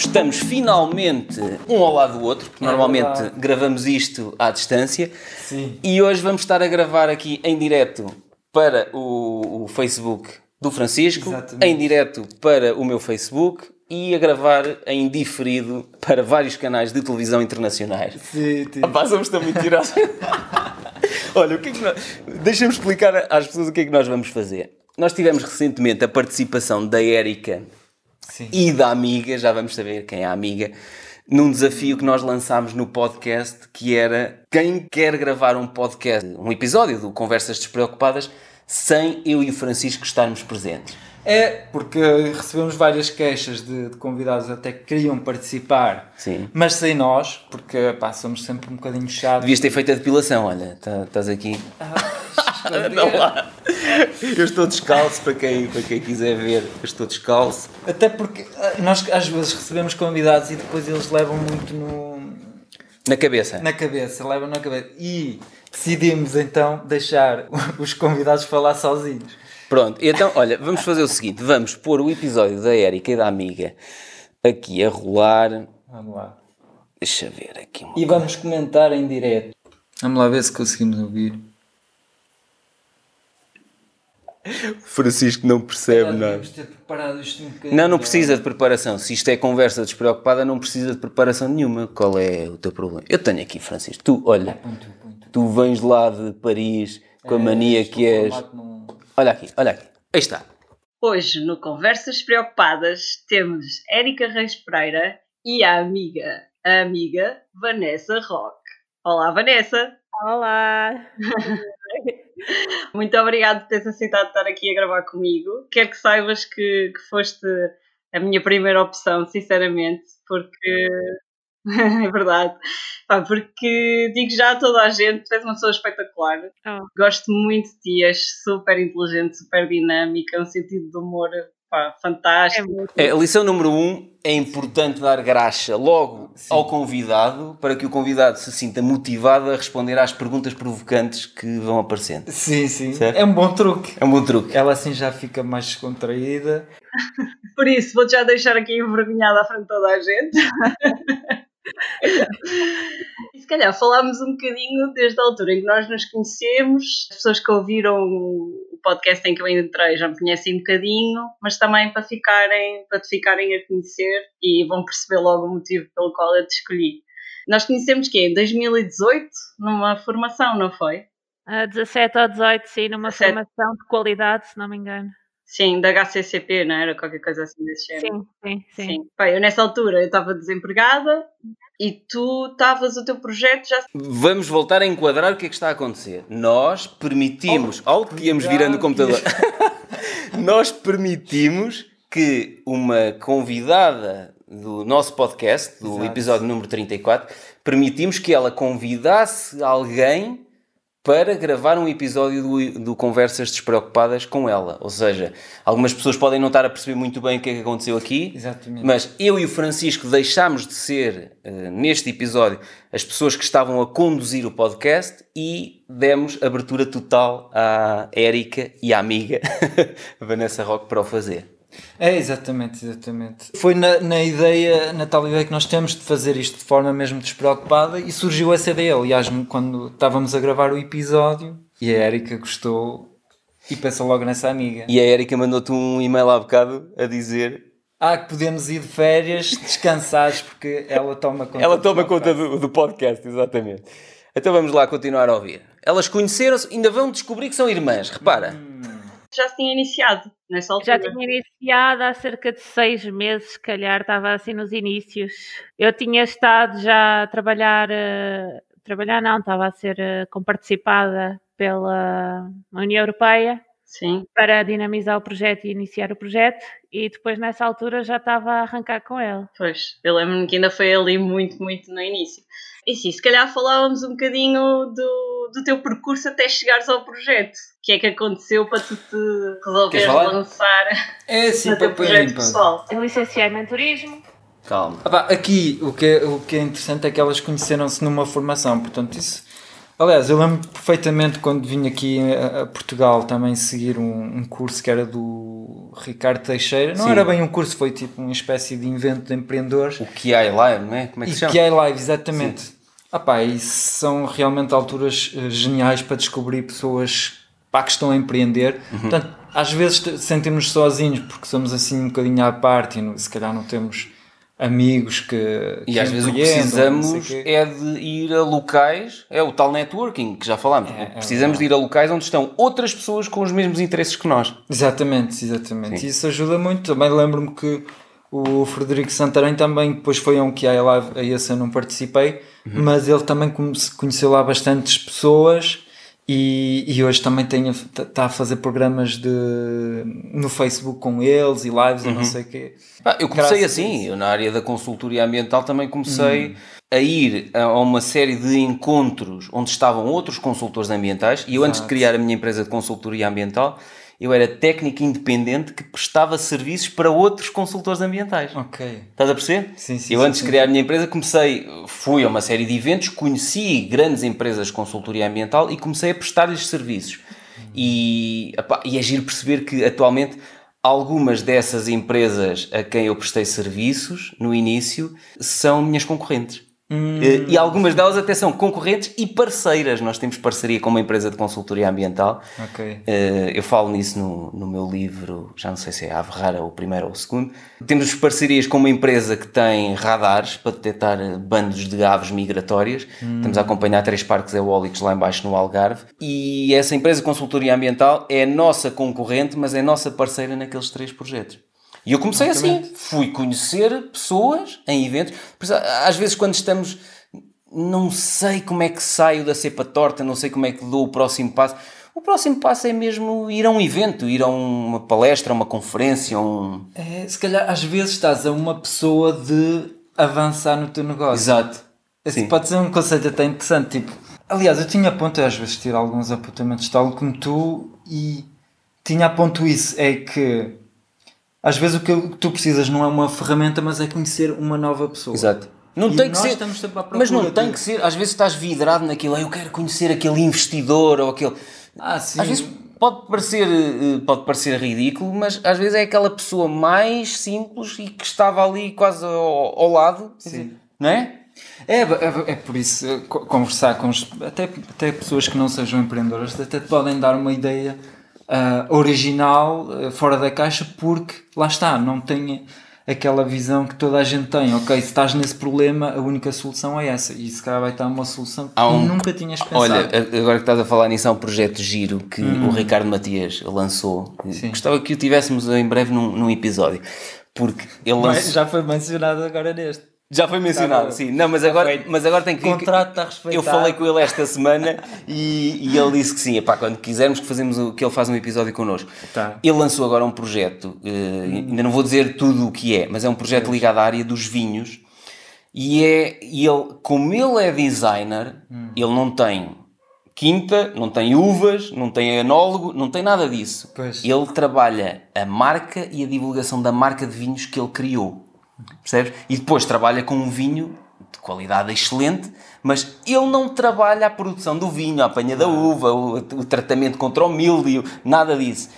estamos finalmente um ao lado do outro, porque É normalmente verdade. gravamos isto à distância. Sim. E hoje vamos estar a gravar aqui em direto para o, o Facebook do Francisco, Exatamente. em direto para o meu Facebook e a gravar em diferido para vários canais de televisão internacionais. Sim, sim. Pá, somos tão mentirosos. Olha, o que é que nós... deixa-me explicar às pessoas o que é que nós vamos fazer. Nós tivemos recentemente a participação da Érica Sim. e da amiga, já vamos saber quem é a amiga, num desafio que nós lançámos no podcast, que era quem quer gravar um podcast, um episódio do Conversas Despreocupadas, sem eu e o Francisco estarmos presentes. É, porque recebemos várias queixas de, de convidados até que queriam participar, Sim. mas sem nós, porque pá, somos sempre um bocadinho chatos. Devias ter feito a depilação, olha, tá- estás aqui. Não lá. Eu estou descalço para quem, para quem quiser ver. Eu estou descalço. Até porque ah, nós às vezes recebemos convidados e depois eles levam muito no, Na cabeça. na cabeça, levam na cabeça. E decidimos então deixar os convidados falar sozinhos. Pronto, então, olha, vamos fazer o seguinte: vamos pôr o episódio da Érica e da amiga aqui a rolar. Vamos lá. Deixa ver aqui. E vamos comentar em direto. Vamos lá ver se conseguimos ouvir. Francisco não percebe nada. Devíamos ter preparado isto um bocadinho. Não, não precisa de preparação. Se isto é conversa despreocupada, não precisa de preparação nenhuma. Qual é o teu problema? Eu tenho aqui, Francisco. Tu, olha, Ponto, ponto. tu vens lá de Paris com a mania Isto que és. Olha aqui, olha aqui. Aí está. Hoje, no Conversas Preocupadas, temos Érica Reis Pereira e a amiga, a amiga Vanessa Roque. Olá, Vanessa! Olá! Muito obrigada por teres aceitado estar aqui a gravar comigo. Quero que saibas que, que foste a minha primeira opção, sinceramente, porque. é verdade. Pá, porque digo já a toda a gente, tu és uma pessoa espetacular. Oh. Gosto muito de ti, és super inteligente, super dinâmica, um sentido de humor pá, É fantástico. É, a lição número um é importante dar graxa logo ao convidado para que o convidado se sinta motivado a responder às perguntas provocantes que vão aparecendo. Sim, sim. Certo? É um bom truque. É um bom truque. Ela assim já fica mais descontraída. Por isso, vou-te já deixar aqui envergonhada à frente de toda a gente. e se calhar falámos um bocadinho desde a altura em que nós nos conhecemos. As pessoas que ouviram podcast em que eu entrei já me conhecem um bocadinho, mas também para, ficarem, para te ficarem a conhecer e vão perceber logo o motivo pelo qual eu te escolhi. Nós conhecemos que em 2018, numa formação, não foi? Ah, 17 ou 18, sim, numa 17. formação de qualidade, se não me engano. Sim, da HCCP, não era? Qualquer coisa assim desse género. Sim, sim, sim. Sim. Bem, eu nessa altura eu estava desempregada e tu estavas, o teu projeto já. Vamos voltar a enquadrar o que é que está a acontecer. Nós permitimos, ao que íamos virando o computador, nós permitimos que uma convidada do nosso podcast, do Exato. episódio número 34, permitimos que ela convidasse alguém para gravar um episódio do, do Conversas Despreocupadas com ela. Ou seja, algumas pessoas podem não estar a perceber muito bem o que é que aconteceu aqui, Exatamente. mas eu e o Francisco deixámos de ser, eh, neste episódio, as pessoas que estavam a conduzir o podcast e demos abertura total à Érica e à amiga Vanessa Roque para o fazer. É, exatamente, exatamente. Foi na, na ideia, na tal ideia que nós temos de fazer isto de forma mesmo despreocupada e surgiu essa ideia. Aliás, quando estávamos a gravar o episódio e a Erika gostou e pensou logo nessa amiga. E a Érica mandou-te um e-mail há bocado a dizer Ah, que podemos ir de férias descansados porque ela toma conta. Ela do toma podcast. conta do, do podcast, exatamente. Então vamos lá continuar a ouvir. Elas conheceram-se, ainda vão descobrir que são irmãs, repara. Já se tinha iniciado nessa altura. Já tinha iniciado há cerca de seis meses, se calhar, estava assim nos inícios. Eu tinha estado já a trabalhar, eh, trabalhar não, estava a ser eh, comparticipada pela União Europeia Sim. para dinamizar o projeto e iniciar o projeto e depois nessa altura já estava a arrancar com ele. Pois, eu lembro-me que ainda foi ali muito, muito no início. E sim, se calhar falávamos um bocadinho do, do teu percurso até chegares ao projeto. O que é que aconteceu para tu te resolveres lançar É assim, no teu projeto pessoal? Eu licenciei-me em turismo, Calma. Ah pá, aqui o que, é, o que é interessante é que elas conheceram-se numa formação, portanto isso... Aliás, eu lembro perfeitamente quando vim aqui a, a Portugal também seguir um, um curso que era do o Ricardo Teixeira. Não Sim. era bem um curso, foi tipo uma espécie de invento de empreendedores. O que há lá, não é? Como é que E se chama? que é live, exatamente. Ah pá, e são realmente alturas eh, geniais para descobrir pessoas pá, que estão a empreender. Uhum. Portanto, às vezes te- sentimos sozinhos porque somos assim um bocadinho à parte e se calhar não temos amigos que. E que às vezes o que precisamos é de ir a locais, é o tal networking que já falámos. É, é precisamos de ir a locais onde estão outras pessoas com os mesmos interesses que nós. Exatamente, exatamente. Sim. E isso ajuda muito. Também lembro-me que o Frederico Santarém também depois foi a um que há live, a esse eu não participei, Uhum. mas ele também conheceu lá bastantes pessoas e, e hoje também está a fazer programas de, no Facebook com eles e lives Uhum. e não sei o quê. Ah, eu comecei Graças assim, eu na área da consultoria ambiental também comecei a ir a uma série de encontros onde estavam outros consultores ambientais e eu antes de Exato. criar a minha empresa de consultoria ambiental, eu era técnico independente que prestava serviços para outros consultores ambientais. Ok. Estás a perceber? Sim, sim, eu sim, antes sim. de criar a minha empresa comecei, fui a uma série de eventos, conheci grandes empresas de consultoria ambiental e comecei a prestar-lhes serviços. E, epá, e é giro perceber que atualmente algumas dessas empresas a quem eu prestei serviços no início são minhas concorrentes. Eh, E algumas delas até são concorrentes e parceiras. Nós temos parceria com uma empresa de consultoria ambiental Ok. Uh, eu falo nisso no, no meu livro, já não sei se é a Ave Rara o primeiro ou o segundo. Temos parcerias com uma empresa que tem radares para detectar bandos de aves migratórias. Estamos a acompanhar três parques eólicos lá embaixo no Algarve. E essa empresa de consultoria ambiental é nossa concorrente, mas é nossa parceira naqueles três projetos. E eu comecei assim, fui conhecer pessoas em eventos. Às vezes quando estamos não sei como é que saio da cepa torta, não sei como é que dou o próximo passo. O próximo passo é mesmo ir a um evento, ir a uma palestra, a uma conferência, a um. É, se calhar às vezes estás a uma pessoa de avançar no teu negócio. Exato. Esse Sim. pode ser um conceito até interessante. Tipo, aliás, eu tinha a ponto, às vezes, tirar alguns apontamentos tal como tu, e tinha a ponto isso: é que às vezes o que tu precisas não é uma ferramenta, mas é conhecer uma nova pessoa. Exato. Não E tem que ser. Mas não tem que ser. Às vezes estás vidrado naquilo. "Ah, Eu quero conhecer aquele investidor ou aquele. Ah, sim. Às vezes pode parecer, eh, pode parecer ridículo, mas às vezes é aquela pessoa mais simples e que estava ali quase ao, ao lado. Sim. Não é? É, é, é por isso, eh, co- conversar com os, até, até pessoas que não sejam empreendedoras até te podem dar uma ideia ah, original, ah, fora da caixa, porque lá está, não tem aquela visão que toda a gente tem. Ok, se estás nesse problema, a única solução é essa. E se calhar vai estar uma solução que um- nunca tinhas pensado. Olha, agora que estás a falar nisso, há um projeto giro que o Ricardo Matias lançou. Hum. Sim. Gostava que o tivéssemos em breve num, num episódio. Porque ele lançou. já foi mencionado agora neste. Já foi mencionado, Tá sim. Não, mas agora, mas agora tem que O contrato está respeitado. Eu falei com ele esta semana e, e ele disse que sim. Epá, quando quisermos que, fazemos o, que ele faz um episódio connosco. Tá. Ele lançou agora um projeto, eh, ainda não vou dizer tudo o que é, mas é um projeto ligado à área dos vinhos. E é e ele, como ele é designer, Hum. ele não tem quinta, não tem uvas, não tem enólogo, não tem nada disso. Pois. Ele trabalha a marca e a divulgação da marca de vinhos que ele criou. Percebes? E depois trabalha com um vinho de qualidade excelente, mas ele não trabalha a produção do vinho, a apanha da uva, o, o tratamento contra o mildio, nada disso.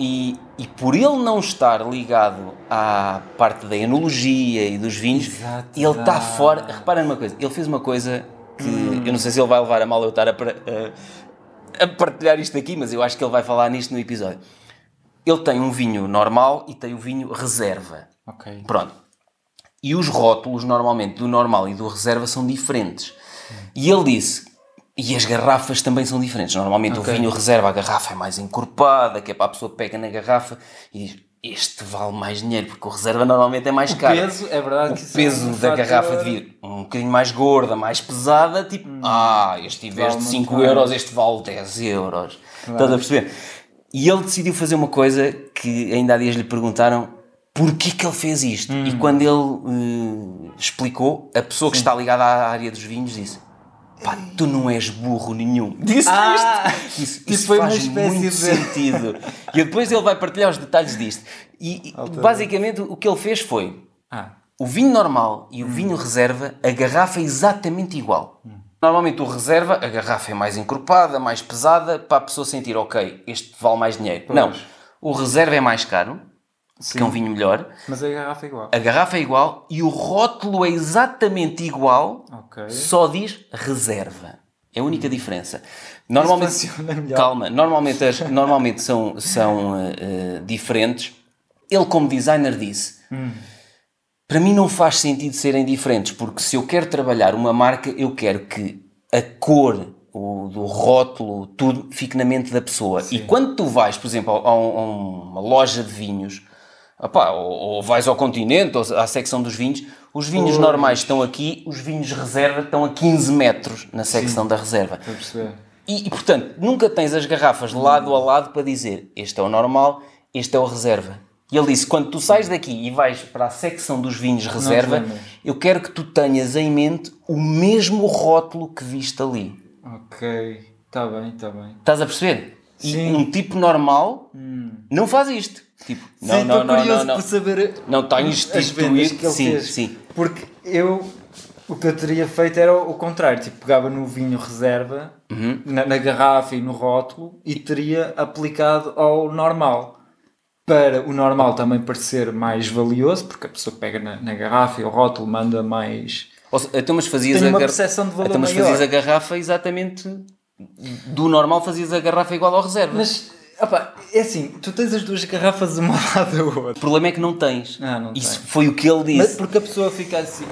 E, e por ele não estar ligado à parte da enologia e dos vinhos, Exato, ele está fora. Repara numa coisa, ele fez uma coisa que eu não sei se ele vai levar a mal eu estar a, a- a partilhar isto aqui, mas eu acho que ele vai falar nisto no episódio. Ele tem um vinho normal e tem o vinho reserva. Ok. Pronto. E os rótulos, normalmente, do normal e do reserva são diferentes. E ele disse, e as garrafas também são diferentes. Normalmente Ok. o vinho reserva, a garrafa é mais encorpada, que é para a pessoa que pega na garrafa e diz, este vale mais dinheiro, porque o reserva normalmente é mais O caro. peso, é verdade que O é peso um da garrafa de vidro um bocadinho mais gorda, mais pesada, tipo, ah, este em vez de muito 5 mais. euros, este vale 10 euros. Estás a perceber? E ele decidiu fazer uma coisa que ainda há dias lhe perguntaram porquê que ele fez isto. Hum. E quando ele eh, explicou, a pessoa que está ligada à área dos vinhos disse: Pá, tu não és burro nenhum. Disse Ah, isto. Isso, isso foi faz muito de- sentido. E depois ele vai partilhar os detalhes disto. E, basicamente o que ele fez foi Ah, o vinho normal e o vinho reserva, a garrafa é exatamente igual. Normalmente o reserva, a garrafa é mais encorpada, mais pesada, para a pessoa sentir, ok, este vale mais dinheiro. Não. O reserva é mais caro, que é um vinho melhor. Mas a garrafa é igual. A garrafa é igual e o rótulo é exatamente igual, Ok. só diz reserva. É a única diferença. Normalmente, calma, normalmente, as- normalmente são, são eh, diferentes. Ele, como designer, disse: Para mim não faz sentido serem diferentes, porque se eu quero trabalhar uma marca, eu quero que a cor o, do rótulo, tudo, fique na mente da pessoa. E quando tu vais, por exemplo, a, a um- a uma loja de vinhos, opá, ou, ou vais ao continente, ou à secção dos vinhos, os vinhos normais estão aqui, os vinhos reserva estão a 15 metros na secção da reserva. Estou a perceber. E, e, portanto, nunca tens as garrafas lado a lado para dizer este é o normal, este é o reserva. E ele disse: quando tu sais daqui e vais para a secção dos vinhos reserva, eu quero que tu tenhas em mente o mesmo rótulo que viste ali. Ok. Está bem, está bem. Estás a perceber? E Sim. um tipo normal não faz isto. Tipo, não, Sim, não, estou não, curioso não, não. por saber Não, está instituído. que ele Sim, fez. sim. Porque eu, o que eu teria feito era o contrário. Tipo, pegava no vinho reserva, Uhum. na, na garrafa e no rótulo, e teria aplicado ao normal. Para o normal também parecer mais valioso, porque a pessoa pega na, na garrafa e o rótulo manda mais... Ou se- Então, mas fazias a gar- então, mas fazias a garrafa exatamente do normal, fazias a garrafa igual ao reserva. Mas, opá, é assim, tu tens as duas garrafas uma lado da outra. O problema é que não tens. Ah, não Isso foi o que ele Mas disse. porque a pessoa fica assim.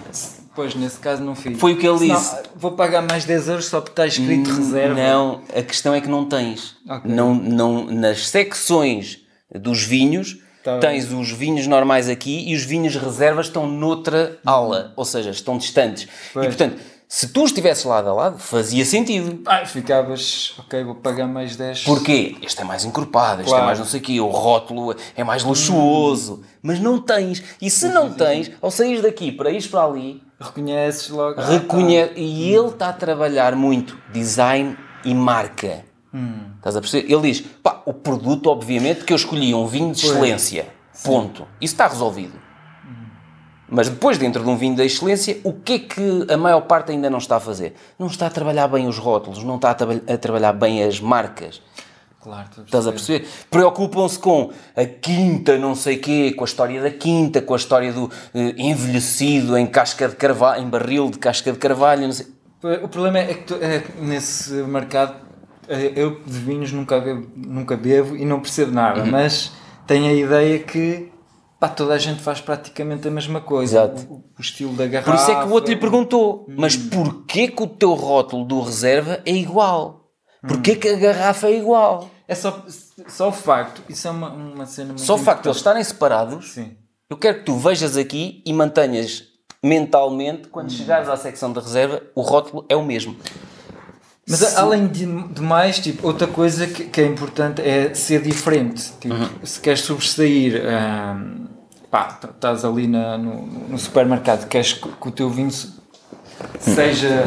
Pois, nesse caso não fiz. Foi o que ele Senão, disse. Vou pagar mais 10 euros só porque está escrito reserva. Não, a questão é que não tens. Ok. Não, não, nas secções dos vinhos, Tá tens os vinhos normais aqui e os vinhos reservas estão noutra ala, ou seja, estão distantes. Pois. E portanto, se tu estivesses lado a lado, fazia sentido. Ah, ficavas, ok, vou pagar mais 10. Porquê? Este é mais encorpado, este Claro. é mais não sei o quê, o rótulo é mais luxuoso. Mas não tens. E se não tens, ao sair daqui para ir para ali, Reconheces logo. ah, reconhece. E ele está a trabalhar muito design e marca. Hum. Estás a perceber? Ele diz: pá, o produto, obviamente, que eu escolhi um vinho de excelência. Ponto. Isso está resolvido. Mas depois, dentro de um vinho da excelência, o que é que a maior parte ainda não está a fazer? Não está a trabalhar bem os rótulos, não está a, traba- a trabalhar bem as marcas. Claro, a Estás a perceber. Preocupam-se com a quinta, não sei quê, com a história da quinta, com a história do eh, envelhecido em casca de carvalho, em barril de casca de carvalho, não sei. O problema é que tu- é nesse mercado eh, eu de vinhos nunca bebo, nunca bebo e não percebo nada, Uhum. mas tenho a ideia que pá, toda a gente faz praticamente a mesma coisa. Exato. O, o estilo da garrafa. Por isso é que o outro lhe perguntou, Hum. mas porquê que o teu rótulo do reserva é igual? Porquê que a garrafa é igual? É só, só o facto, isso é uma, uma cena muito Só o facto de eles estarem separados, Sim. eu quero que tu vejas aqui e mantenhas mentalmente, Hum. quando chegares à secção da reserva, o rótulo é o mesmo. Mas Se- além de, de mais, tipo, outra coisa que, que é importante é ser diferente. Tipo, Uhum. se queres sobressair, hum, pá, estás ali na- no, no supermercado, queres que, que o teu vinho se- seja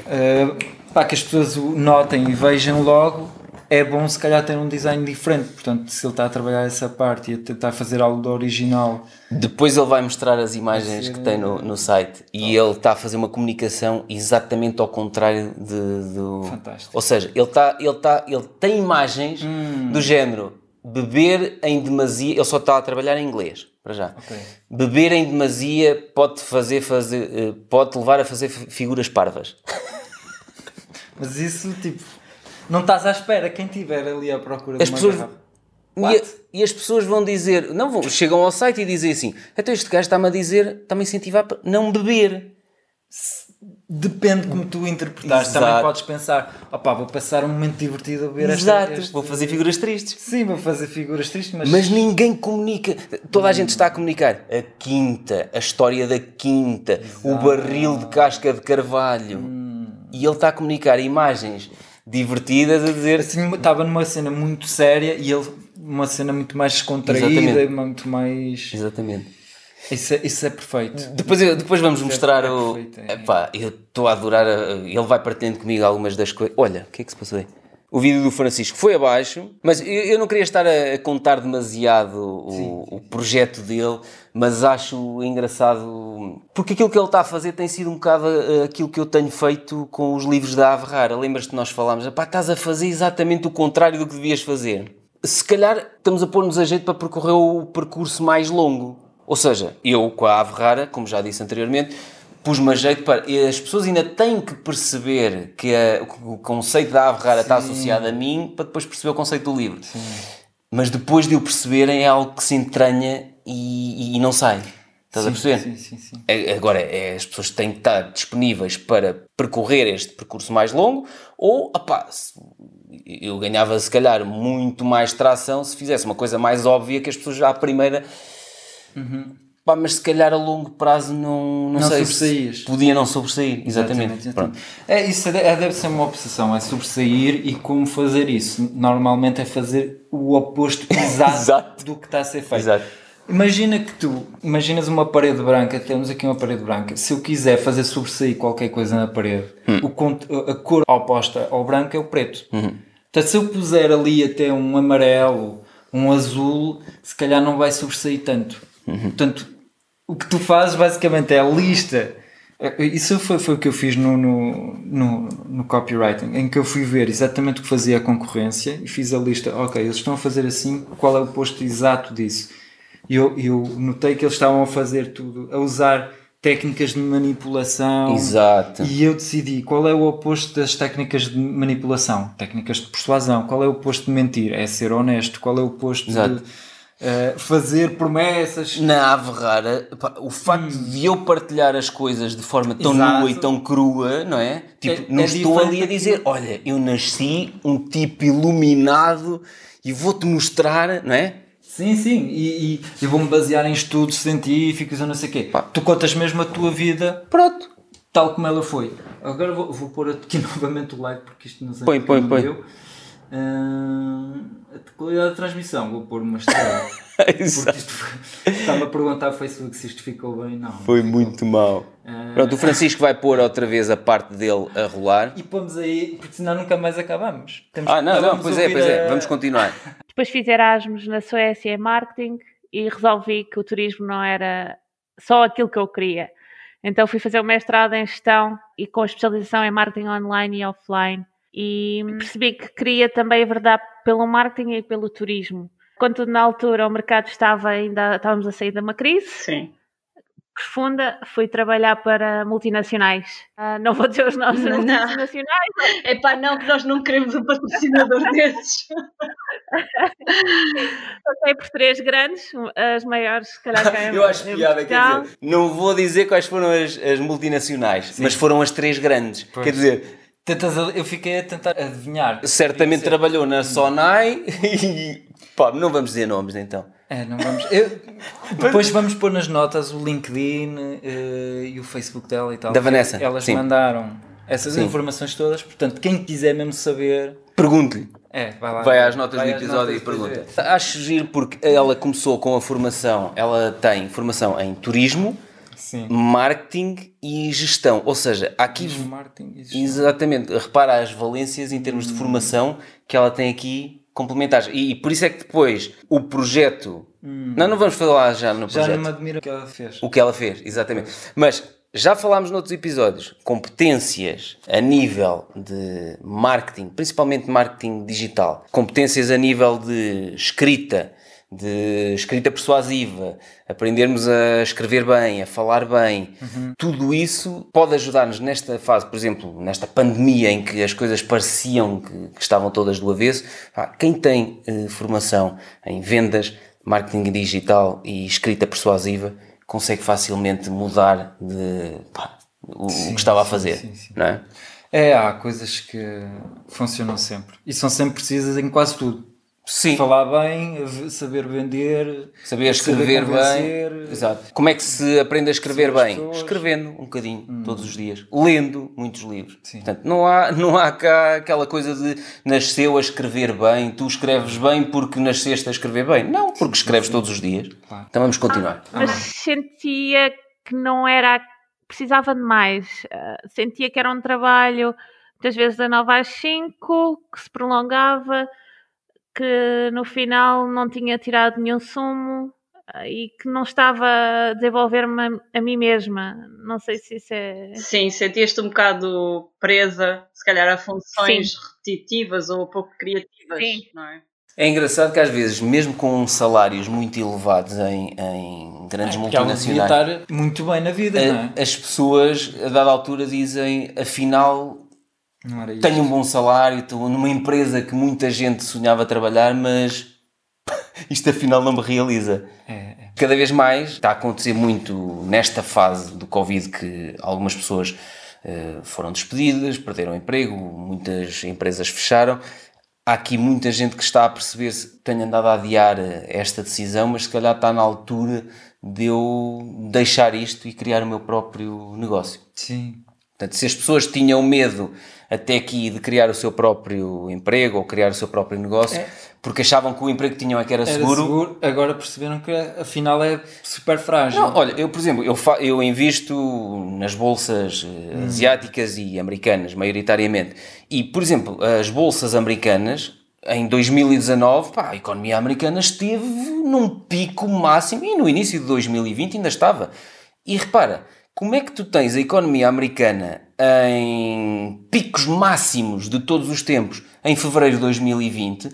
uh, pá, que as pessoas o notem e vejam logo, é bom se calhar ter um design diferente. Portanto, se ele está a trabalhar essa parte e a tentar fazer algo do original, Depois ele vai mostrar as imagens que tem no, no site e ele está a fazer uma comunicação exatamente ao contrário de, do. Fantástico. Ou seja, ele, está, ele, está, ele tem imagens Hum. do género beber em demasia. Ele só está a trabalhar em inglês, para já. Ok. Beber em demasia pode fazer, fazer eh, pode levar a fazer fi- figuras parvas. mas isso, tipo, não estás à espera. Quem estiver ali à procura As de uma pessoas- garrafa. E, a- e as pessoas vão dizer, não vão, chegam ao site e dizem assim: então este gajo está-me a dizer, está-me a incentivar para não beber. Depende como tu interpretares. Exato. Também podes pensar, opá, vou passar um momento divertido a ver esta- Exato, este- vou fazer figuras tristes. Sim, vou fazer figuras tristes, mas, Mas ninguém comunica. Toda a gente está a comunicar. A quinta, a história da quinta, o barril de casca de carvalho. E ele está a comunicar imagens divertidas a dizer. assim, estava numa cena muito séria e ele uma cena muito mais descontraída Exatamente. muito mais. Exatamente. Isso é, isso é perfeito. Depois, eu- depois vamos mostrar é o. perfeito, é. Epá, eu estou a adorar. a- Ele vai partilhando comigo algumas das coisas. Olha, o que é que se passou aí? O vídeo do Francisco foi abaixo, mas eu, eu não queria estar a, contar demasiado o, o projeto dele, mas acho engraçado porque aquilo que ele está a fazer tem sido um bocado uh, aquilo que eu tenho feito com os livros da Ave Rara. Lembras-te que nós falámos, pá, estás a fazer exatamente o contrário do que devias fazer. se calhar estamos a pôr-nos a jeito para percorrer o percurso mais longo. Ou seja, eu com a ave rara, como já disse anteriormente, pus-me a jeito para. As pessoas ainda têm que perceber que a- o conceito da ave rara está associado a mim para depois perceber o conceito do livro. Mas depois de o perceberem é algo que se entranha e, e não sai. Estás a Sim, perceber? Sim, sim, sim. Agora, é, as pessoas têm que estar disponíveis para percorrer este percurso mais longo, ou, se- eu ganhava se calhar muito mais tração se fizesse uma coisa mais óbvia que as pessoas já à primeira. Pá, mas se calhar a longo prazo não, não, Não sei sobressaías. se podia não sobressair. Exatamente. Pronto. É, isso é- é- deve ser uma obsessão, é sobressair e como fazer isso. Normalmente é fazer o oposto exato, Exato. do que está a ser feito. Exato. Imagina que tu, imaginas uma parede branca, temos aqui uma parede branca. Se eu quiser fazer sobressair qualquer coisa na parede, Hum. o a cor oposta ao branco é o preto. Uhum. Portanto, se eu puser ali até um amarelo, um azul, se calhar não vai sobressair tanto. Uhum. Portanto, o que tu fazes basicamente é a lista. Isso foi, foi o que eu fiz no, no, no, no copywriting, em que eu fui ver exatamente o que fazia a concorrência e fiz a lista. Ok, eles estão a fazer assim, qual é o posto exato disso? E eu, eu notei que eles estavam a fazer tudo, a usar técnicas de manipulação. Exato. E eu decidi qual é o oposto das técnicas de manipulação, técnicas de persuasão. Qual é o oposto de mentir? É ser honesto. Qual é o oposto Exato. de eh, fazer promessas? Na ave rara, pá, o facto de eu partilhar as coisas de forma tão Hum. Exato. nua e tão crua, não é? Tipo, É- não é estou ali a dizer, olha, eu nasci um tipo iluminado e vou-te mostrar, não é? Sim, sim. E, e, e vou-me basear em estudos científicos ou não sei o quê. Tu contas mesmo a tua vida, Pronto. tal como ela foi. Agora vou, vou pôr aqui novamente o like porque isto não sei Põe, põe, põe. deu. Hum, a qualidade da transmissão, vou pôr uma estrela. Está-me a perguntar ao Facebook se isto ficou bem. Não. Foi muito mal. Ah. Pronto, o Francisco vai pôr outra vez a parte dele a rolar. E pomos aí, porque senão nunca mais acabamos. Temos- Ah, não, não, vamos pois é, pois é. a- Vamos continuar. Depois fiz Erasmus na Suécia em marketing e resolvi que o turismo não era só aquilo que eu queria. Então fui fazer o mestrado em gestão e com especialização em marketing online e offline. E percebi que queria também verdade pelo marketing e pelo turismo. Quando na altura o mercado estava ainda, estávamos a sair de uma crise Sim. profunda, fui trabalhar para multinacionais. Ah, não vou dizer os nomes Não. multinacionais, Epá, não, que nós não queremos um patrocinador desses. passei por três grandes, as maiores, se calhar, cá em- Eu acho piada, quer dizer, não vou dizer quais foram as, as multinacionais, mas foram as três grandes. Quer dizer, Tentas eu fiquei a tentar adivinhar. certamente trabalhou na Sonai e. Pá, não vamos dizer nomes então. É, não vamos. eu- depois vamos pôr nas notas o LinkedIn eh, e o Facebook dela e tal. Da Vanessa, Elas sim. mandaram essas Sim. informações todas, portanto, quem quiser mesmo saber, Pergunte-lhe. é, vai lá. Vai às notas vai do episódio e notas depois pergunta. Acho giro porque ela começou com a formação, ela tem formação em turismo, Sim. marketing e gestão. Ou seja, há aqui. Marketing e gestão. Exatamente, repara as valências em termos de formação que ela tem aqui complementares. E, e por isso é que depois o projeto. Não, não vamos falar já no Já projeto. não me admira o que ela fez. O que ela fez, exatamente. Mas já falámos noutros episódios, competências a nível de marketing, principalmente marketing digital, competências a nível de escrita, de escrita persuasiva, aprendermos a escrever bem, a falar bem, tudo isso pode ajudar-nos nesta fase, por exemplo, nesta pandemia em que as coisas pareciam que, que estavam todas do avesso. Pá, Quem tem eh, formação em vendas, marketing digital e escrita persuasiva consegue facilmente mudar de pá, o, o que estava a fazer, sim, sim. não é? É, há coisas que funcionam sempre. E são sempre precisas em quase tudo. Sim, Falar bem, saber vender, saber escrever convencer, bem. Exato. Como é que se aprende a escrever as bem? pessoas. Escrevendo um bocadinho, todos os dias. Lendo muitos livros. Sim. Portanto, não há, não há cá aquela coisa de nasceu a escrever bem, tu escreves bem porque nasceste a escrever bem. Não, porque escreves todos os dias. Claro. Então vamos continuar. mas sentia que não era, precisava de mais. Ah, sentia que era um trabalho, muitas vezes da 9 às 5, que se prolongava, que no final não tinha tirado nenhum sumo ah, e que não estava a desenvolver-me a, a mim mesma. Não sei se isso é. Sim, sentias-te um bocado presa, se calhar, a funções repetitivas ou pouco criativas, Sim. não é? É engraçado que às vezes, mesmo com salários muito elevados em, em grandes É, multinacionais, estar muito bem na vida, não é? a- as pessoas a dada altura dizem afinal. Tenho um bom salário, estou numa empresa que muita gente sonhava trabalhar, mas isto afinal não me realiza. É, é. Cada vez mais está a acontecer muito nesta fase do Covid que algumas pessoas eh, foram despedidas, perderam emprego, muitas empresas fecharam. Há aqui muita gente que está a perceber-se tenho andado a adiar eh, esta decisão, mas se calhar está na altura de eu deixar isto e criar o meu próprio negócio. Sim. Portanto, se as pessoas tinham medo até aqui de criar o seu próprio emprego ou criar o seu próprio negócio, É. porque achavam que o emprego que tinham é que era, Era seguro, seguro. agora perceberam que afinal é super frágil. não, olha, eu, por exemplo, eu, eu invisto nas bolsas eh, Hum. asiáticas e americanas, maioritariamente. E, por exemplo, as bolsas americanas, em 2019, pá, a economia americana esteve num pico máximo e no início de 2020 ainda estava. E repara, como é que tu tens a economia americana em picos máximos de todos os tempos em fevereiro de 2020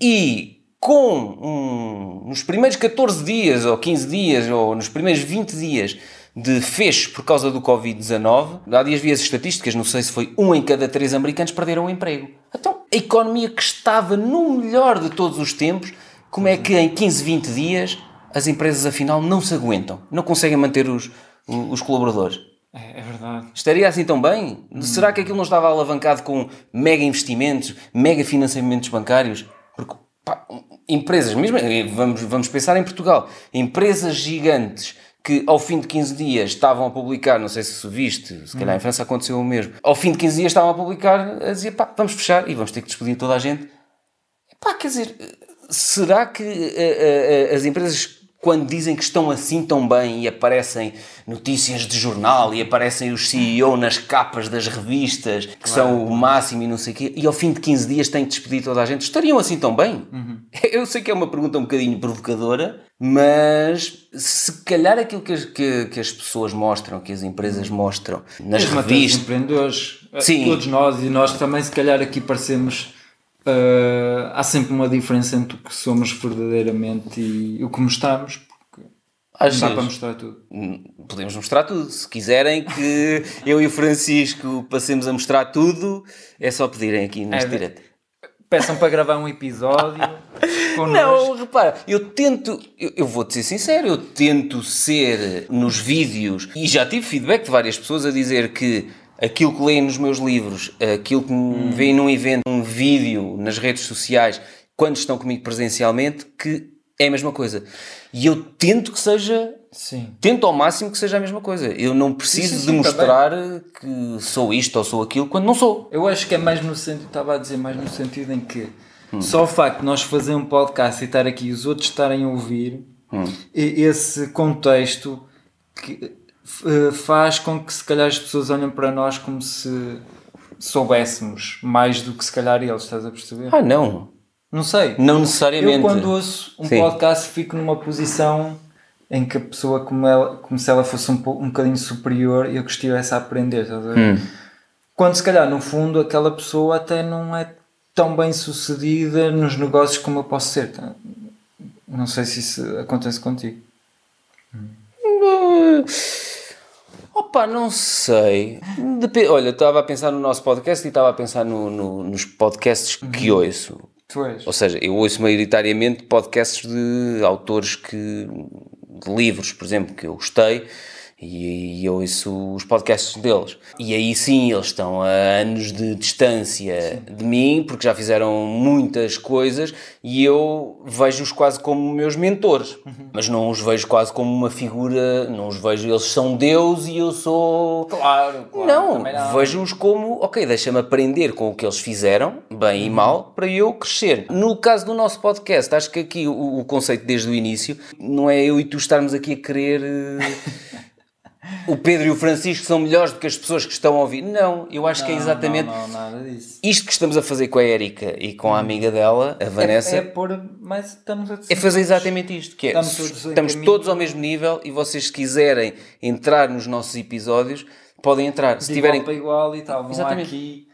e com um, nos primeiros 14 dias ou 15 dias ou nos primeiros 20 dias de fecho por causa do Covid-19, há dias vi as estatísticas, não sei se foi um em cada três americanos perderam o emprego. Então, a economia que estava no melhor de todos os tempos, como é que em 15, 20 dias as empresas afinal não se aguentam, não conseguem manter os, os colaboradores? É, é verdade. Estaria assim tão bem? Será que aquilo não estava alavancado com mega investimentos, mega financiamentos bancários? Porque pá, empresas, mesmo vamos, vamos pensar em Portugal, empresas gigantes que ao fim de 15 dias estavam a publicar, não sei se viste, se calhar em França aconteceu o mesmo, ao fim de 15 dias estavam a publicar a dizer pá, vamos fechar e vamos ter que despedir toda a gente. Pá, quer dizer, será que eh, eh, as empresas, quando dizem que estão assim tão bem e aparecem notícias de jornal e aparecem os CEO nas capas das revistas, que são o máximo e não sei o quê, e ao fim de 15 dias têm que despedir toda a gente, estariam assim tão bem? Eu sei que é uma pergunta um bocadinho provocadora, mas se calhar aquilo que as, que, que as pessoas mostram, que as empresas mostram nas Mesmo até os revistas. empreendedores, eh, Sim. todos nós e nós também, se calhar aqui parecemos. Eh, há sempre uma diferença entre o que somos verdadeiramente e o que mostramos, porque Às dá vezes. para mostrar tudo. Hum, Podemos mostrar tudo. Se quiserem que eu e o Francisco passemos a mostrar tudo, é só pedirem aqui neste É, direto. Peçam para gravar um episódio connosco. Não, repara, eu tento, eu, eu vou-te ser sincero, eu tento ser nos vídeos e já tive feedback de várias pessoas a dizer que aquilo que leem nos meus livros, aquilo que me veem num evento, um vídeo nas redes sociais, quando estão comigo presencialmente, que é a mesma coisa. E eu tento que seja Sim. tento ao máximo que seja a mesma coisa. Eu não preciso Sim, sim, de sim, mostrar que sou isto ou sou aquilo quando não sou. Eu acho que é mais no sentido, estava a dizer mais no sentido em que Hum. só o facto de nós fazer um podcast e estar aqui e os outros estarem a ouvir, Hum. esse contexto que, faz com que se calhar as pessoas olhem para nós como se soubéssemos mais do que se calhar eles, estás a perceber? Ah, não. Não sei. Não Eu necessariamente. quando ouço um Sim. podcast fico numa posição em que a pessoa como, ela, como se ela fosse um, um bocadinho superior e eu que estivesse a aprender. Estás a ver? Hum. Quando se calhar no fundo aquela pessoa até não é tão bem sucedida nos negócios como eu posso ser. Não sei se isso acontece contigo. Opa, não sei. Depe- Olha, estava a pensar no nosso podcast e estava a pensar no- no- nos podcasts que ouço. Ou seja, eu ouço maioritariamente podcasts de autores que. de livros, por exemplo, que eu gostei. E, e eu ouço os podcasts deles. E aí sim, eles estão a anos de distância de mim, porque já fizeram muitas coisas e eu vejo-os quase como meus mentores. Mas não os vejo quase como uma figura, não os vejo, eles são Deus e eu sou. Claro, claro. Não, não. vejo-os como, ok, deixa-me aprender com o que eles fizeram, bem e mal, para eu crescer. No caso do nosso podcast, acho que aqui o, o conceito desde o início não é eu e tu estarmos aqui a querer. o Pedro e o Francisco são melhores do que as pessoas que estão a ouvir. Não, eu acho que é Não, exatamente Não, não, isto que estamos a fazer com a Erika e com a amiga dela, a Vanessa. É, é pôr mais. Estamos a É fazer exatamente isto, que é, Estamos todos estamos todos ao mesmo nível e vocês se quiserem entrar nos nossos episódios, podem entrar. Se de tiverem igual para igual e tal. Vão Exatamente. aqui.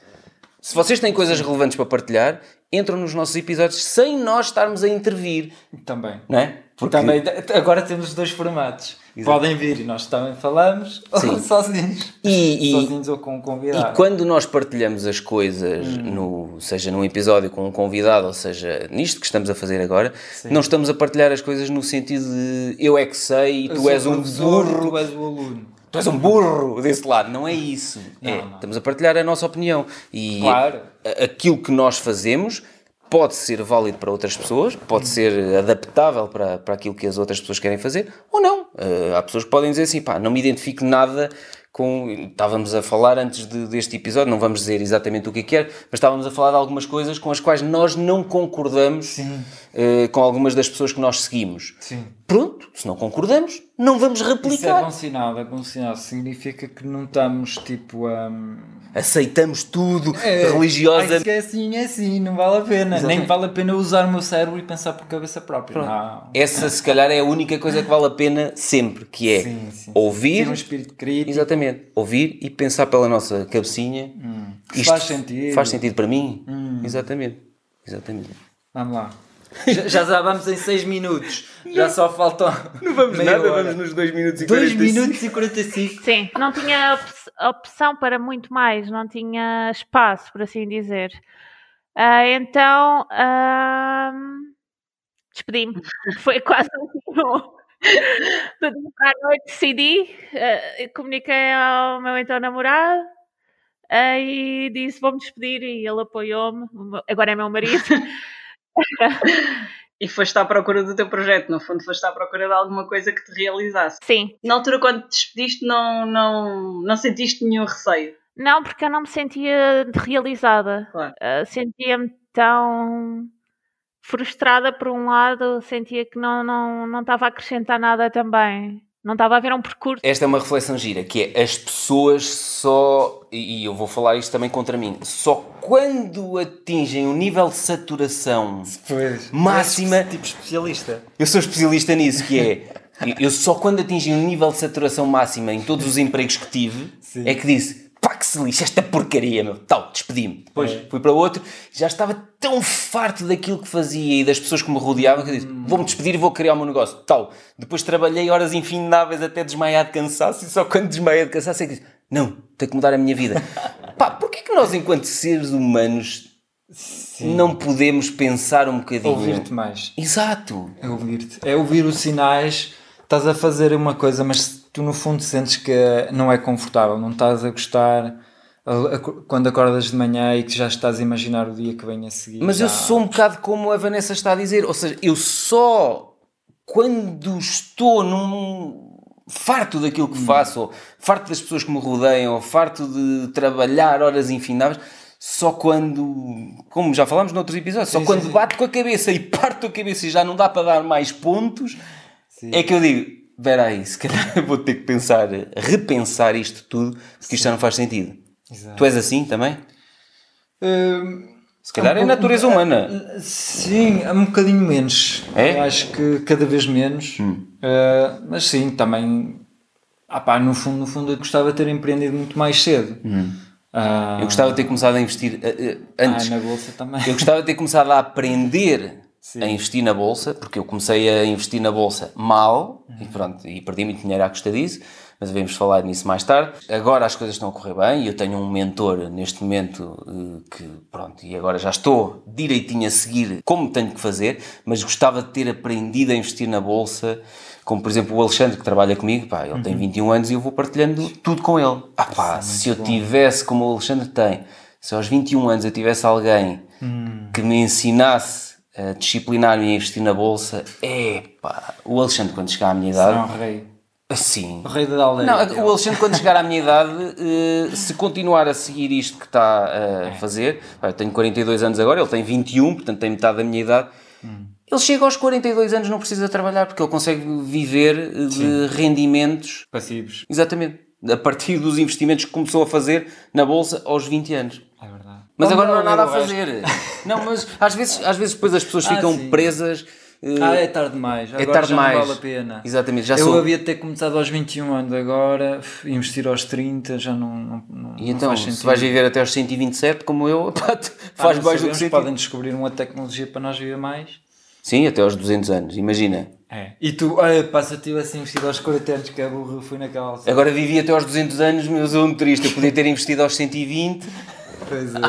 Se vocês têm coisas relevantes para partilhar, entram nos nossos episódios sem nós estarmos a intervir, Também. não é? Porque Também, agora temos dois formatos. Podem vir e nós também falamos, ou Sim. sozinhos. E- e- sozinhos ou com um convidado. E quando nós partilhamos as coisas, no, seja num episódio com um convidado, ou seja nisto que estamos a fazer agora, não estamos a partilhar as coisas no sentido de eu é que sei e Eu tu és um burro, Tu és o aluno. tu és um burro desse lado. Não é isso. Não, É, não. Estamos a partilhar a nossa opinião. E Claro. aquilo que nós fazemos pode ser válido para outras pessoas, pode ser adaptável para, para aquilo que as outras pessoas querem fazer, ou não. Eh, há pessoas que podem dizer assim, pá, não me identifico nada com... Estávamos a falar antes de- deste episódio, não vamos dizer exatamente o que é que é, mas estávamos a falar de algumas coisas com as quais nós não concordamos eh, com algumas das pessoas que nós seguimos. Sim. Pronto, se não concordamos, não vamos Isso é replicar. bom sinal, é bom sinal. Significa que não estamos tipo a. Aceitamos tudo É, religiosa. É assim, é assim, não vale a pena. Nem vale a pena usar o meu cérebro e pensar por cabeça própria. Não. Essa, se calhar, é a única coisa que vale a pena sempre, que é Sim, sim. ouvir, Ter um espírito crítico. exatamente, ouvir e pensar pela nossa cabecinha. que faz sentido. Faz sentido para mim? Exatamente. Exatamente. Vamos lá. Já, já vamos em 6 minutos. Já só faltam. Não Vamos meia nada, hora. vamos nos 2 minutos e 2 45. minutos e 45. Sim, não tinha op- opção para muito mais, não tinha espaço, por assim dizer. Ah, então, ahm, despedi-me. Foi quase domingo à noite decidi, ah, comuniquei ao meu então namorado e disse: Vou-me despedir. E ele apoiou-me. Agora é meu marido. E foste à procura do teu projeto, no fundo foste à procura de alguma coisa que te realizasse. Sim, Na altura, quando te despediste, não, não, não sentiste nenhum receio. Não, porque eu não me sentia realizada. Claro. Ah, sentia-me tão frustrada por um lado, sentia que não, não, não estava a acrescentar nada também. Não estava a haver um percurso. Esta é uma reflexão gira, que é as pessoas só, e eu vou falar isto também contra mim, só quando atingem um nível de saturação Pois. Máxima. Tipo especialista. Eu sou especialista nisso, que é. eu- Eu só quando atingi um nível de saturação máxima em todos os empregos que tive, Sim. é que disse: pá, que se lixa esta porcaria, meu. Tal, despedi-me. Depois É. fui para outro, já estava tão farto daquilo que fazia e das pessoas que me rodeavam que eu disse: Hum. vou-me despedir e vou criar o meu negócio. Tal. Depois trabalhei horas infindáveis até desmaiar de cansaço e só quando desmaiei de cansaço é que disse: não, tenho que mudar a minha vida. pá, porquê que nós, enquanto seres humanos, não podemos pensar um bocadinho? Ouvir-te mais. Exato. É ouvir-te. É ouvir os sinais. Estás a fazer uma coisa, mas tu no fundo sentes que não é confortável, não estás a gostar quando acordas de manhã e que já estás a imaginar o dia que vem a seguir. Mas já- eu sou um bocado como a Vanessa está a dizer, ou seja, eu só quando estou num farto daquilo que faço, ou farto das pessoas que me rodeiam, ou farto de trabalhar horas infindáveis, só quando, como já falámos noutros episódios, só Sim, quando sim, sim. bato com a cabeça e parto a cabeça e já não dá para dar mais pontos, é que eu digo, espera aí, se calhar vou ter que pensar, repensar isto tudo, porque isto já não faz sentido. Exato. Tu és assim também? Hum, Se calhar é um a pouco- natureza humana. Sim, é um bocadinho menos. É? Hum. Eu acho que cada vez menos. Uh, mas sim, também. Ah pá, no fundo, no fundo eu gostava de ter empreendido muito mais cedo. Ah, Hum. Eu gostava de ter começado a investir eh, antes. Ah, na bolsa também. Eu gostava de ter começado a aprender Sim. a investir na bolsa, porque eu comecei a investir na bolsa mal e pronto, e perdi muito dinheiro à custa disso, mas devemos falar nisso mais tarde. Agora as coisas estão a correr bem e eu tenho um mentor neste momento eh, que pronto, e agora já estou direitinho a seguir como tenho que fazer, mas gostava de ter aprendido a investir na bolsa. Como por exemplo o Alexandre que trabalha comigo, pá, ele tem 21 anos e eu vou partilhando tudo com ele. Ah pá, se eu tivesse como o Alexandre tem, se aos 21 anos eu tivesse alguém que me ensinasse disciplinar-me a investir na bolsa, é pá, o Alexandre quando chegar à minha idade, Não, rei. assim, O rei da aldeia. não, o Alexandre, quando chegar à minha idade, eh, se continuar a seguir isto que está a fazer, eu tenho 42 anos agora, ele tem 21, portanto tem metade da minha idade. Ele chega aos 42 anos, não precisa trabalhar, porque ele consegue viver eh, de rendimentos, Passivos. exatamente, a partir dos investimentos que começou a fazer na bolsa aos 20 anos. É. Mas agora não há nada a fazer. Não, mas às vezes, às vezes depois as pessoas Ah, ficam sim. presas eh, Ah, é tarde demais. Agora tarde já demais. não vale a pena. Exatamente, já eu sou. havia de ter começado aos 21 anos, agora investir aos 30 já não, não, não, E então, se vais viver até aos 127, como eu, pá, Ah, faz não mais do que sabemos, sentido. Podem descobrir uma tecnologia para nós viver mais. Sim, até aos 200 anos, imagina. É. E tu, se eu tivesse investido aos 40 anos, que é burro, fui naquela altura. Agora vivi até aos 200 anos, meu sou um motorista, eu podia ter investido aos 120. Pois é.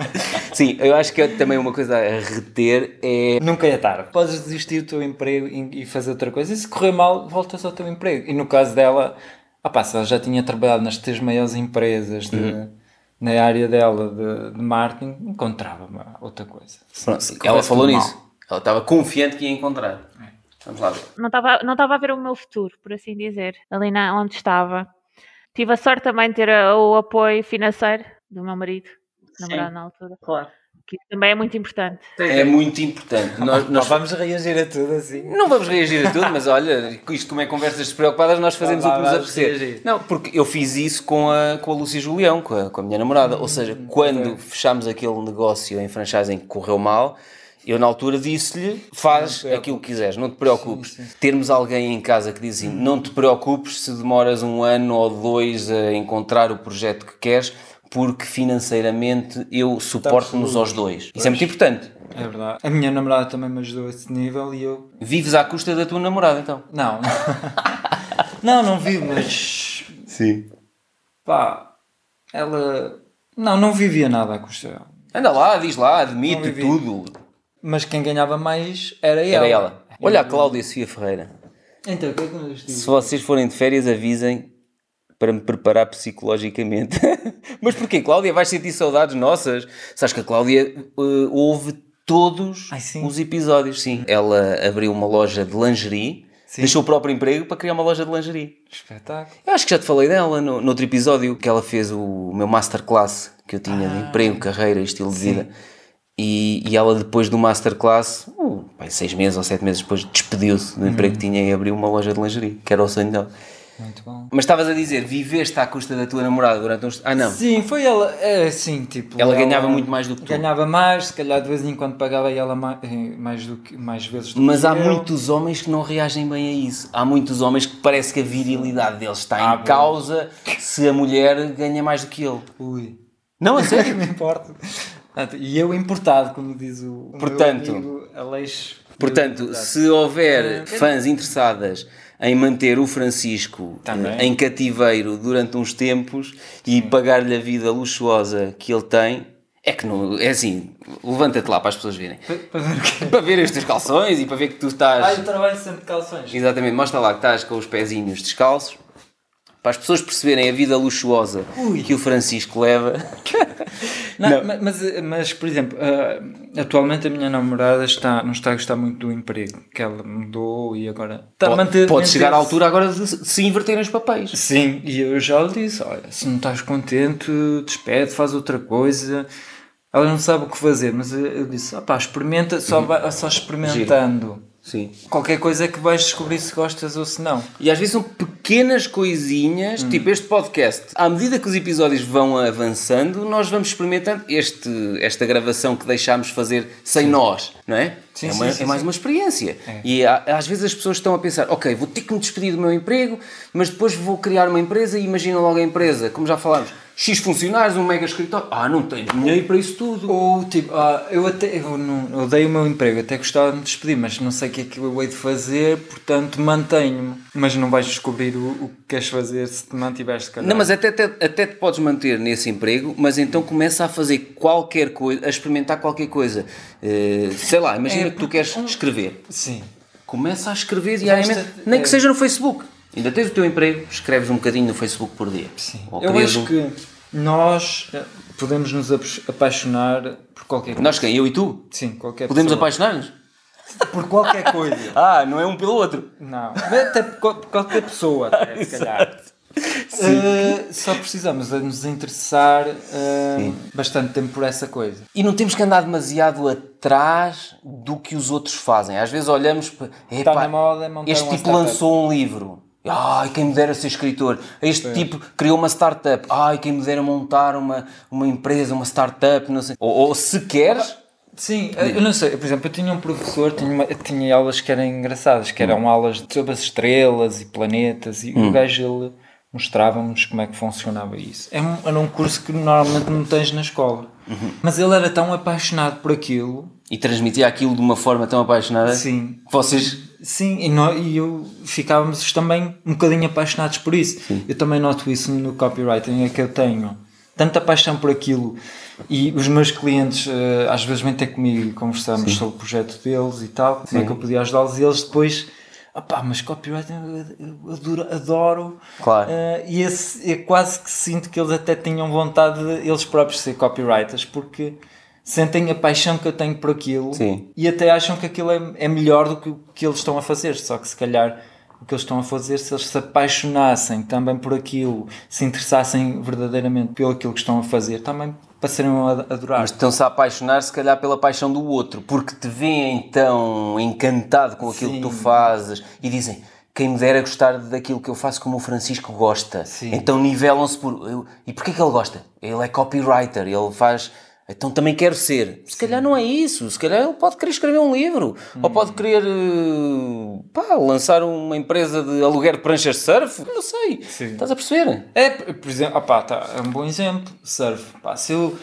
Sim, eu acho que é também uma coisa a reter é. Nunca é tarde. Podes desistir do teu emprego e fazer outra coisa. E se correr mal, voltas ao teu emprego. E no caso dela, ah pá, se ela já tinha trabalhado nas três maiores empresas de- Uhum. na área dela de, de marketing, encontrava uma outra coisa. Pronto, se ela falou nisso. Ela estava confiante que ia encontrar. Vamos lá ver. Não estava não estava a ver o meu futuro, por assim dizer, ali na, onde estava. Tive a sorte também de ter o apoio financeiro do meu marido, namorado na altura, Claro. que também é muito importante. É muito importante. Nós, mal. nós Pá, vamos reagir a tudo assim. não vamos reagir a tudo, mas olha, isto como é conversas despreocupadas, nós fazemos o que nos apetecer. reagir. Não, porque eu fiz isso com a, com a Lúcia Julião, com a, com a minha namorada. Ou seja, quando fechámos aquele negócio em franchising que correu mal, eu na altura disse-lhe: faz aquilo que quiseres, não te preocupes. Termos alguém em casa que diz assim: não te preocupes se demoras um ano ou dois a encontrar o projeto que queres, porque financeiramente eu suporto-nos aos dois. Isso é muito importante. É verdade. A minha namorada também me ajudou a esse nível e eu. Vives à custa da tua namorada, então. Não. não, não vi, mas. Sim. Pá, ela. Não, não vivia nada à custa dela. Anda lá, diz lá, admite tudo. Mas quem ganhava mais era ela. Era ela. Olha a Cláudia Sofia Ferreira. Então, o que é que diz? Se vocês forem de férias, avisem para me preparar psicologicamente. Mas porquê, Cláudia? Vais sentir saudades nossas? Sabes que a Cláudia eh, ouve todos Ai, os episódios, sim. Ela abriu uma loja de lingerie, Sim. deixou o próprio emprego para criar uma loja de lingerie. Espetáculo. Eu acho que já te falei dela no, no outro episódio, que ela fez o meu masterclass que eu tinha Ah. de emprego, carreira e estilo de vida. E, e ela depois do masterclass, uh, pai, seis meses ou sete meses depois, despediu-se do emprego que tinha e abriu uma loja de lingerie, que era o sonho dela. Muito bom. Mas estavas a dizer, viveste à custa da tua namorada durante uns... Ah não, Sim, foi ela. É assim, tipo. ela ganhava muito mais do que tu. Ganhava mais, se calhar de vez em quando pagava ela mais, mais, do que, mais vezes do Mas que há eu. muitos homens que não reagem bem a isso. Há muitos homens que parece que a virilidade deles está Ah, em bom. causa se a mulher ganha mais do que ele. Ui. Não, a sério? Não importa. E eu importado, como diz o, o Portanto- meu amigo Aleixo. Portanto, se houver fãs interessadas em manter o Francisco Também. eh, em cativeiro durante uns tempos e pagar-lhe a vida luxuosa que ele tem, é que não. É assim, levanta-te lá para as pessoas verem. Para, para ver o quê? Para ver estes calções e para ver que tu estás. Ah, eu trabalho sempre de calções. Exatamente, mostra lá que estás com os pezinhos descalços. Para as pessoas perceberem a vida luxuosa Ui. que o Francisco leva. Não, Não. ma- Mas, mas, por exemplo, ah, atualmente a minha namorada está, não está a gostar muito do emprego que ela mudou e agora está a Pode, manter. pode chegar à altura agora de se inverterem os papéis. Sim, e eu já lhe disse: olha, se não estás contente, despede, faz outra coisa. Ela não sabe o que fazer, mas eu, disse: ah pá, experimenta, só, vai, só experimentando. Sim. Qualquer coisa é que vais descobrir se gostas ou se não. E às vezes são pequenas coisinhas, tipo este podcast. À medida que os episódios vão avançando, nós vamos experimentando este, esta gravação que deixámos fazer sem nós, não é? Sim, é, sim, uma- sim, é mais sim. uma experiência. E há- às vezes as pessoas estão a pensar, ok, vou ter que me despedir do meu emprego, mas depois vou criar uma empresa e imagina logo a empresa, como já falámos, X funcionários, um mega escritório. Ah, não tenho dinheiro para isso tudo. Ou tipo, ah, eu até eu não, odeio o meu emprego, até gostava de me despedir, mas não sei o que é que eu hei de fazer, portanto mantenho-me. Mas não vais descobrir o, o que queres fazer se te mantiveres, calhar. Não, mas até, até, até te podes manter nesse emprego, mas então começa a fazer qualquer coisa, a experimentar qualquer coisa. Eh, sei lá, imagina É, que tu queres escrever. Sim. Começa a escrever diariamente, nem que é. seja no Facebook. Ainda tens o teu emprego, escreves um bocadinho no Facebook por dia. Sim. Ou Eu acho um- que nós eh, podemos nos apa- apaixonar por qualquer coisa. Nós quem? Eu e tu? Sim, qualquer Podemos apaixonar-nos? Por qualquer coisa. Ah, não é um pelo outro. Não. Até por qual- por qualquer pessoa, até, se calhar. Eh, só precisamos de nos interessar eh, bastante tempo por essa coisa. E não temos que andar demasiado atrás do que os outros fazem. Às vezes olhamos para. Está na moda Este tipo startup." lançou um livro. Ai, quem me dera ser escritor. Este tipo criou uma startup. Ai, quem me dera montar uma, uma empresa, uma startup. Não sei. Ou, ou se queres, Sim, eu não sei, por exemplo, eu tinha um professor, tinha, uma- tinha aulas que eram engraçadas, que eram aulas sobre as estrelas e planetas, e o gajo ele mostrava-nos como é que funcionava isso. É um- Era um curso que normalmente não tens na escola. Mas ele era tão apaixonado por aquilo, E transmitia aquilo de uma forma tão apaixonada sim, que vocês. Sim, e, nó- e eu ficávamos também um bocadinho apaixonados por isso. Eu também noto isso no copywriting, é que eu tenho tanta paixão por aquilo e os meus clientes eh, às vezes vêm ter comigo e conversamos sobre o projeto deles e tal, como é que eu podia ajudá-los e eles depois, opá, mas copywriting eu- adoro, adoro. Claro. Eh, e esse, eu quase que sinto que eles até tinham vontade de eles próprios ser copywriters porque sentem a paixão que eu tenho por aquilo Sim. e até acham que aquilo é, é melhor do que o que eles estão a fazer. Só que se calhar o que eles estão a fazer, se eles se apaixonassem também por aquilo, se interessassem verdadeiramente pelo aquilo que estão a fazer, também passariam a adorar. Mas estão-se a apaixonar, se calhar, pela paixão do outro, porque te veem tão encantado com aquilo que tu Sim. fazes e dizem. Quem me dera gostar daquilo que eu faço como o Francisco gosta. Sim. Então nivelam-se por. eu- e porquê que ele gosta? Ele é copywriter, ele faz. Então também quero ser. Se calhar não é isso. Se calhar ele pode querer escrever um livro. Ou Hum. pode querer eh, pá, lançar uma empresa de aluguer de pranchas de surf. Não sei. Sim. Estás a perceber? É, por exemplo, opá, tá, é um bom exemplo, surf. Pá, se, eu,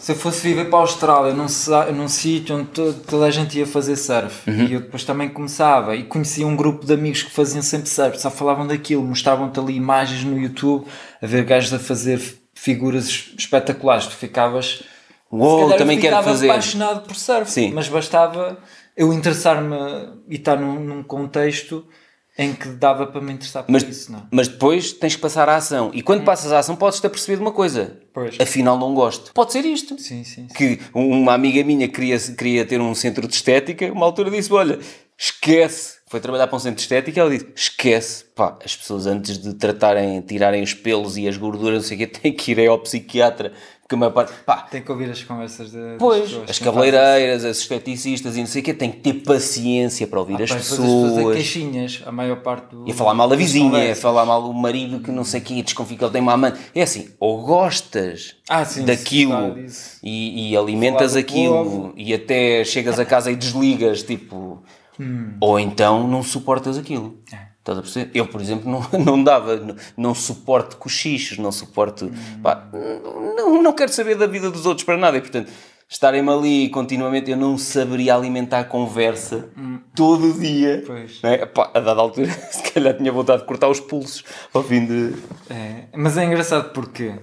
se eu fosse viver para a Austrália, num, num sítio onde to- toda a gente ia fazer surf, e eu depois também começava, e conhecia um grupo de amigos que faziam sempre surf, só falavam daquilo, mostravam-te ali imagens no YouTube, a ver gajos a fazer figuras es- espetaculares, tu ficavas... Uou, se também eu quero fazer. apaixonado por surf, Sim. mas bastava eu interessar-me e estar num, num contexto em que dava para me interessar por Mas, isso, não é? mas depois tens que passar à ação. E quando passas à ação, podes-te aperceber de uma coisa. Pois. Afinal, não gosto. Pode ser isto. Sim, sim, sim. Que uma amiga minha queria, queria ter um centro de estética, uma altura disse: Olha, esquece. Foi trabalhar para um centro de estética e ela disse: Esquece. Pá, as pessoas antes de tratarem, tirarem os pelos e as gorduras, não sei o quê, têm que ir ao psiquiatra. A maior parte. Pá, Tem que ouvir as conversas de, das Pois, pessoas. as cabeleireiras, as esteticistas e não sei o quê, têm que ter paciência para ouvir faz- as Pá, as pessoas a pessoas. queixinhas, a maior parte do. E a falar mal da vizinha, a falar mal do marido que não sei o quê, desconfia que ele tem uma amante. É assim, ou gostas Ah, sim, daquilo e, e alimentas aquilo povo. e até chegas a casa e desligas, tipo, Hum. ou então não suportas aquilo. É. Estás a perceber? Eu, por exemplo, não, não dava, não, não suporto cochichos, não suporto. Hum. pá, não, não quero saber da vida dos outros para nada. E, portanto, estarem-me ali continuamente, eu não saberia alimentar a conversa todo o dia. Hum. Pois. Não é? Pá, a dada altura, se calhar tinha vontade de cortar os pulsos ao fim de. É, mas é engraçado porque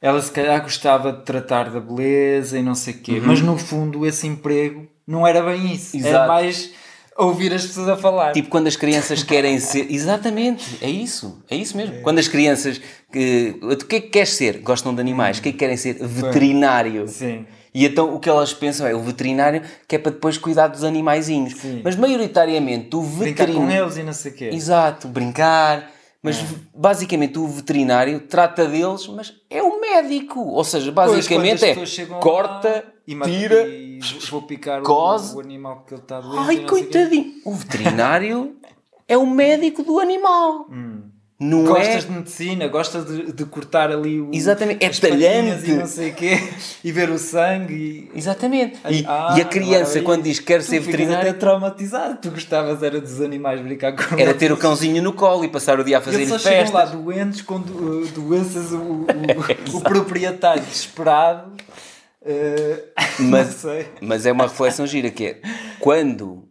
ela se calhar gostava de tratar da beleza e não sei o quê, mas no fundo esse emprego não era bem isso. Exato. É mais ouvir as pessoas a falar. Tipo, quando as crianças querem ser. Exatamente, é isso, é isso mesmo. Quando as crianças. Que... O que é que queres ser? Gostam de animais, o que é que querem ser? Veterinário. Sim. E então o que elas pensam é o veterinário que é para depois cuidar dos animaizinhos. Sim. Mas maioritariamente o Brincar com veterinário. eles e não sei o quê. Exato, brincar. Mas basicamente o veterinário trata deles, mas é o médico. Ou seja, Pois, basicamente as é corta, e tira. e vou picar o- cose. o, animal que ele está doente. Ai, o coitadinho. O veterinário é o médico do animal. Não Hum. Gostas é. de medicina, gostas de, de cortar ali o. Exatamente, é talhante. E não sei o quê, e ver o sangue. E, Exatamente. E, Ah, e a criança, quando diz que quer ser veterinário, até traumatizado. Tu gostavas era dos animais brincar com era ter o cãozinho no colo e passar o dia a fazer eles só chegam lá festas. doentes, com do- doenças, o, o, o proprietário desesperado. eh, Mas- não sei. Mas é uma reflexão gira que é quando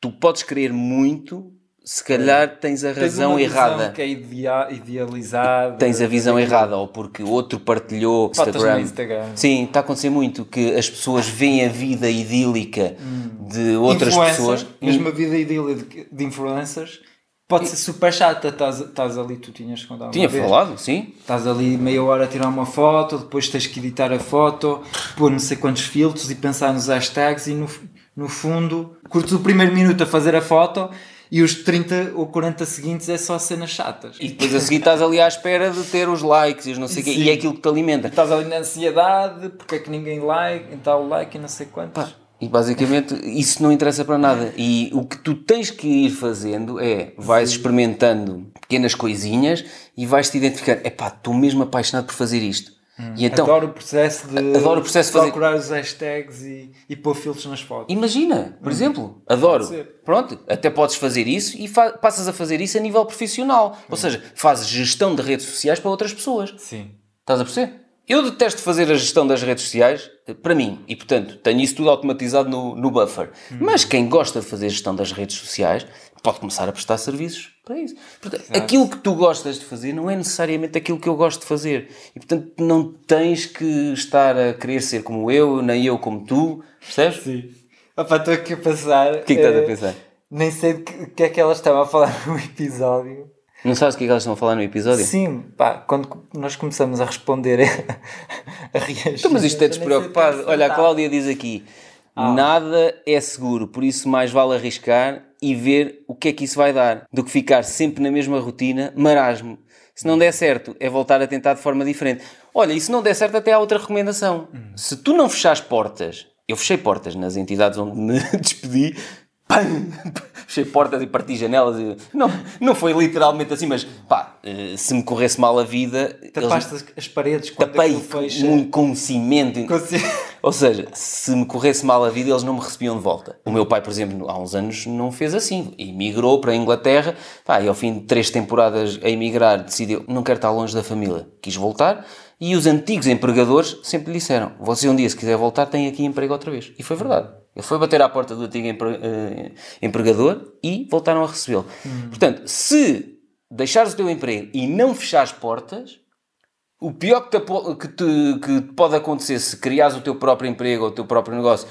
tu podes querer muito, se calhar tens a Tens razão visão errada. Que é idea- idealizada. Tens a visão errada, ou porque outro partilhou Instagram. Instagram. Sim, está a acontecer muito que as pessoas veem a vida idílica de outras Influencer, pessoas. Mesmo a vida idílica de, influencers pode ser super chata. Estás, estás ali, tu tinhas uma Tinha vez. falado, sim. Estás ali meia hora a tirar uma foto, depois tens que editar a foto, pôr não sei quantos filtros e pensar nos hashtags e no, no fundo curtes o primeiro minuto a fazer a foto e os 30 ou 40 seguintes é só cenas chatas. E depois a seguir estás ali à espera de ter os likes e os não sei o quê. Sim. E é aquilo que te alimenta. Estás ali na ansiedade, porque é que ninguém like, e tal like e não sei quantos. E basicamente isso não interessa para nada. E o que tu tens que ir fazendo é vais experimentando pequenas coisinhas e vais te identificando. Epá, estou mesmo apaixonado por fazer isto. E então, Adoro o processo de Adoro o processo de fazer- procurar os hashtags e, e pôr filtros nas fotos. Imagina, por exemplo, adoro. Pronto, até podes fazer isso e fa- passas a fazer isso a nível profissional. Ou seja, fazes gestão de redes sociais para outras pessoas. Sim. Estás a perceber? Eu detesto fazer a gestão das redes sociais eh, para mim e, portanto, tenho isso tudo automatizado no, no buffer. Mas quem gosta de fazer gestão das redes sociais pode começar a prestar serviços para isso. Portanto, aquilo que tu gostas de fazer não é necessariamente aquilo que eu gosto de fazer. E, portanto, não tens que estar a querer ser como eu, nem eu como tu. Percebes? Sim. Opa, estou aqui a pensar. O que é que estás a eh, pensar? Nem sei de que, o que é que elas estavam a falar no episódio. Não sabes o que é que elas estão a falar no episódio? Sim, pá, quando nós começamos a responder a reagir. Então, mas isto é eu nem sei despreocupado. Olha, a. Cláudia diz aqui: nada é seguro, por isso mais vale arriscar e ver o que é que isso vai dar, do que ficar sempre na mesma rotina, marasmo. Se não der certo, é voltar a tentar de forma diferente. Olha, e se não der certo, até há outra recomendação. Se tu não fechares portas, eu fechei portas nas entidades onde me despedi, pam, fechei portas e parti janelas. E... Não, não foi literalmente assim, mas pá, eh, se me corresse mal a vida, eles- Tapaste as- as paredes quando tapei fecha. muito com cimento. Consi- Ou seja, se me corresse mal a vida, eles não me recebiam de volta. O meu pai, por exemplo, há uns anos não fez assim. Emigrou para a Inglaterra pá, e ao fim de três temporadas a emigrar decidiu não quero estar longe da família. Quis voltar e os antigos empregadores sempre lhe disseram você um dia se quiser voltar tem aqui emprego outra vez. E foi verdade. Ele foi bater à porta do antigo eh, empregador e voltaram a recebê-lo. Portanto, se deixares o teu emprego e não fechares portas, o pior que te, que te- que te pode acontecer se criares o teu próprio emprego ou o teu próprio negócio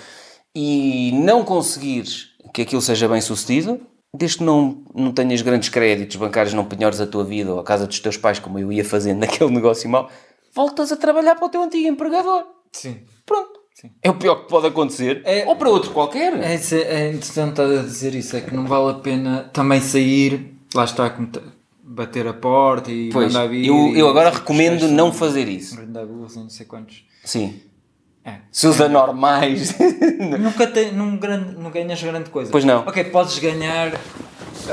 e não conseguires que aquilo seja bem sucedido, desde que não, não tenhas grandes créditos bancários, não penhores a tua vida ou a casa dos teus pais, como eu ia fazendo naquele negócio mau, voltas a trabalhar para o teu antigo empregador. Sim. Pronto. Sim. É o pior que pode acontecer. É- ou para outro qualquer. É, é, é interessante a dizer isso, é que não vale a pena também sair, lá está, bater a porta e Pois, mandar vir. eu, eu agora recomendo não fazer isso. Grande abuso, não sei quantos. Sim. É. Se os anormais. Nunca tem, não, grande, não ganhas grande coisa. Pois não. Ok, podes ganhar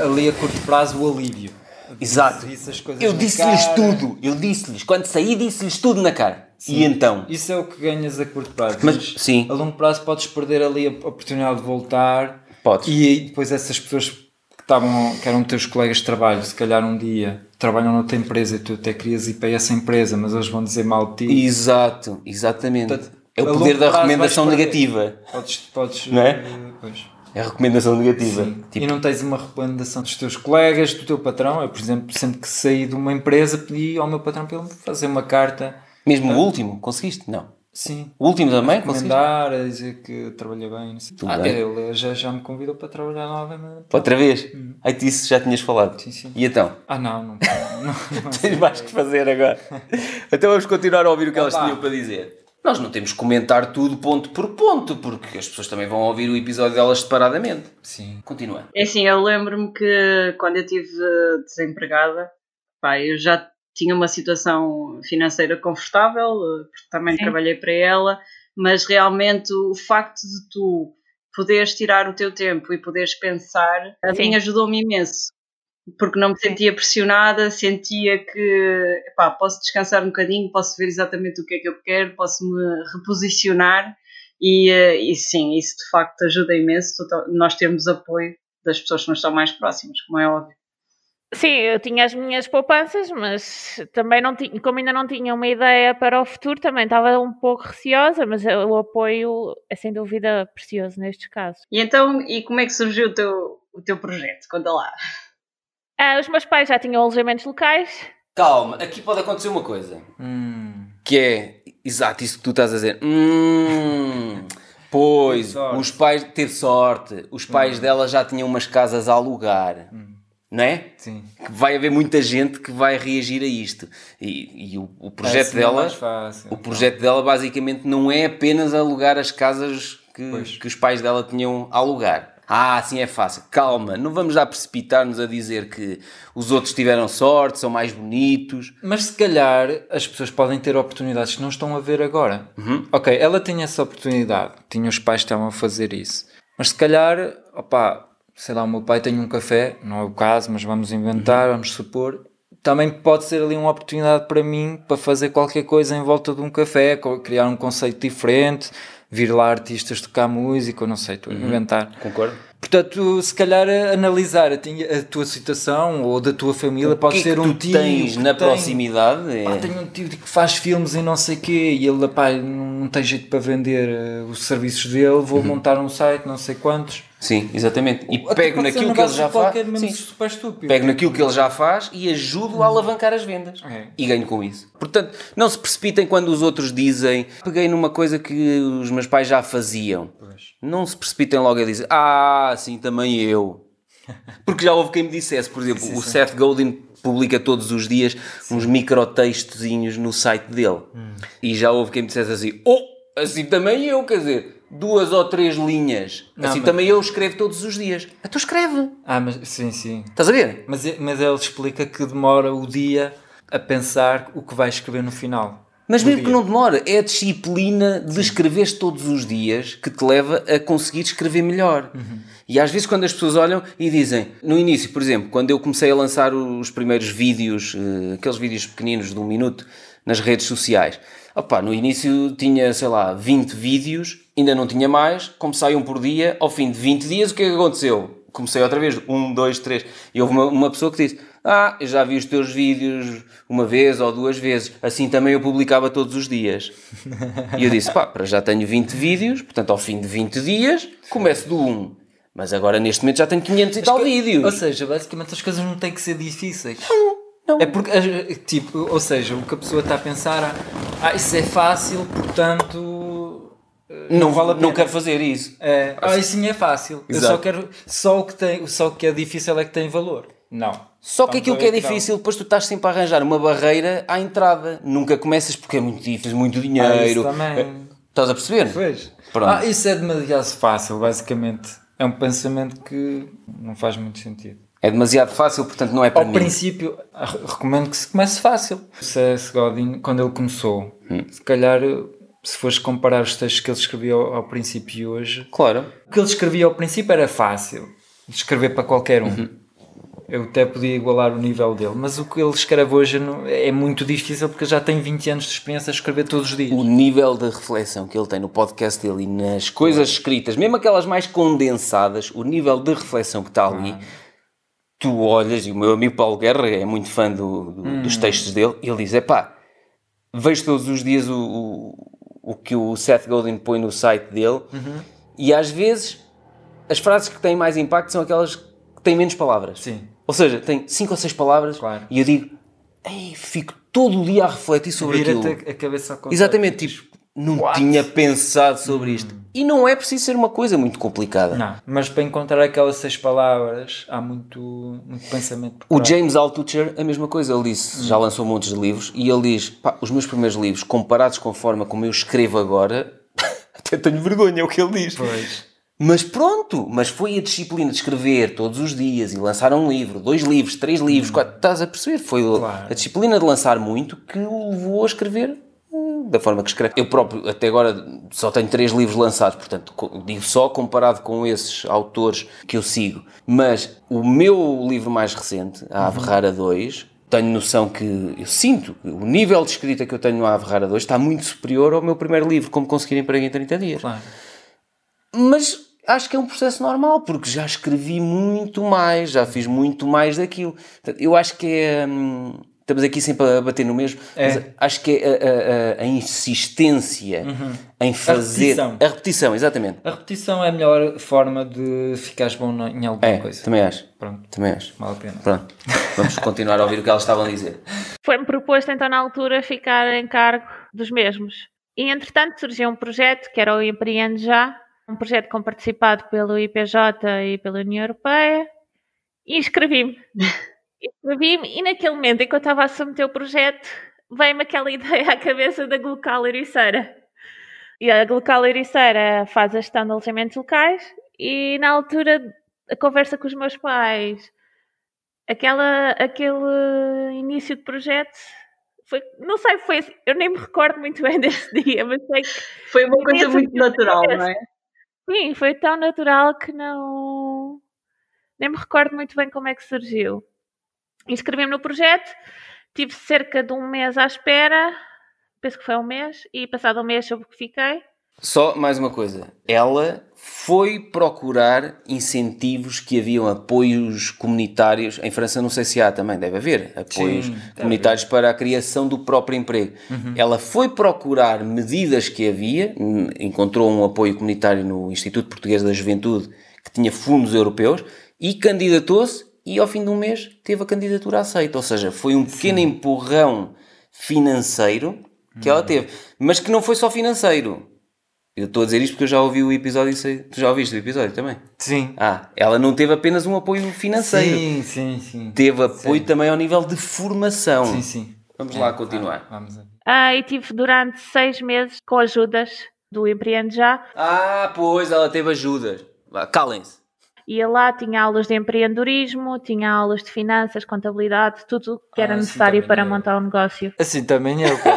ali a curto prazo o alívio. Exato. Disse Eu disse-lhes tudo. Eu disse-lhes. Quando saí, disse-lhes tudo na cara. E então? Isso é o que ganhas a curto prazo. Mas, sim. a longo prazo podes perder ali a oportunidade de voltar. Podes. E aí depois essas pessoas que estavam, que eram teus colegas de trabalho, se calhar um dia trabalham noutra empresa e tu até querias ir para essa empresa, mas eles vão dizer mal de ti. Exato, exatamente. Portanto, é o poder da recomendação negativa. Podes, podes, Não é? pois. É a recomendação negativa. Sim. Tipo, E não tens uma recomendação dos teus colegas, do teu patrão. Eu, por exemplo, sempre que saí de uma empresa, pedi ao meu patrão para ele fazer uma carta. Mesmo o último, conseguiste? Não. Sim. O último também conseguiste? A dizer que trabalhei bem. Não sei. Tudo Ah, bem. ele já, já me convidou para trabalhar novamente. Outra vez? Aí disse já tinhas falado. Hum. Sim, sim. E então? Ah, não, não. não, não Tens mais que fazer agora. então vamos continuar a ouvir o que elas Vá. tinham para dizer. Nós não temos que comentar tudo ponto por ponto, porque as pessoas também vão ouvir o episódio delas separadamente. Sim. Continua. É assim, eu lembro-me que quando eu estive desempregada, pá, eu já tinha uma situação financeira confortável, eh, porque também Sim. trabalhei para ela, mas realmente o facto de tu poderes tirar o teu tempo e poderes pensar, a Sim. mim ajudou-me imenso. Porque não me sentia pressionada, sentia que epá, posso descansar um bocadinho, posso ver exatamente o que é que eu quero, posso me reposicionar e, eh, e sim, isso de facto ajuda imenso. Nós temos apoio das pessoas que nos estão mais próximas, como é óbvio. Sim, eu tinha as minhas poupanças, mas também não tinha, como ainda não tinha uma ideia para o futuro, também estava um pouco receosa, mas o apoio é sem dúvida precioso nestes casos. E então, e como é que surgiu o teu, o teu projeto? Conta lá. Ah, os meus pais já tinham alojamentos locais, Calma, aqui pode acontecer uma coisa. Hum. Que é, exato, isso que tu estás a dizer. Hum, pois, os pais, teve sorte. Os pais dela já tinham umas casas a alugar. Não é? Sim. Que vai haver muita gente que vai reagir a isto. E, e o, o projeto Assim é dela. mais fácil. O projeto dela basicamente não é apenas alugar as casas que, que os pais dela tinham a alugar. Ah, assim é fácil. Calma, não vamos já precipitar-nos a dizer que os outros tiveram sorte, são mais bonitos. Mas se calhar as pessoas podem ter oportunidades que não estão a ver agora. Uhum. Ok, ela tinha essa oportunidade, tinha os pais que estavam a fazer isso. Mas se calhar, opá, sei lá, o meu pai tem um café, não é o caso, mas vamos inventar, Uhum. vamos supor, também pode ser ali uma oportunidade para mim para fazer qualquer coisa em volta de um café, criar um conceito diferente, vir lá artistas tocar música, ou não sei, estou a inventar. Concordo. Portanto, se calhar analisar a, tua situação ou da tua família, pode que ser é um tio tens que na tem- proximidade. é- Pá, tenho um tio que faz filmes e não sei quê, e ele pá, não tem jeito para vender eh, os serviços dele, vou Uhum. montar um site, não sei quantos. Sim, exatamente. E Até pego naquilo que ele já faz. mesmo Sim. super estúpido. Pego naquilo que ele já faz e ajudo a alavancar as vendas. É. E ganho com isso. Portanto, não se precipitem quando os outros dizem peguei numa coisa que os meus pais já faziam. Não se precipitem logo a dizer ah, sim, também eu. Porque já houve quem me dissesse, por exemplo, o Seth Godin publica todos os dias uns microtextozinhos no site dele. Hum. E já houve quem me dissesse assim, oh, assim também eu, quer dizer, duas ou três linhas. Não, assim mas- também eu escrevo todos os dias. Então escreve. Ah, mas sim, sim. Estás a ver? Mas, mas ele explica que demora o dia a pensar o que vai escrever no final. Mas mesmo que dia. não demora, é a disciplina de escrever todos os dias que te leva a conseguir escrever melhor. E às vezes quando as pessoas olham e dizem, no início, por exemplo, quando eu comecei a lançar os primeiros vídeos, eh, aqueles vídeos pequeninos de um minuto nas redes sociais, opá, no início tinha, sei lá, 20 vídeos, ainda não tinha mais, como sai um por dia, ao fim de 20 dias o que é que aconteceu? Comecei outra vez, um, dois, três, e houve uma, uma pessoa que disse, ah, eu já vi os teus vídeos uma vez ou duas vezes, assim também eu publicava todos os dias. E eu disse, pá, para já tenho 20 vídeos, portanto ao fim de 20 dias começo do 1. Mas agora neste momento já tenho 500 e tal Ou vídeos. seja, basicamente as coisas não têm que ser difíceis. não. É porque, as- tipo, ou seja, o que a pessoa está a pensar, ah, isso é fácil, portanto. Eh, Não, vale a não pena. quero fazer isso. É, ah, isso sim é fácil. Eu Exato. só quero. Só o, que tem, só o que é difícil é que tem valor. Não. Só que aquilo que é não. difícil, depois tu estás sempre a arranjar uma barreira à entrada. Nunca começas porque é muito difícil, muito Ah, isso dinheiro. também. Estás a perceber? Pois. Pronto. Ah, isso é demasiado fácil, basicamente. É um pensamento que não faz muito sentido. É demasiado fácil, portanto não é para Ao mim. princípio, ah, recomendo que se comece fácil. O C.S. Godin, quando ele começou, se calhar, se fores comparar os textos que ele escrevia ao, ao princípio e hoje, Claro. o que ele escrevia ao princípio era fácil de escrever para qualquer um. Uhum. Eu até podia igualar o nível dele, mas o que ele escreve hoje é muito difícil porque já tem 20 anos de experiência a escrever todos os dias. O nível de reflexão que ele tem no podcast dele e nas coisas escritas, mesmo aquelas mais condensadas, o nível de reflexão que está ali, tu olhas, e o meu amigo Paulo Guerra é muito fã do- do- dos textos dele, e ele diz: é pá, vejo todos os dias o, o, o que o Seth Godin põe no site dele, e às vezes as frases que têm mais impacto são aquelas que têm menos palavras. Sim. Ou seja, tem cinco ou seis palavras, Claro. e eu digo: Ei, fico todo o dia a refletir sobre aquilo. Vira-te a- a cabeça contrário. Exatamente, tipo, não What? tinha pensado sobre isto. E não é preciso ser uma coisa muito complicada. Não, mas para encontrar aquelas seis palavras há muito, muito pensamento. O. James Altucher, a mesma coisa, ele disse, já lançou montes de livros, e ele diz: pá, os meus primeiros livros, comparados com a forma como eu escrevo agora, até tenho vergonha, é o que ele diz. Pois. Mas pronto, mas foi a disciplina de escrever todos os dias e lançar um livro, dois livros, três livros, quatro, estás a perceber? Foi Claro. a disciplina de lançar muito que o levou a escrever hum, da forma que escreve. Eu próprio, até agora, só tenho três livros lançados, portanto, digo só comparado com esses autores que eu sigo. Mas o meu livro mais recente, A Ave Rara 2, tenho noção que eu sinto que o nível de escrita que eu tenho no Ave Rara 2 está muito superior ao meu primeiro livro, Como Conseguir Emprego em 30 Dias. Claro. Mas acho que é um processo normal, porque já escrevi muito mais, já fiz muito mais daquilo. Eu acho que é. hum, estamos aqui sempre a bater no mesmo, É. mas acho que é a, a- a insistência em fazer. repetição. A repetição, exatamente. A repetição é a melhor forma de ficares bom em alguma É, coisa. também acho. Pronto, Também acho. vale a pena. Pronto, vamos continuar a ouvir o que elas estavam a dizer. Foi-me proposto então na altura ficar em cargo dos mesmos. E entretanto surgiu um projeto que era o Empreende Já, um projeto com participado pelo IPJ e pela União Europeia, e inscrevi-me. Inscrevi-me e naquele momento em que eu estava a submeter o projeto, veio-me aquela ideia à cabeça da Glocal Ericeira. E a Glocal Ericeira faz a gestão de alojamentos locais e na altura a conversa com os meus pais aquela, aquele início de projeto foi, não sei, foi, eu nem me recordo muito bem desse dia, mas sei que Foi uma coisa muito natural, não é? sim, foi tão natural que não nem me recordo muito bem como é que surgiu. Inscrevi-me no projeto, tive cerca de um mês à espera, penso que foi um mês, e passado um mês soube que fiquei. Só mais uma coisa. Ela foi procurar incentivos que haviam apoios comunitários. Em França não sei se há também, deve haver apoios Sim, comunitários para a criação do próprio emprego. Ela foi procurar medidas que havia, encontrou um apoio comunitário no Instituto Português da Juventude que tinha fundos europeus e candidatou-se e ao fim de um mês teve a candidatura aceita. Ou seja, foi um pequeno empurrão financeiro que ela teve, mas que não foi só financeiro. Eu estou a dizer isto porque eu já ouvi o episódio e sei. Tu já ouviste o episódio também? Sim. Ah, ela não teve apenas um apoio financeiro. Sim, sim, sim. Teve apoio também ao nível de formação. Sim, sim. Vamos lá continuar. Ah, vamos a ver. Ah, e tive durante seis meses com ajudas do Empreende Já. Ah, pois, ela teve ajudas. Calem-se. Ia lá, tinha aulas de empreendedorismo, tinha aulas de finanças, contabilidade, tudo que era Ah, sim, necessário para eu. montar um negócio. Assim também eu, fogo.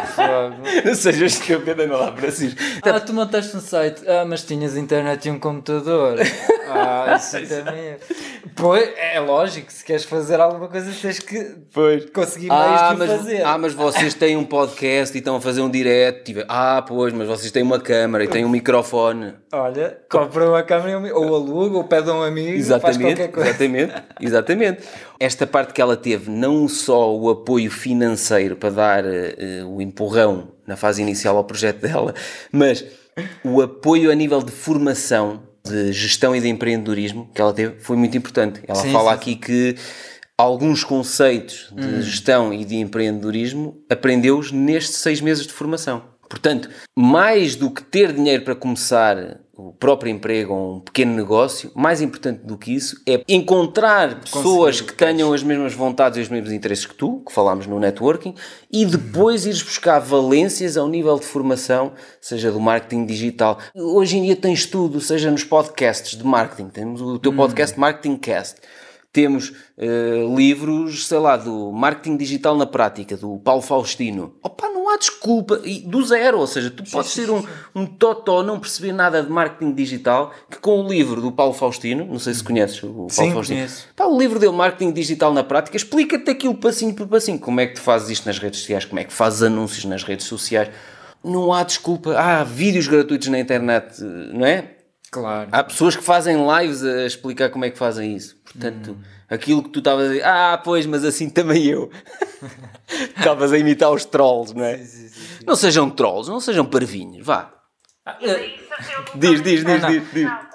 Não sejas estúpida, não lá para si. Ah, tu montaste um site. Ah, mas tinhas internet e um computador. Ah, isso também é. Pois, é lógico, se queres fazer alguma coisa tens que Pois. conseguir Ah de mas, fazer. ah, mas vocês têm um podcast e estão a fazer um direct. Tive- Ah, pois, mas vocês têm uma câmara e têm um microfone. Olha, compra uma câmera e um mi- ou aluga ou pede a um amigo, faz Exatamente, qualquer coisa. exatamente, exatamente. Esta parte que ela teve, não só o apoio financeiro para dar eh, o empurrão na fase inicial ao projeto dela, mas o apoio a nível de formação, de gestão e de empreendedorismo que ela teve foi muito importante. Ela Sim, fala sim, aqui que alguns conceitos de Hum. gestão e de empreendedorismo aprendeu-os nestes seis meses de formação. Portanto, mais do que ter dinheiro para começar o próprio emprego ou um pequeno negócio, mais importante do que isso é encontrar pessoas que tenham as mesmas vontades e os mesmos interesses que tu, que falámos no networking, e depois ires buscar valências ao nível de formação, seja do marketing digital. Hoje em dia tens tudo, seja nos podcasts de marketing, temos o teu podcast Marketing Cast. Temos eh, livros, sei lá, do Marketing Digital na Prática, do Paulo Faustino. Opa, não há desculpa. E do zero, ou seja, tu podes ser um, um totó, não perceber nada de marketing digital, que com o livro do Paulo Faustino, não sei se conheces o Paulo Sim, Faustino. conheço. Pá, o livro dele, Marketing Digital na Prática, explica-te aquilo passinho por passinho. Como é que tu fazes isto nas redes sociais, como é que fazes anúncios nas redes sociais. Não há desculpa. Há vídeos gratuitos na internet, não é? Claro. Há pessoas que fazem lives a explicar como é que fazem isso. Portanto, aquilo que tu estavas a dizer, ah, pois, mas assim também eu. Estavas a imitar os trolls, não é? Não sejam trolls, não sejam parvinhos, vá. Diz, diz, diz, não. diz, diz. Não,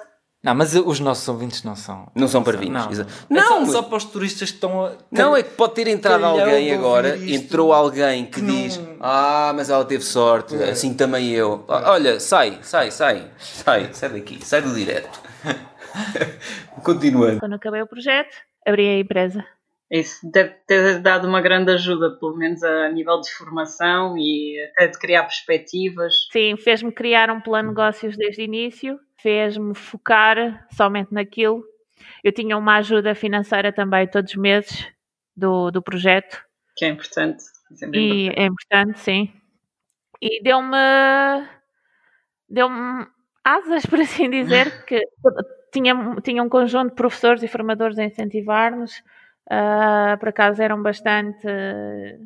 mas os nossos ouvintes não são. Não são parvinhos. Não, exa- não. Não, É só, só para os turistas que estão a. Não, é que pode ter entrado alguém agora, entrou alguém que que não- diz Ah, mas ela teve sorte, assim também eu. Olha, sai, sai, sai, sai, sai daqui, sai do direto. Continuando. Quando acabei o projeto, abri a empresa. Isso deve ter dado uma grande ajuda, pelo menos a nível de formação e até de criar perspectivas. Sim, fez-me criar um plano de negócios desde o início, fez-me focar somente naquilo. Eu tinha uma ajuda financeira também todos os meses do, do projeto Que é importante. Sempre e importante. é importante, sim. E deu-me deu-me asas, por assim dizer, que tinha, tinha um conjunto de professores e formadores a incentivar-nos. Ah, por acaso eram bastante.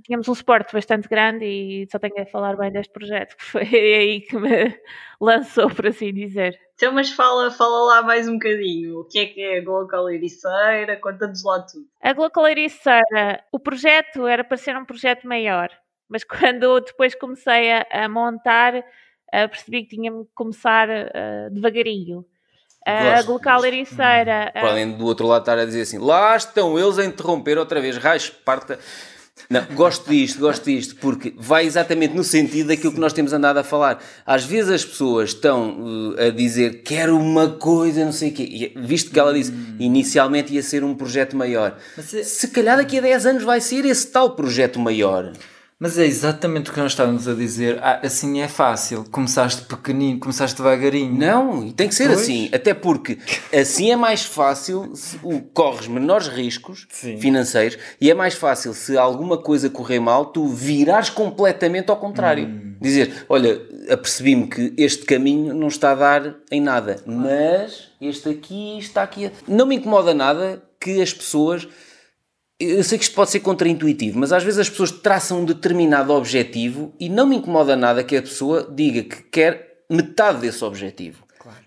Tínhamos um suporte bastante grande e só tenho a falar bem deste projeto, que foi aí que me lançou, por assim dizer. Então, mas fala, fala lá mais um bocadinho. O que é que é a Glocal Ericeira? Conta-nos lá tudo. A Glocaleiriceira, o projeto era para ser um projeto maior, mas quando depois comecei a, a montar, ah, percebi que tinha-me que começar ah, devagarinho. A Gosto Glocaleiriceira. ah, Podem do outro lado estar a dizer assim: lá estão eles a interromper outra vez, raios, parta. Não, gosto disto, gosto disto, porque vai exatamente no sentido daquilo que nós temos andado a falar. Às vezes as pessoas estão uh, a dizer quero uma coisa, não sei o quê, e, visto que ela disse inicialmente ia ser um projeto maior. Mas é- Se calhar daqui a 10 anos vai ser esse tal projeto maior. Mas é exatamente o que nós estávamos a dizer. Ah, assim é fácil. Começaste pequenino, começaste devagarinho. Não, e tem que ser Pois. assim, até porque assim é mais fácil, se o- corres menores riscos Sim. financeiros e é mais fácil se alguma coisa correr mal, tu virares completamente ao contrário. Hum. Dizer, olha, apercebi-me que este caminho não está a dar em nada, mas este aqui está aqui. a- Não me incomoda nada que as pessoas eu sei que isto pode ser contraintuitivo, mas às vezes as pessoas traçam um determinado objetivo e não me incomoda nada que a pessoa diga que quer metade desse objetivo. Claro.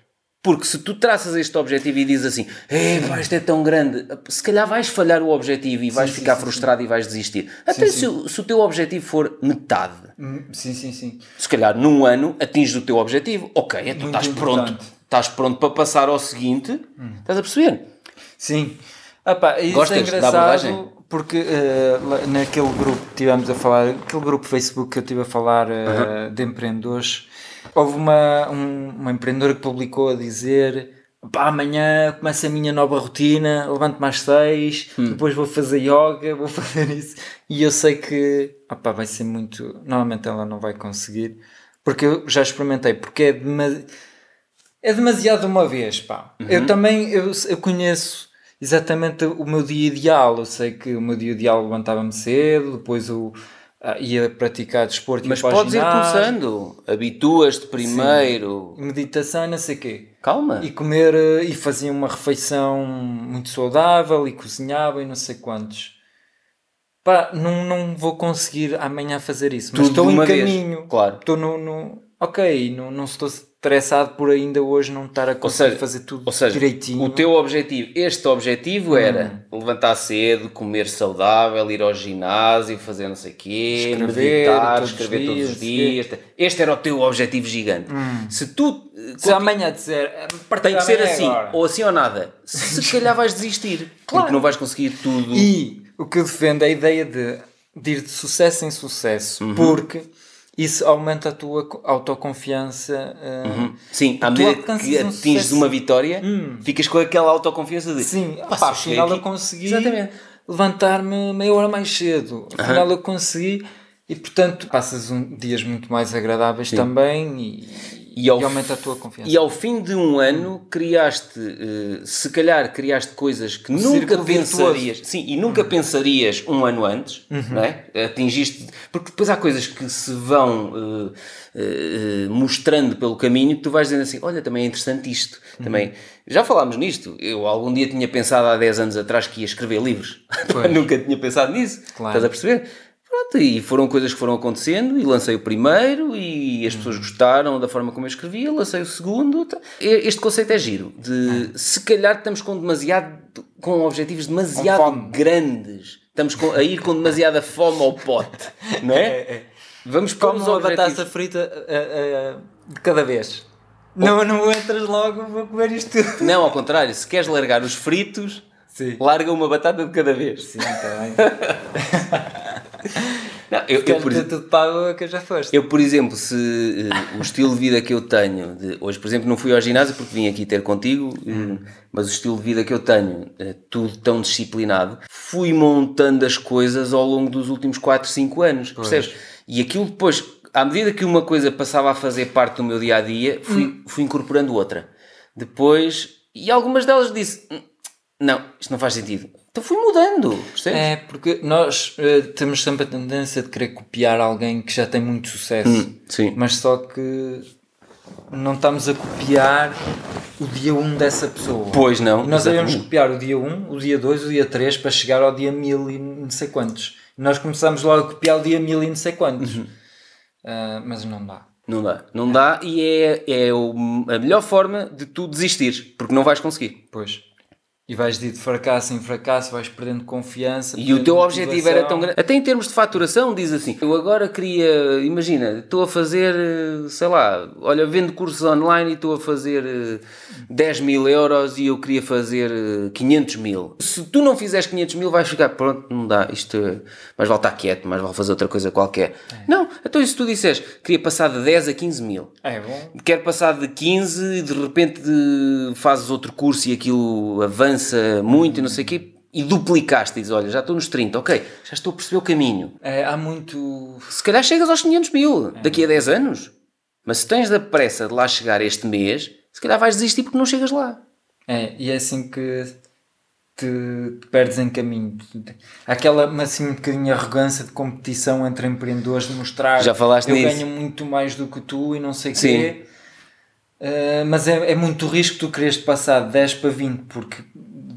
Porque se tu traças este objetivo e dizes assim, Epá, isto é tão grande, se calhar vais falhar o objetivo e vais sim, ficar sim, frustrado e vais desistir. Até sim. se, o- se o teu objetivo for metade, Hum, Sim, sim, sim. se calhar num ano atinges o teu objetivo, ok, então Muito estás pronto, estás pronto para passar ao seguinte, estás a perceber? Sim. Ah, pá, isso Gostas é da engraçado abordagem? porque lá- naquele grupo que estivemos a falar, aquele grupo Facebook que eu estive a falar eh, de empreendedores, houve uma, um- uma empreendedora que publicou a dizer pá, amanhã começa a minha nova rotina, levanto-me às seis, Hum. depois vou fazer yoga, vou fazer isso. E eu sei que ah, vai ser muito. Normalmente ela não vai conseguir, porque eu já experimentei, porque é demasiado. É demasiado uma vez, pá. Uhum. Eu também, eu, eu conheço exatamente o meu dia ideal. Eu sei que o meu dia ideal levantava-me cedo, depois eu ah, ia praticar desporto Mas podes ir começando, habituas-te primeiro, Meditação, não sei o quê. calma. E comer, eh, e fazia uma refeição muito saudável, e cozinhava e não sei quantos. Pá, não, não vou conseguir amanhã fazer isso, mas Tudo estou em uma vez, caminho. claro. Estou no, no- Ok, não, não estou estressado por ainda hoje não estar a conseguir seja- fazer tudo seja, direitinho. o teu objetivo, este objetivo era levantar cedo, comer saudável, ir ao ginásio, fazer não sei o quê, Escrever meditar, todos os escrever todos os dias, dias. Este era o teu objetivo gigante. Se tu eh, Se amanhã disser, "Eh, tem que ser é assim, agora." ou assim ou nada, se calhar vais desistir, porque não vais conseguir tudo. E o que eu defendo é a ideia de, de ir de sucesso em sucesso, Uhum. porque isso aumenta a tua co- autoconfiança. eh, Sim, à medida que um atinges sucesso. Hum. uma vitória, ficas com aquela autoconfiança de Sim, "Pá, pá, se eu cheguei afinal eu aqui-" consegui levantar-me meia hora mais cedo. Afinal eu consegui e portanto passas um, dias muito mais agradáveis também e, E ao e aumenta a tua confiança. E ao fim de um ano criaste, eh, se calhar criaste coisas que nunca pensarias, sim, e nunca pensarias um ano antes, Uhum. não é? Atingiste, porque depois há coisas que se vão eh, eh, mostrando pelo caminho que tu vais dizendo assim, olha, também é interessante isto, Uhum. também, já falámos nisto, eu algum dia tinha pensado há 10 anos atrás que ia escrever livros, nunca tinha pensado nisso, Claro. estás a perceber? Pronto, e foram coisas que foram acontecendo e lancei o primeiro e as pessoas gostaram da forma como eu escrevia, lancei o segundo. tá. E- Este conceito é giro, de se calhar estamos com demasiado, com objetivos demasiado fome. grandes, estamos com- a ir com demasiada fome ao pote, não é? Vamos pôr Como uma batata frita eh, eh, de cada vez. Não, não entras logo, vou comer isto tudo. Não, ao contrário, se queres largar os fritos, Sim. larga uma batata de cada vez. Sim, está bem. Não, eu, eu, por tudo pago que já foste. Eu, por exemplo, se eh, o estilo de vida que eu tenho, de- hoje, por exemplo, não fui ao ginásio porque vim aqui ter contigo, eh, mas o estilo de vida que eu tenho, eh, tudo tão disciplinado, fui montando as coisas ao longo dos últimos 4, 5 anos, percebes? E aquilo depois, à medida que uma coisa passava a fazer parte do meu dia a dia, fui, fui incorporando outra. Depois, e algumas delas disse: "Hum, Não, isto não faz sentido. Então fui mudando, percebes? É, porque nós eh, temos sempre a tendência de querer copiar alguém que já tem muito sucesso. Hum, sim. Mas só que não estamos a copiar o dia 1 dessa pessoa. Pois não. Nós devemos copiar o dia 1, o dia 2, o dia 3 para chegar ao dia 1000 e não sei quantos. E nós começamos logo a copiar o dia 1000 e não sei quantos. Uhum. Ah, mas não dá. Não dá, não dá e é, é a melhor forma de tu desistires, porque não vais conseguir. Pois. E vais de fracasso em fracasso, vais perdendo confiança. E o teu objetivo era tão grande. Até em termos de faturação, diz assim: eu agora queria, imagina, estou a fazer, eh, sei lá, olha, vendo cursos online e estou a fazer eh, 10 mil euros e eu queria fazer eh, 500 mil. Se tu não fizeres 500 mil, vais ficar, pronto, não dá, isto é- mais vale estar quieto, mais vale fazer outra coisa qualquer. Não, então se tu disseres, queria passar de 10 a 15 mil. É bom. quer passar de 15 e de repente fazes outro curso e aquilo avança muito e não sei o quê e duplicaste e dizes, olha, já estou nos 30, ok, já estou a perceber o caminho. É, há muito. Se calhar chegas aos 500 mil daqui a 10 anos. Mas se tens da pressa de lá chegar este mês, se calhar vais desistir porque não chegas lá. É, e é assim que te, te perdes em caminho. Há Aquela, assim, um bocadinho arrogância de competição entre empreendedores de mostrar Já falaste eu nisso. ganho muito mais do que tu e não sei o quê. Uh, mas é, é muito risco tu quereres passar de 10 para 20 porque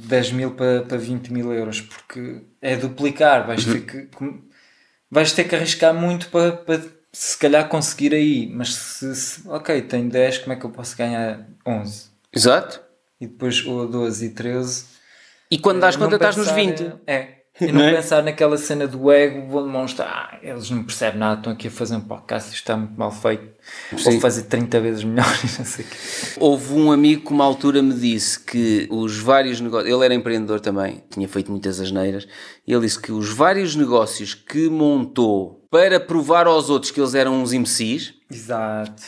10 mil para, para 20 mil euros, porque é duplicar, vais, ter, que, vais ter que arriscar muito para, para se calhar conseguir aí, mas se, se, ok, tenho 10, como é que eu posso ganhar 11? Exato. E depois ou 12 e 13. E quando dás Não conta estás nos pensar, 20. É. E não, Não é? pensar naquela cena do ego, vou demonstrar, ah, eles não percebem nada, estão aqui a fazer um podcast, isto está muito mal feito, Sim. vou fazer 30 vezes melhor, e não sei. Houve um amigo que uma altura me disse que os vários negócios, ele era empreendedor também, tinha feito muitas asneiras, e ele disse que os vários negócios que montou para provar aos outros que eles eram uns imbecis, Exato,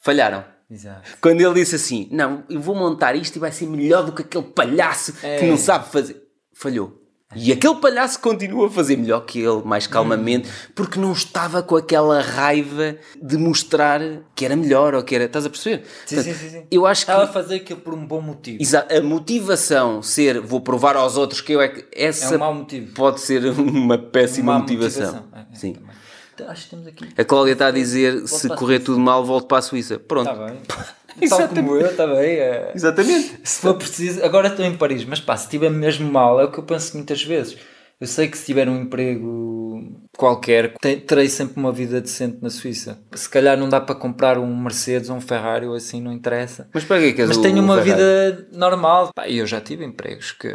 falharam. exato. Quando ele disse assim, não, eu vou montar isto e vai ser melhor do que aquele palhaço que É. não sabe fazer. Falhou. E aquele palhaço continua a fazer melhor que ele, mais calmamente, porque não estava com aquela raiva de mostrar que era melhor ou que era. Estás a perceber? Sim, Portanto, sim, sim, sim. Eu acho que Estava a fazer aquilo por um bom motivo. exa- a motivação ser vou provar aos outros que eu é que. É Essa um mau motivo. pode ser uma péssima Má motivação. É, é, Sim. também. Então, acho que temos aqui. A Cláudia está a dizer: se correr tudo mal, volto para a Suíça. Pronto. Está bem. Tal como eu, bem. é. Exatamente. Se for preciso, agora estou em Paris, mas pá, se estiver mesmo mal, é o que eu penso muitas vezes. Eu sei que se tiver um emprego qualquer, te- terei sempre uma vida decente na Suíça. Se calhar não dá para comprar um Mercedes ou um Ferrari ou assim, não interessa. Mas para que queres Mas o tenho uma Ferrari? vida normal. Pá, e eu já tive empregos que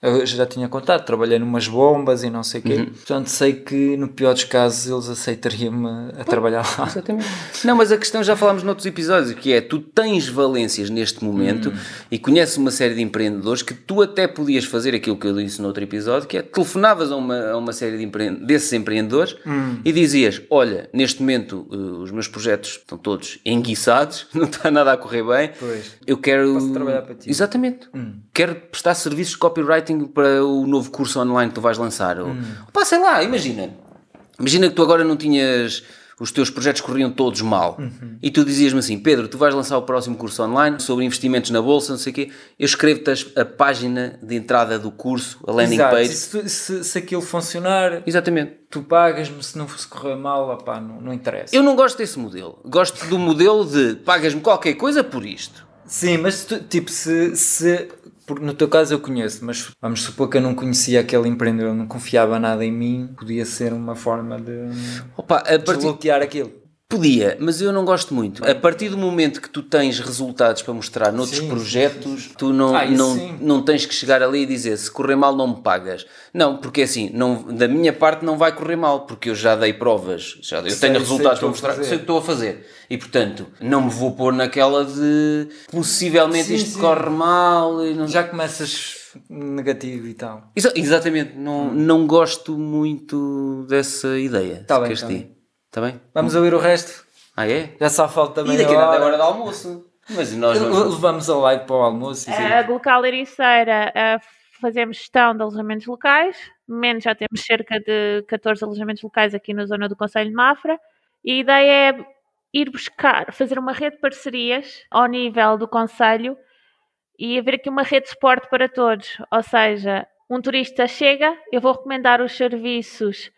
eu já tinha contado, trabalhei numas bombas e não sei o quê. Uhum. Portanto, sei que no pior dos casos eles aceitariam-me a trabalhar lá. Exatamente. Não, mas a questão já falámos noutros episódios, que é tu tens valências neste momento e conheces uma série de empreendedores que tu até podias fazer aquilo que eu disse no outro episódio, que é telefonavas a uma, a uma série de empre... desses empreendedores e dizias: Olha, neste momento eh, os meus projetos estão todos enguiçados, não está nada a correr bem. Pois. Eu quero. Posso trabalhar para ti." Exatamente. Quero prestar serviços de copywriting para o novo curso online que tu vais lançar. Ou, pá, sei lá, imagina. Imagina que tu agora não tinhas. Os teus projetos corriam todos mal. E tu dizias-me assim: Pedro, tu vais lançar o próximo curso online sobre investimentos na bolsa, não sei o quê. Eu escrevo-te a página de entrada do curso, a landing Exato. page. Se, tu- se, se aquilo funcionar, Exatamente. tu pagas-me, se não fosse correr mal, opá, não, não interessa. Eu não gosto desse modelo. Gosto do modelo de pagas-me qualquer coisa por isto. Sim, mas tu, tipo, se, se porque no teu caso eu conheço, mas vamos supor que eu não conhecia aquele empreendedor, não confiava nada em mim, podia ser uma forma de Opa, a partir, desbloquear aquilo. Podia, mas eu não gosto muito. A partir do momento que tu tens resultados para mostrar noutros Sim, sim, projetos, tu não, Ah, não, sim. não tens que chegar ali e dizer se correr mal não me pagas. Não, porque assim, não, da minha parte não vai correr mal, porque eu já dei provas, já, eu tenho resultados para mostrar, fazer. sei o que estou a fazer. E portanto, não me vou pôr naquela de possivelmente Sim, isto sim. corre mal. E não... Já começas negativo e tal. Exa- exatamente, não, não gosto muito dessa ideia. Tá bem, tá dizer. bem. Vamos ouvir o resto? Ah, é? Já só falta também E daqui a nada é hora. de almoço. Mas nós vamos... Levamos a live para o almoço e A Glocal Ericeira a fazemos gestão de alojamentos locais. No momento já temos cerca de 14 alojamentos locais aqui na zona do Conselho de Mafra. E a ideia é ir buscar, fazer uma rede de parcerias ao nível do Conselho e haver aqui uma rede de suporte para todos. Ou seja, um turista chega, eu vou recomendar os serviços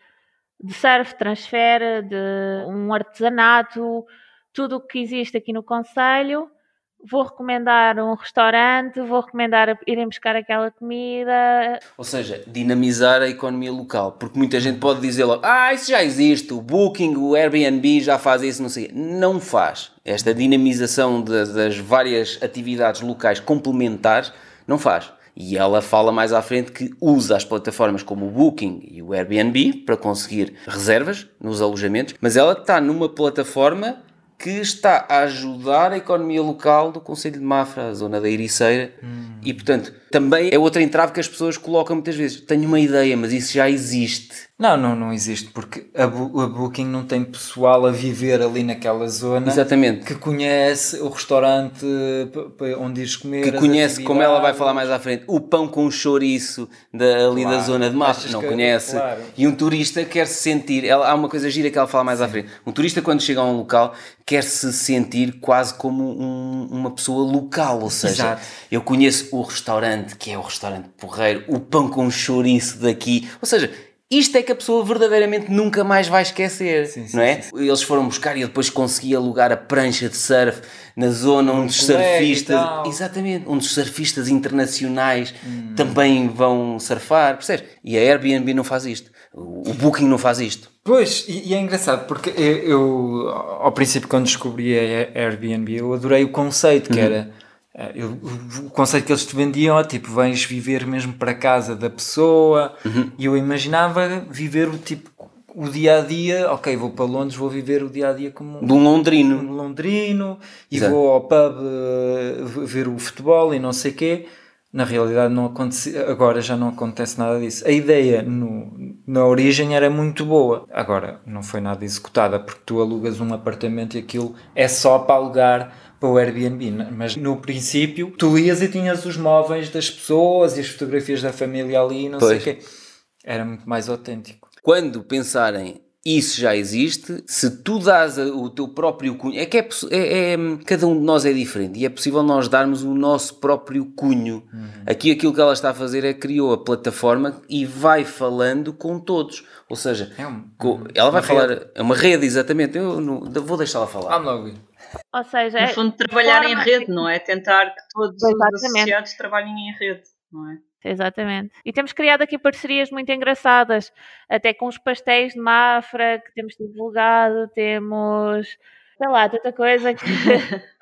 de surf, transfer, de um artesanato, tudo o que existe aqui no Conselho. Vou recomendar um restaurante, vou recomendar irem buscar aquela comida. Ou seja, dinamizar a economia local. Porque muita gente pode dizer logo, ah, isso já existe, o Booking, o Airbnb já faz isso, não sei. Não faz. Esta dinamização de- das várias atividades locais complementares, não faz. E ela fala mais à frente que usa as plataformas como o Booking e o Airbnb para conseguir reservas nos alojamentos, mas ela está numa plataforma que está a ajudar a economia local do Conselho de Mafra, a zona da Ericeira, e portanto também é outra entrave que as pessoas colocam muitas vezes. Tenho uma ideia, mas isso já existe. Não, não, não existe, porque a, a Booking não tem pessoal a viver ali naquela zona Exatamente. que conhece o restaurante onde ires comer. Que conhece, como ela vai falar mais à frente, o pão com chouriço da, ali da Claro. zona de Mafra. Não que- conhece. claro. E um turista quer se sentir. Ela, há uma coisa gira que ela fala mais à frente. Um turista, quando chega a um local, quer se sentir quase como um- uma pessoa local. Ou seja, Exato. eu conheço o restaurante, que é o restaurante porreiro, o pão com chouriço daqui. Ou seja, Isto é que a pessoa verdadeiramente nunca mais vai esquecer, Sim, sim, não é? sim, Eles foram buscar e eu depois consegui alugar a prancha de surf na zona onde os colega e surfistas, exatamente, onde os surfistas internacionais Hum. também vão surfar, percebes? E a Airbnb não faz isto, o Booking não faz isto. Pois, e, e é engraçado porque eu, eu, ao princípio, quando descobri a Airbnb, eu adorei o conceito que era. Eh, eu- o- o conceito que eles te vendiam é tipo, vens viver mesmo para casa da pessoa e eu imaginava viver o tipo o dia a dia, ok, vou para Londres, vou viver o dia a dia como De um londrino. um londrino e Exato. vou ao pub eh, ver o futebol e não sei quê. Na realidade não acontece, agora já não acontece nada disso. A ideia no, na origem era muito boa, agora não foi nada executada porque tu alugas um apartamento e aquilo é só para alugar para o Airbnb, mas no princípio tu ias e tinhas os móveis das pessoas e as fotografias da família ali não Pois. sei o quê. Era muito mais autêntico. Quando pensarem isso já existe, se tu dás o teu próprio cunho, é que é, é- é- cada um de nós é diferente e é possível nós darmos o nosso próprio cunho. Aqui aquilo que ela está a fazer é criou a plataforma e vai falando com todos. Ou seja, É um- co- ela vai falar, rede. é uma rede, exatamente. Eu não- vou deixá-la falar. Vamos ouvir. Ou seja, No é- fundo, trabalhar em rede, não é? Tentar que todos os Exatamente. associados trabalhem em rede, não é? Exatamente. E temos criado aqui parcerias muito engraçadas, até com os pastéis de Mafra que temos divulgado, temos, sei lá, tanta coisa que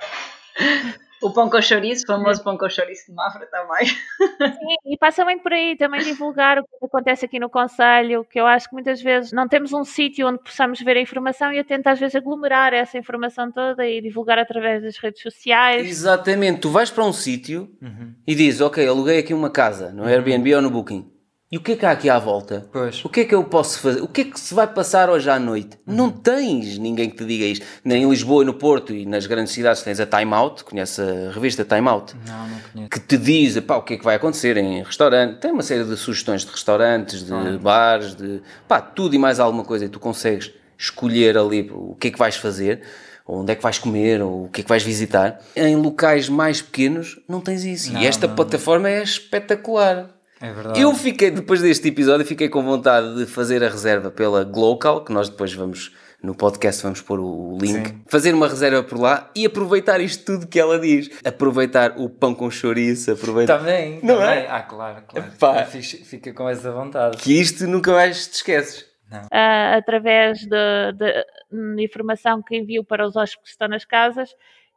O pão com chouriço, o famoso pão com chouriço de Mafra também. Sim, e passa bem por aí também divulgar o que acontece aqui no Conselho, que eu acho que muitas vezes não temos um sítio onde possamos ver a informação e eu tento às vezes aglomerar essa informação toda e divulgar através das redes sociais. Exatamente, tu vais para um sítio Uhum. e dizes, ok, aluguei aqui uma casa no Airbnb ou no Booking. E o que é que há aqui à volta? Pois. O que é que eu posso fazer? O que é que se vai passar hoje à noite? Não tens ninguém que te diga isto. Nem em Lisboa, no Porto e nas grandes cidades tens a Time Out, conhece a revista Time Out, Não, não conheço. que te diz pá, o que é que vai acontecer em restaurante. Tem uma série de sugestões de restaurantes, de bares, de pá, tudo e mais alguma coisa. E tu consegues escolher ali o que é que vais fazer, ou onde é que vais comer, ou o que é que vais visitar. Em locais mais pequenos não tens isso. Não, e esta não, plataforma é espetacular. É verdade. Eu fiquei, depois deste episódio, fiquei com vontade de fazer a reserva pela Glocal, que nós depois vamos, no podcast vamos pôr o link, Sim. fazer uma reserva por lá e aproveitar isto tudo que ela diz. Aproveitar o pão com chouriço, aproveitar... Também, Não também. é? Ah, claro, claro. Fica, com essa vontade. Que isto nunca mais te esqueces. ah, através de informação que envio para os hóspedes que estão nas casas,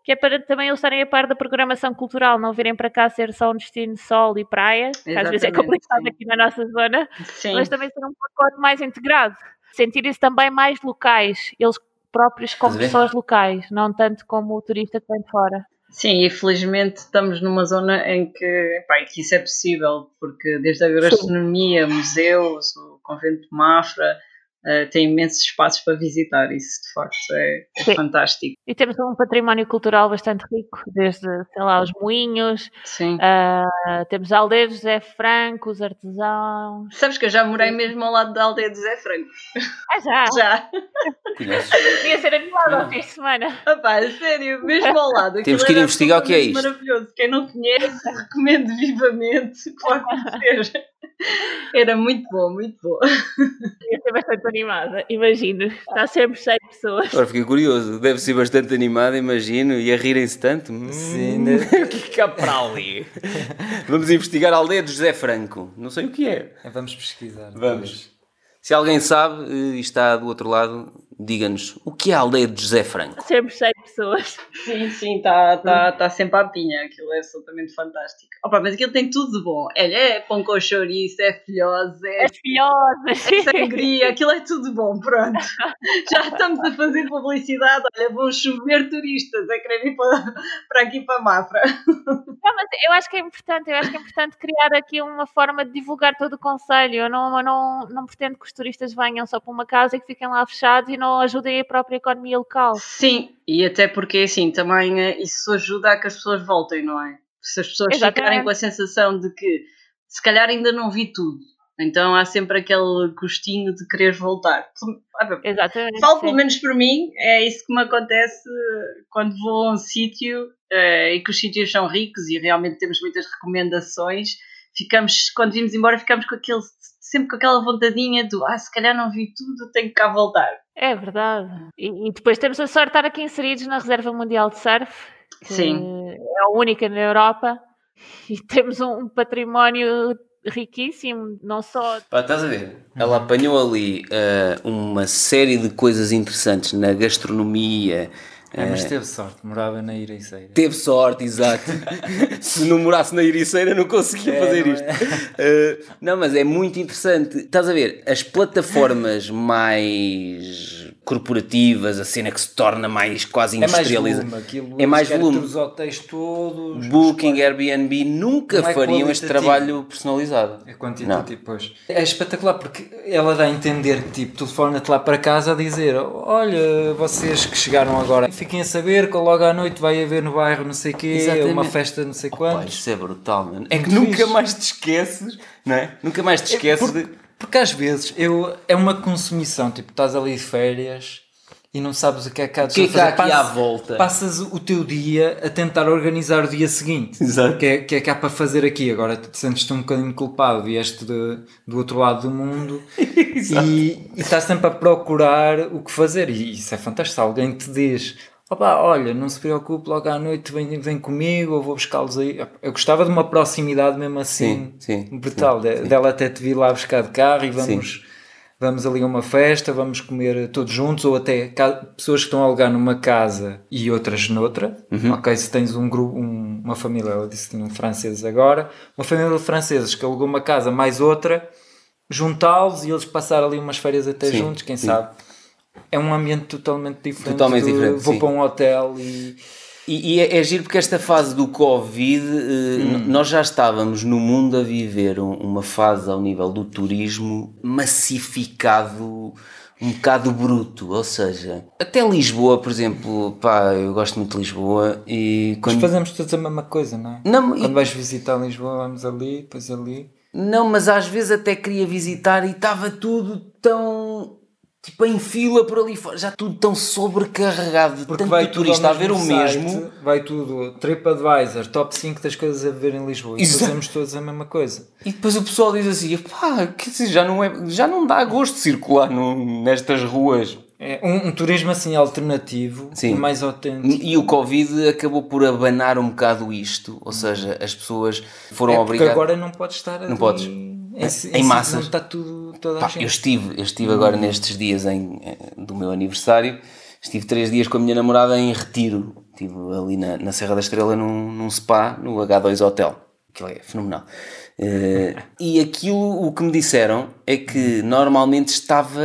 que é para também eles estarem a par da programação cultural, não virem para cá ser só um destino de sol e praia, que às vezes é complicado sim. aqui na nossa zona, Sim. mas também ser um pacote mais integrado. Sentirem-se também mais locais, eles próprios como pessoas locais, não tanto como o turista que vem de fora. Sim, e felizmente estamos numa zona em que, pá, em que isso é possível, porque desde a gastronomia, museus, o convento de Mafra, eh, tem imensos espaços para visitar, isso de facto é, é fantástico. E temos um património cultural bastante rico, desde, sei lá, os moinhos, Sim. ah, temos a aldeia de José Franco, os artesãos. Sabes que eu já morei mesmo ao lado da aldeia de Zé Franco. Ah, já! Já. Devia ser animado ao fim de semana. Opá, sério, mesmo ao lado. Aquilo Temos que ir investigar o que é isto. Maravilhoso. Quem não conhece, recomendo vivamente que vá conhecer. Era muito bom, muito bom. Devia ser bastante animada, imagino. Está sempre cheio de pessoas. Agora fiquei curioso. Deve ser bastante animada, imagino, e a rirem-se tanto. Hum, Sim, né? O que é que há para ali? Vamos investigar a aldeia de José Franco. Não sei o que é. Vamos pesquisar. Vamos. depois. Se alguém sabe eh, e está do outro lado, diga-nos o que é a aldeia de José Franco. Sempre cheio de pessoas. Sim, sim, está tá, tá sempre à pinha. Aquilo é absolutamente fantástico. Opa, mas aquilo tem tudo de bom. Olha, é pão com chouriço, é filhose, é filhosas. é sangria, aquilo é tudo bom, pronto. Já estamos a fazer publicidade, olha, vão chover turistas a querer vir para, para aqui para Mafra. Não, mas eu acho que é importante, eu acho que é importante criar aqui uma forma de divulgar todo o conselho. Eu não, eu não, não pretendo que os turistas venham só para uma casa e que fiquem lá fechados e não ajudem a própria economia local. Sim, e até porque assim, também eh, isso ajuda a que as pessoas voltem, não é? Se as pessoas Exatamente. ficarem com a sensação de que se calhar ainda não vi tudo, então há sempre aquele gostinho de querer voltar. Ah, Exatamente. Falo pelo menos por mim, é isso que me acontece quando vou a um sítio eh, e que os sítios são ricos e realmente temos muitas recomendações. Ficamos, quando vimos embora, ficamos com aquele sempre com aquela vontadinha do ah, se calhar não vi tudo, tenho que cá voltar. É verdade. E, e depois temos a sorte de estar aqui inseridos na Reserva Mundial de Surf, que Sim. é a única na Europa, e temos um, um património riquíssimo, não só Pá, estás a ver? Ela apanhou ali eh, uma série de coisas interessantes na gastronomia. É, eh, mas teve sorte, morava na Iriceira. Teve sorte, exato. Se não morasse na Ericeira, não conseguia É, fazer não isto. é? Uh, não, mas é muito interessante. Estás a ver? As plataformas mais corporativas, a cena que se torna mais quase É mais industrializada. volume, aquilo, É mais volume. os hotéis todos. Booking, Airbnb nunca é fariam este trabalho personalizado. É quantitativo, pois. É espetacular porque ela dá a entender que tipo, telefona-te lá para casa a dizer: Olha, vocês que chegaram agora, fiquem a saber que logo à noite vai haver no bairro não sei o quê, Exatamente. uma festa não sei Pá, quantos. isso é brutal, mano. É que Muito nunca fixe. mais te esqueces, não é? Nunca mais te esqueces porque, de. Porque às vezes eu, é uma consumição, tipo, estás ali de férias e não sabes o que é que há de que é fazer. aqui à Passas- volta? Passas o teu dia a tentar organizar o dia seguinte. Exato. O que é, que é que há para fazer aqui? Agora te sentes-te um bocadinho culpado, vieste de, do outro lado do mundo e, e estás sempre a procurar o que fazer. E isso é fantástico. Alguém te diz. Opa, olha, não se preocupe, logo à noite vem, vem comigo, eu vou buscá-los aí. Eu gostava de uma proximidade mesmo assim, Sim, sim, brutal. sim, de- sim. Dela até te vir lá buscar de carro e vamos, vamos ali a uma festa, vamos comer todos juntos, ou até pessoas que estão a alugar numa casa e outras noutra. Uhum. Ok, se tens um grupo, um- uma família, ela disse que tinham franceses agora, uma família de franceses que alugou uma casa mais outra, juntá-los e eles passar ali umas férias até juntos, quem sim. sabe. É um ambiente totalmente diferente. Totalmente do- diferente, Vou sim. para um hotel e. E, e é, é giro porque esta fase do Covid, eh, n- nós já estávamos no mundo a viver um- uma fase ao nível do turismo massificado, um bocado bruto. Ou seja, até Lisboa, por exemplo, pá, eu gosto muito de Lisboa e Mas quando. fazemos todos a mesma coisa, não é? Não, e- Quando vais visitar Lisboa, vamos ali, depois ali. Não, mas às vezes até queria visitar e estava tudo tão. Tipo em fila por ali fora, já tudo tão sobrecarregado de Porque tanto vai turista a ver o site, mesmo. Vai tudo, TripAdvisor, top 5 das coisas a ver em Lisboa. E Exato. fazemos todos a mesma coisa. E depois o pessoal diz assim: pá, quer dizer, já não, é, já não dá gosto de circular no- nestas ruas. É um, um turismo assim alternativo Sim. e mais autêntico. E o Covid acabou por abanar um bocado isto, ou seja, as pessoas foram É porque obrigadas. agora não podes estar ali podes. Em, Em em massas. sítio onde está tudo, toda a Pá, eu estive, eu estive agora nestes dias em, eh, do meu aniversário, estive três dias com a minha namorada em retiro. Estive ali na, na Serra da Estrela num, num spa, no H2 Hotel. Aquilo é fenomenal. Eh, e aquilo, o que me disseram é que normalmente estava.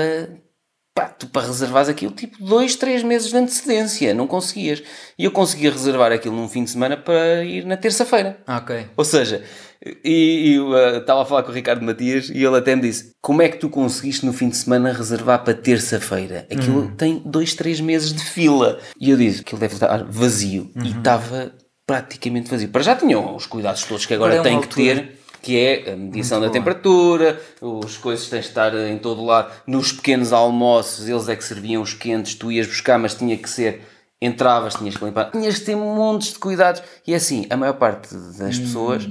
Pá, tu para reservares aquilo tipo dois, três meses de antecedência, não conseguias. E eu conseguia reservar aquilo num fim de semana para ir na terça-feira. Ah, ok. Ou seja, e, e eu uh, estava a falar com o Ricardo Matias e ele até me disse: Como é que tu conseguiste no fim de semana reservar para terça-feira? Aquilo tem dois, três meses de fila. E eu disse: Aquilo deve estar vazio. E estava praticamente vazio. Para já tinham os cuidados todos que agora é têm que ter. Que é a medição da boa. temperatura, os coisas tens de estar em todo lado. Nos pequenos almoços, eles é que serviam os quentes, tu ias buscar, mas tinha que ser entravas, tinhas que limpar, tinhas que ter montes de cuidados. E assim, a maior parte das pessoas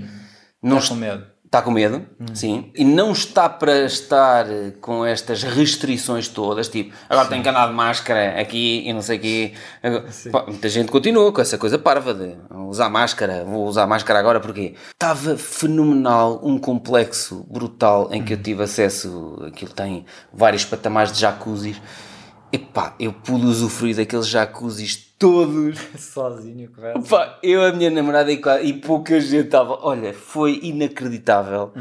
não Está com medo. está com medo, sim, e não está para estar com estas restrições todas, tipo, agora tenho que andar de máscara aqui e não sei o quê. Agora, pá, muita gente continua com essa coisa parva de usar máscara, vou usar máscara agora porque estava fenomenal, um complexo brutal em que eu tive acesso, aquilo tem vários patamares de jacuzzis. Epá, eu pude usufruir daqueles jacuzzis todos Sozinho, vai. Pá, eu, a minha namorada e, e pouca gente estava. Olha, foi inacreditável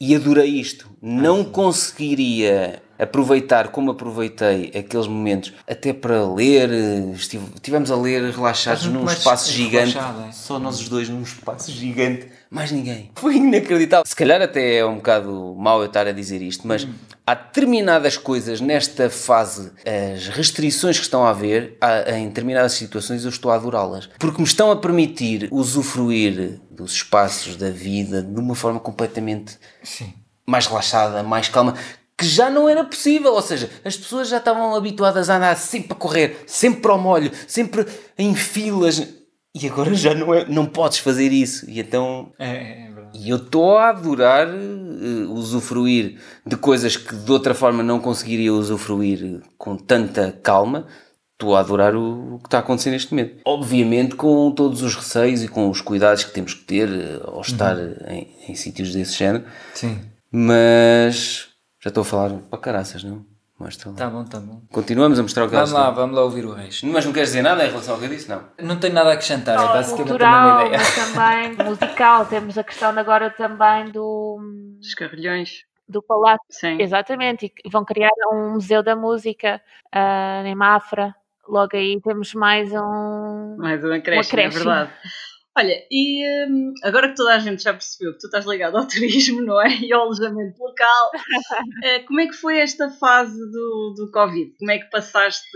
e adorei isto. Não conseguiria aproveitar como aproveitei aqueles momentos, até para ler. eh, Estive, estivemos a ler relaxados num espaço gigante, é? só nós os dois num espaço gigante, mais ninguém. Foi inacreditável. Se calhar até é um bocado mau eu estar a dizer isto, mas há determinadas coisas nesta fase, as restrições que estão a haver, há- em determinadas situações eu estou a adorá-las, porque me estão a permitir usufruir dos espaços da vida de uma forma completamente Sim. mais relaxada, mais calma, que já não era possível. Ou seja, as pessoas já estavam habituadas a andar sempre a correr, sempre para o molho, sempre em filas. E agora já não, é, não podes fazer isso. E então. É, é verdade. E eu estou a adorar uh, usufruir de coisas que de outra forma não conseguiria usufruir com tanta calma, estou a adorar o, o, que está a acontecer neste momento. Obviamente com todos os receios e com os cuidados que temos que ter uh, ao estar uhum. em, em sítios desse género. Sim. Mas já estou a falar para caraças, não? Mostra lá. Tá bom, tá bom. Continuamos a mostrar o que Vamos lá, vamos lá ouvir o resto. Mas não queres dizer nada em relação ao que eu disse, não? Não tenho nada a acrescentar, é basicamente cultural, a mesma ideia. Mas também musical, temos a questão agora também do... Dos carrilhões. Do Palácio. Sim. Exatamente, e vão criar um museu da música uh, em Mafra. Logo aí temos mais um... Mais um acréscimo, é verdade. Olha, e hum, agora que toda a gente já percebeu que tu estás ligado ao turismo, não é? E ao alojamento local, eh, como é que foi esta fase do, do Covid? Como é que passaste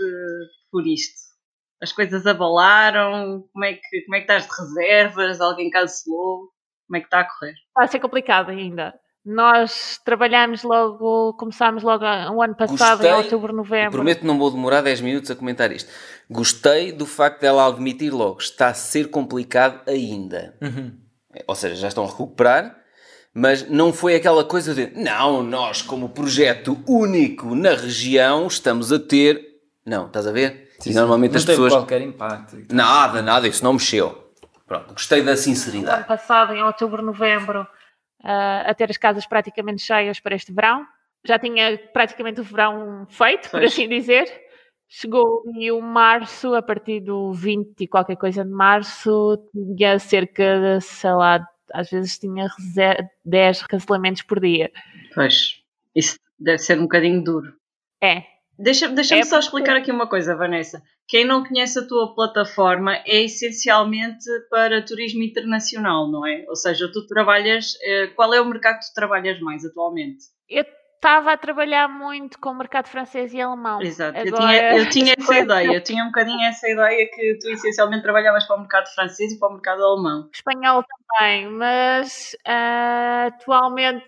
por isto? As coisas abalaram? Como é que, como é que estás de reservas? Alguém cancelou? Como é que está a correr? Vai ser complicado ainda. Nós trabalhamos logo, começámos logo o ano passado, Gostei, em outubro, novembro. Prometo não vou demorar 10 minutos a comentar isto. Gostei do facto dela admitir logo, está a ser complicado ainda. Uhum. Ou seja, já estão a recuperar, mas não foi aquela coisa de não, nós, como projeto único na região, estamos a ter. Não, estás a ver? Sim, e normalmente não as pessoas. qualquer impacto. Nada, nada, isso não mexeu. Pronto, gostei da sinceridade. ano passado, em outubro, novembro a ter as casas praticamente cheias para este verão. Já tinha praticamente o verão feito, por assim dizer. Chegou e o março, a partir do 20 e qualquer coisa de março, tinha cerca de, sei lá, às vezes tinha 10 cancelamentos por dia. Pois, isso deve ser um bocadinho duro. É, Deixa-me deixa é só explicar aqui uma coisa, Vanessa. Quem não conhece a tua plataforma é essencialmente para turismo internacional, não é? Ou seja, tu trabalhas. Eh, qual é o mercado que tu trabalhas mais atualmente? Eu estava a trabalhar muito com o mercado francês e alemão. Exato, Agora, eu tinha, eu tinha essa ideia, eu tinha um bocadinho essa ideia que tu essencialmente trabalhavas para o mercado francês e para o mercado alemão. Espanhol também, mas uh, atualmente,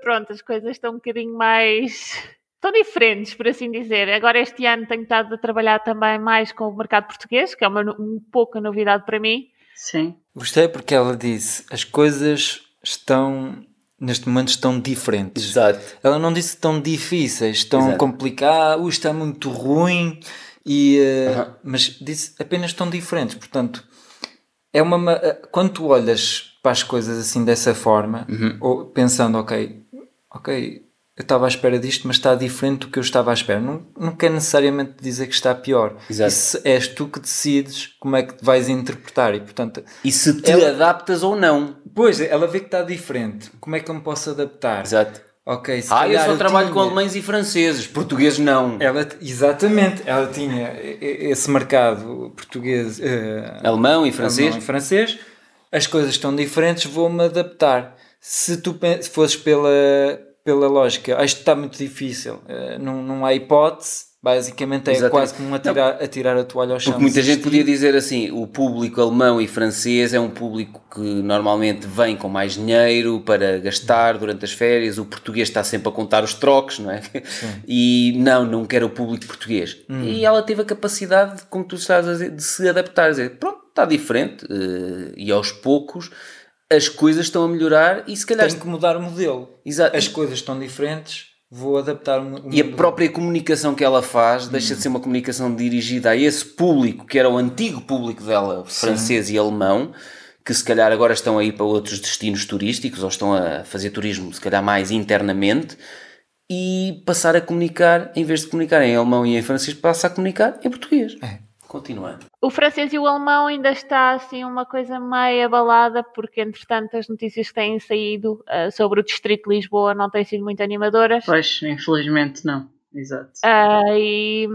pronto, as coisas estão um bocadinho mais estão diferentes, por assim dizer. Agora, este ano, tenho estado a trabalhar também mais com o mercado português, que é uma, um pouco novidade para mim. Sim. Gostei porque ela disse: as coisas estão. Neste momento estão diferentes. Exato. Ela não disse tão difíceis, tão complicadas, uh, está muito ruim, e, uh, mas disse apenas tão diferentes. Portanto, é uma, uh, quando tu olhas para as coisas assim dessa forma, uhum. ou pensando, ok, ok, eu estava à espera disto, mas está diferente do que eu estava à espera. Não, não quer necessariamente dizer que está pior. Exato. Isso és tu que decides como é que vais interpretar e, portanto... E se te ela, adaptas ou não. Pois, ela vê que está diferente. Como é que eu me posso adaptar? Exato. Ok, se ah, eu só trabalho tinha... com alemães e franceses, portugueses não. Ela, exatamente, ela tinha esse mercado português, uh, alemão e francês. Alemão e francês. As coisas estão diferentes, vou-me adaptar. Se tu fosses pela, pela lógica, isto está muito difícil, uh, não, não há hipótese. Basicamente é Exatamente. quase como atirar, atirar a toalha ao chão. Porque muita gente podia dizer assim: o público alemão e francês é um público que normalmente vem com mais dinheiro para gastar durante as férias, o português está sempre a contar os trocos, não é? Sim. E não, não quero o público português. Hum. E ela teve a capacidade, como tu estás a dizer, de se adaptar, a dizer, pronto, está diferente, uh, e aos poucos as coisas estão a melhorar e se calhar. Tem que mudar o modelo. Exato. As coisas estão diferentes, vou adaptar o, o E a própria comunicação que ela faz hum. deixa de ser uma comunicação dirigida a esse público, que era o antigo público dela, francês Sim. e alemão, que se calhar agora estão aí para outros destinos turísticos ou estão a fazer turismo, se calhar mais internamente. E passar a comunicar, em vez de comunicar em alemão e em francês, passa a comunicar em português. É. Continuando. O francês e o alemão ainda está assim uma coisa meio abalada, porque entretanto as notícias que têm saído uh, sobre o Distrito de Lisboa não têm sido muito animadoras. Pois, infelizmente não. Exato. Uh, e,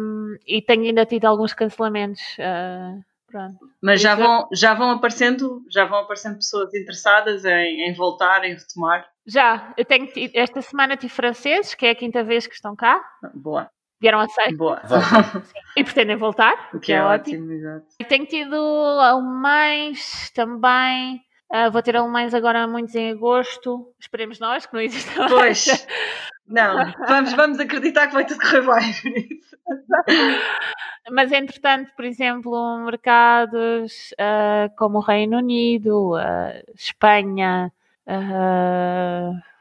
e tenho ainda tido alguns cancelamentos. Uh, Mas já vão, já vão aparecendo, já vão aparecendo pessoas interessadas em, em voltar, em retomar. Já, eu tenho esta semana tive franceses, que é a quinta vez que estão cá. Boa vieram a sair. Boa. e pretendem voltar, o que, é, é ótimo. ótimo e tenho tido alemães também. Uh, vou ter alemães agora muitos em agosto. Esperemos nós que não exista mais. Pois. Não, vamos, vamos acreditar que vai tudo correr bem. Mas, entretanto, por exemplo, mercados uh, como o Reino Unido, uh, Espanha,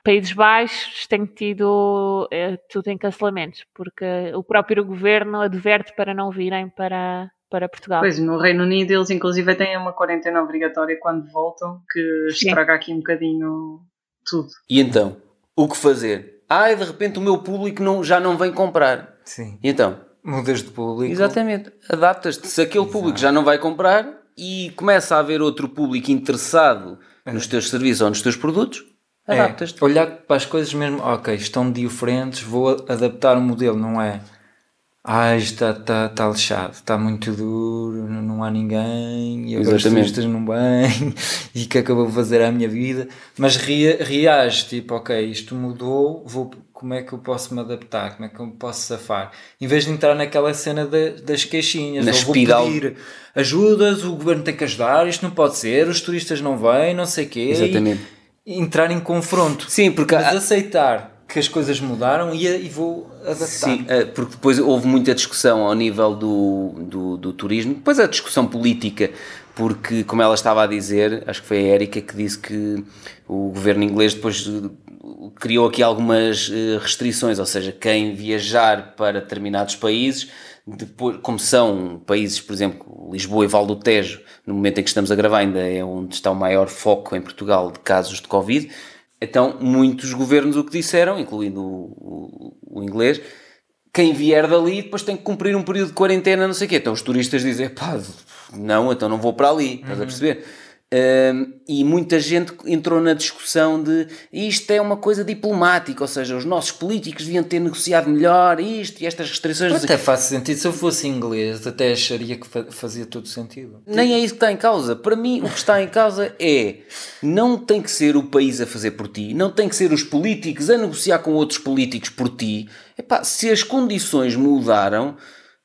Países Baixos tem tido é, tudo em cancelamentos, porque o próprio governo adverte para não virem para, para Portugal. Pois, no Reino Unido eles inclusive têm uma quarentena obrigatória quando voltam, que estraga Sim. aqui um bocadinho tudo. E então, o que fazer? Ai, de repente o meu público não, já não vem comprar. Sim. E então? Mudas de público. Exatamente. Adaptas-te. Se aquele Exato. público já não vai comprar e começa a haver outro público interessado é. nos teus serviços ou nos teus produtos. Adaptas-te. É. Olhar para as coisas mesmo, ok, estão diferentes, vou adaptar o modelo, não é? Ai, está, está, está lixado, está muito duro, não há ninguém, e agora os turistas não vêm, e o que é que eu vou fazer à minha vida? Mas reage, tipo, ok, isto mudou, vou, como é que eu posso me adaptar, como é que eu posso safar? Em vez de entrar naquela cena de, das queixinhas, Na espiral. vou pedir ajudas, o governo tem que ajudar, isto não pode ser, os turistas não vêm, não sei o quê. Exatamente. Entrar em confronto. Sim, porque... Mas aceitar que as coisas mudaram e, e vou adaptar. Sim, eh, porque depois houve muita discussão ao nível do, do, do, turismo, depois a discussão política, porque, como ela estava a dizer, acho que foi a Érica que disse que o governo inglês depois eh, criou aqui algumas eh, restrições, ou seja, quem viajar para determinados países, depois, como são países, por exemplo, Lisboa e Val do Tejo, no momento em que estamos a gravar, ainda é onde está o maior foco em Portugal de casos de Covid então, muitos governos o que disseram, incluindo o, o, o, inglês, quem vier dali depois tem que cumprir um período de quarentena, não sei o quê. Então os turistas dizem, pá, não, então não vou para ali, estás uhum. a perceber? Um, e muita gente entrou na discussão de isto é uma coisa diplomática, ou seja, os nossos políticos deviam ter negociado melhor isto e estas restrições. Até faz sentido. Se eu fosse inglês, até acharia que fazia todo sentido. Nem é isso que está em causa. Para mim, o que está em causa é não tem que ser o país a fazer por ti, não tem que ser os políticos a negociar com outros políticos por ti. Epá, se as condições mudaram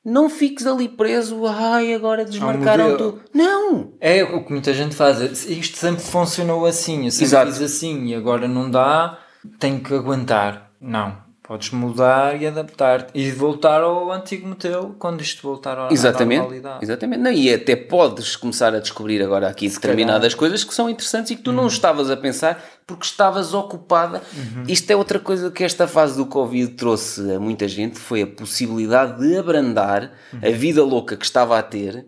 não fiques ali preso, ai, agora desmarcaram tudo. Não! É o que muita gente faz. Isto sempre funcionou assim, eu sempre Exato. fiz assim e agora não dá, tenho que aguentar. Não. Podes mudar e adaptar e voltar ao antigo modelo quando isto voltar à, exatamente, normalidade. Exatamente. Não, e até podes começar a descobrir agora aqui Se determinadas calhar. coisas que são interessantes e que tu uhum. não estavas a pensar porque estavas ocupada. Uhum. Isto é outra coisa que esta fase do Covid trouxe a muita gente, foi a possibilidade de abrandar uhum. a vida louca que estava a ter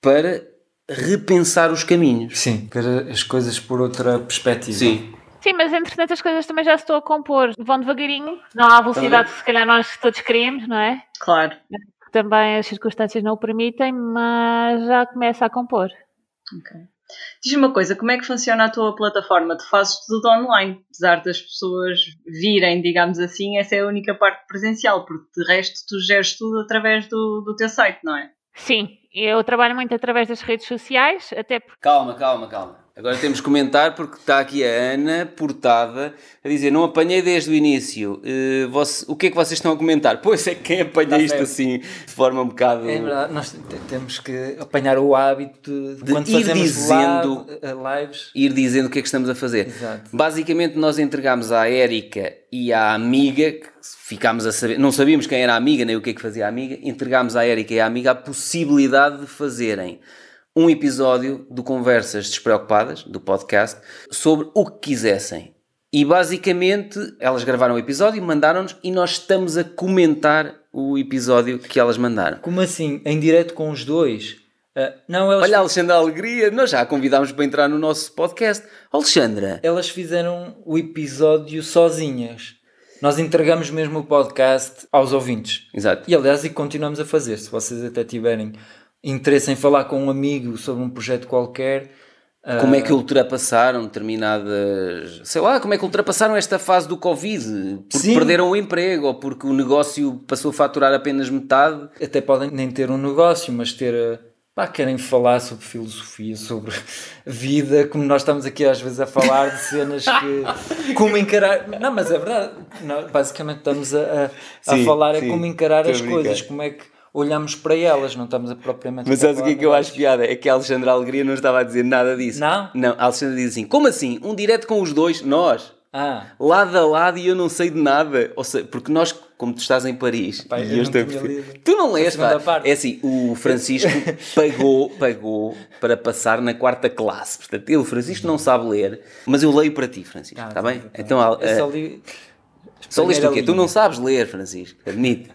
para repensar os caminhos. Sim, ver as coisas por outra perspectiva. Sim. Sim, mas entretanto as coisas também já se estão a compor. Vão devagarinho, não há a velocidade que se calhar nós todos queríamos, não é? Claro. Também as circunstâncias não o permitem, mas já começa a compor. Ok. Diz-me uma coisa, como é que funciona a tua plataforma? Tu fazes tudo online, apesar das pessoas virem, digamos assim, essa é a única parte presencial, porque de resto tu geres tudo através do, do teu site, não é? Sim, eu trabalho muito através das redes sociais, até porque... Calma, calma, calma. Agora temos que comentar porque está aqui a Ana Portada a dizer: Não apanhei desde o início. Uh, você, o que é que vocês estão a comentar? Pois é, quem apanha isto assim de forma um bocado. É verdade, nós temos que apanhar o hábito de, de quando ir dizendo, live, lives. Ir dizendo o que é que estamos a fazer. Exato. Basicamente, nós entregámos à Érica e à amiga, que ficámos a saber, não sabíamos quem era a amiga nem o que é que fazia a amiga, entregámos à Érica e à amiga a possibilidade de fazerem um episódio do Conversas Despreocupadas, do podcast, sobre o que quisessem. E basicamente elas gravaram o episódio, mandaram-nos e nós estamos a comentar o episódio que elas mandaram. Como assim? Em direto com os dois? Uh, não, elas... Olha, Alexandra Alegria, nós já a convidámos para entrar no nosso podcast. Alexandra. Elas fizeram o episódio sozinhas. Nós entregamos mesmo o podcast aos ouvintes. Exato. E aliás, e continuamos a fazer. Se vocês até tiverem interesse em falar com um amigo sobre um projeto qualquer. Como é que ah, ultrapassaram determinadas. Sei lá, como é que ultrapassaram esta fase do Covid? Porque Sim. perderam o emprego ou porque o negócio passou a faturar apenas metade? Até podem nem ter um negócio, mas ter. Ah, pá, querem falar sobre filosofia, sobre vida, como nós estamos aqui às vezes a falar de cenas que. como encarar. Não, mas é verdade. Não, basicamente estamos a, a, sim, falar é como encarar as coisas, como é que olhamos para elas, não estamos a propriamente. Mas sabes o que é que eu acho piada? É que a Alexandra Alegria não estava a dizer nada disso. Não? Não, a Alexandra diz assim: como assim? Um direto com os dois, nós, ah. lado a lado e eu não sei de nada. Ou seja, porque nós como tu estás em Paris. Pai, e eu eu estou Tu não lês, pá. É assim, o Francisco pagou, pagou para passar na quarta classe. Portanto, o Francisco, não sabe ler, mas eu leio para ti, Francisco. Ah, Está bem? tá Então, ah, Eu só ah, li. só leste o quê? primeira Tu não linha. sabes ler, Francisco. Admite.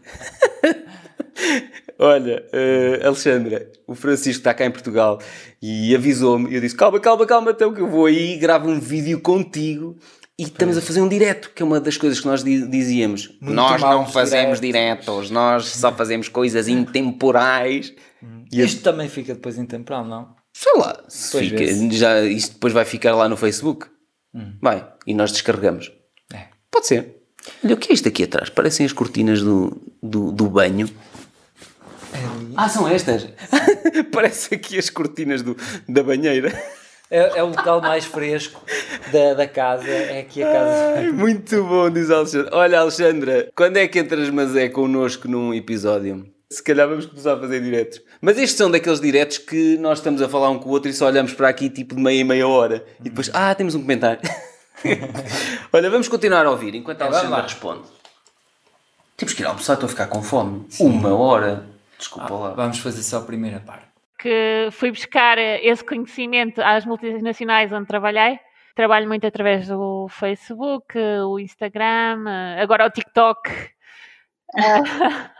Olha, eh, Alexandra, o Francisco está cá em Portugal e avisou-me. Eu disse: calma, calma, calma, então que eu vou aí e gravo um vídeo contigo. E estamos a fazer um direto, que é uma das coisas que nós di- dizíamos. Muito nós não fazemos diretos. diretos, nós só fazemos coisas intemporais. E a- Isto também fica depois intemporal, não? sei lá, fica- já, isto depois vai ficar lá no Facebook. Vai, e nós descarregamos. É. Pode ser. Olha, o que é isto aqui atrás? Parecem as cortinas do, do, do banho. Ah, são estas. Parece aqui as cortinas do, da banheira. É, é o local mais fresco da, da casa. É aqui a casa. Ai, muito bom, diz Alexandre. Olha, Alexandra, quando é que entras, mas é connosco num episódio? Se calhar vamos começar a fazer diretos. Mas estes são daqueles diretos que nós estamos a falar um com o outro e só olhamos para aqui tipo de meia em meia hora. E depois, ah, temos um comentário. Olha, vamos continuar a ouvir enquanto a É, vamos Alexandra responde. Temos que ir almoçar, estou a ficar com fome. Uma hora. Desculpa lá. Vamos fazer só a primeira parte. que fui buscar eh, esse conhecimento às multinacionais onde trabalhei. Trabalho muito através do Facebook, o Instagram, eh, agora o TikTok.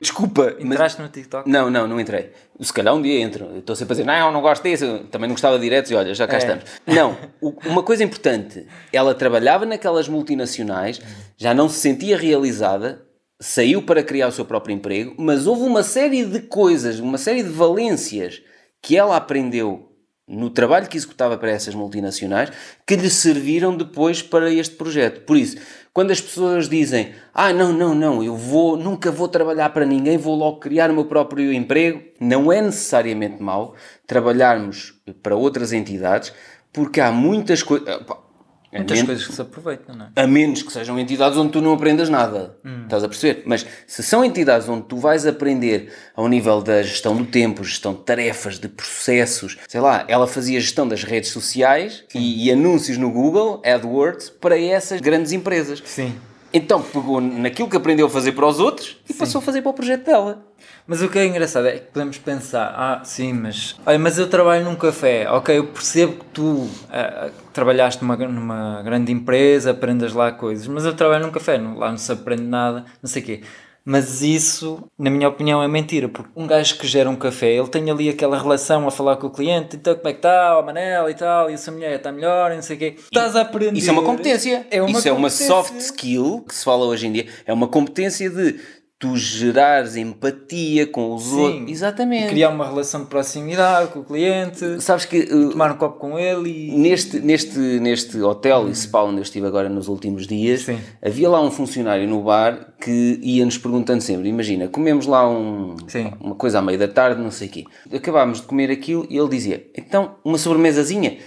Desculpa, mas Entraste no TikTok? Não, não, não entrei. Se calhar um dia entro. Eu Estou sempre a dizer, não, não gosto disso. Também não gostava de diretos e olha, já cá É. estamos. Não, o- uma coisa importante. Ela trabalhava naquelas multinacionais, já não se sentia realizada, saiu para criar o seu próprio emprego, mas houve uma série de coisas, uma série de valências que ela aprendeu no trabalho que executava para essas multinacionais que lhe serviram depois para este projeto. Por isso, quando as pessoas dizem, ah, não, não, não, eu vou, nunca vou trabalhar para ninguém, vou logo criar o meu próprio emprego, não é necessariamente mau trabalharmos para outras entidades, porque há muitas coisas. Muitas coisas que se aproveitam, não é? A menos que sejam entidades onde tu não aprendas nada. Estás a perceber? Mas se são entidades onde tu vais aprender ao nível da gestão do tempo, gestão de tarefas, de processos, sei lá, ela fazia gestão das redes sociais e, e anúncios no Google, AdWords, para essas grandes empresas. Sim. Então pegou naquilo que aprendeu a fazer para os outros e passou a fazer para o projeto dela. Mas o que é engraçado é que podemos pensar, ah, sim, mas olha, mas eu trabalho num café, ok, eu percebo que tu ah, ah, trabalhaste numa, numa grande empresa, aprendas lá coisas, mas eu trabalho num café, não- lá não se aprende nada, não sei o quê. Mas isso, na minha opinião, é mentira, porque um gajo que gera um café, ele tem ali aquela relação a falar com o cliente, então como é que está, o Manel e tal, e a sua mulher está melhor, e não sei o quê. Estás a aprender. Isso é uma competência. É uma Isso é uma competência. soft skill que se fala hoje em dia. É uma competência de tu gerares empatia com os Sim. outros. Exatamente. Criar uma relação de proximidade com o cliente, Sabes que uh, tomar um copo com ele e. neste, neste, neste hotel e spa onde eu estive agora nos últimos dias, Sim. havia lá um funcionário no bar que ia-nos perguntando sempre: imagina, comemos lá um, Sim. uma coisa à meia da tarde, não sei o quê. Acabámos de comer aquilo e ele dizia: então, uma sobremesazinha.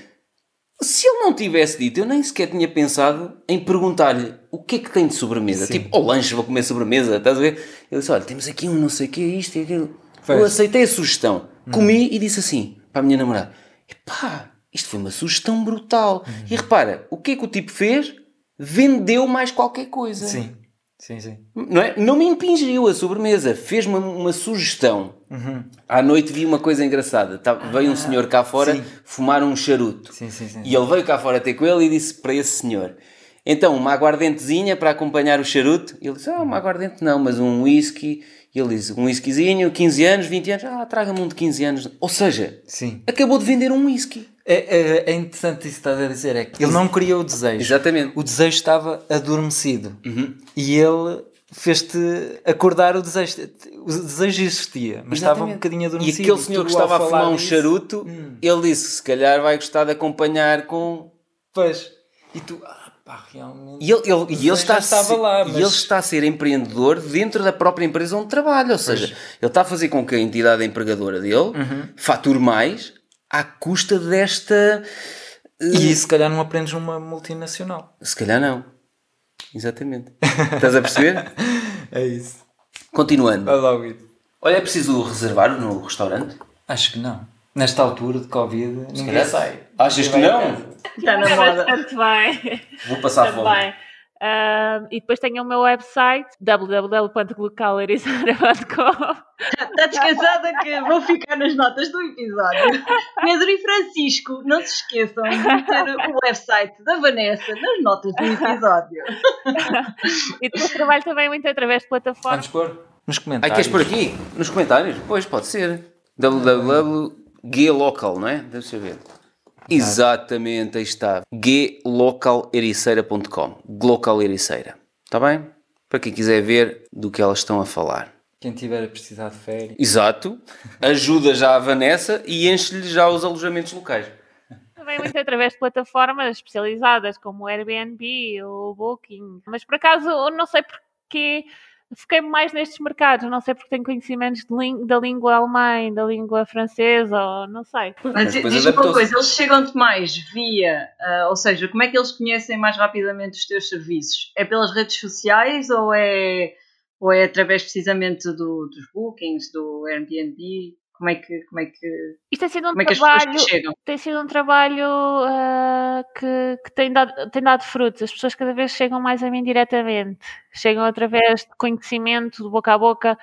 Se ele não tivesse dito, eu nem sequer tinha pensado em perguntar-lhe o que é que tem de sobremesa. Sim. Tipo, ao lanche vou comer sobremesa, estás a ver? Ele disse: olha, temos aqui um não sei o que, isto e aquilo. Pois. Eu aceitei a sugestão, comi e disse assim para a minha namorada: epá, isto foi uma sugestão brutal. E repara, o que é que o tipo fez? Vendeu mais qualquer coisa. Sim, sim, sim. Não, é? não me impingiu a sobremesa, fez-me uma, sugestão. À noite vi uma coisa engraçada. Tá- veio um senhor cá fora sim. fumar um charuto. Sim, sim. E ele veio cá fora ter com ele e disse para esse senhor: Então, uma aguardentezinha para acompanhar o charuto? E ele disse: Ah, uma aguardente não, mas um whisky. E ele disse: Um whiskyzinho, 15 anos, 20 anos. Ah, traga-me um de 15 anos. Ou seja, Sim. acabou de vender um whisky. É, é, é interessante isso que estás a dizer. É que ele não queria o desejo. Exatamente. O desejo estava adormecido. E ele fez-te acordar o desejo. O desejo existia, mas estava um Exatamente. bocadinho E adormecido. aquele senhor que estava a fumar um disso- charuto, Hum. ele disse: Se calhar vai gostar de acompanhar com. Pois. E tu, pá, realmente. E ele, ele- ele está, estava ser, lá, e mas- ele está a ser empreendedor dentro da própria empresa onde trabalha. Ou seja, ele está a fazer com que a entidade empregadora dele Uhum. fature mais à custa desta. E se calhar não aprendes numa multinacional. Se calhar não. Exatamente. Estás a perceber? É isso. Continuando. Olha, é preciso reservar no restaurante? Acho que não. Nesta altura de Covid, ninguém calhar- sai. Achas que não? Está na moda. bastante bem. Vou passar fome. Também. Uh, e depois tenho o meu website www.glucalerizara.com Está descansada que vou ficar nas notas do episódio. Pedro e Francisco, não se esqueçam de meter o website da Vanessa nas notas do episódio. e depois trabalho também muito através de plataformas. Vamos pôr nos Ah, comentários. queres por aqui? Nos comentários? Pois, pode ser. www.guialocal, não é? Deve saber. Exatamente, aí está. glocalericeira.com Glocal Ericeira. Está bem? Para quem quiser ver do que elas estão a falar. Quem tiver a precisar de férias. Exato. Ajuda já a Vanessa e enche-lhe já os alojamentos locais. Também muito através de plataformas especializadas como o Airbnb ou o Booking. Mas por acaso, eu não sei porque foquei mais nestes mercados. Não sei porque tenho conhecimentos da língua alemã, da língua francesa, ou não sei. Mas diz-me uma coisa, eles chegam-te mais via, ah, ou seja, como é que eles conhecem mais rapidamente os teus serviços? É pelas redes sociais ou é, ou é através precisamente do- dos bookings, do Airbnb? Como é que, como é que, Isto tem sido um como é que as pessoas trabalho. tem sido um trabalho ah, que, que tem, dado, tem dado frutos. As pessoas cada vez chegam mais a mim diretamente, chegam através de conhecimento, de boca a boca,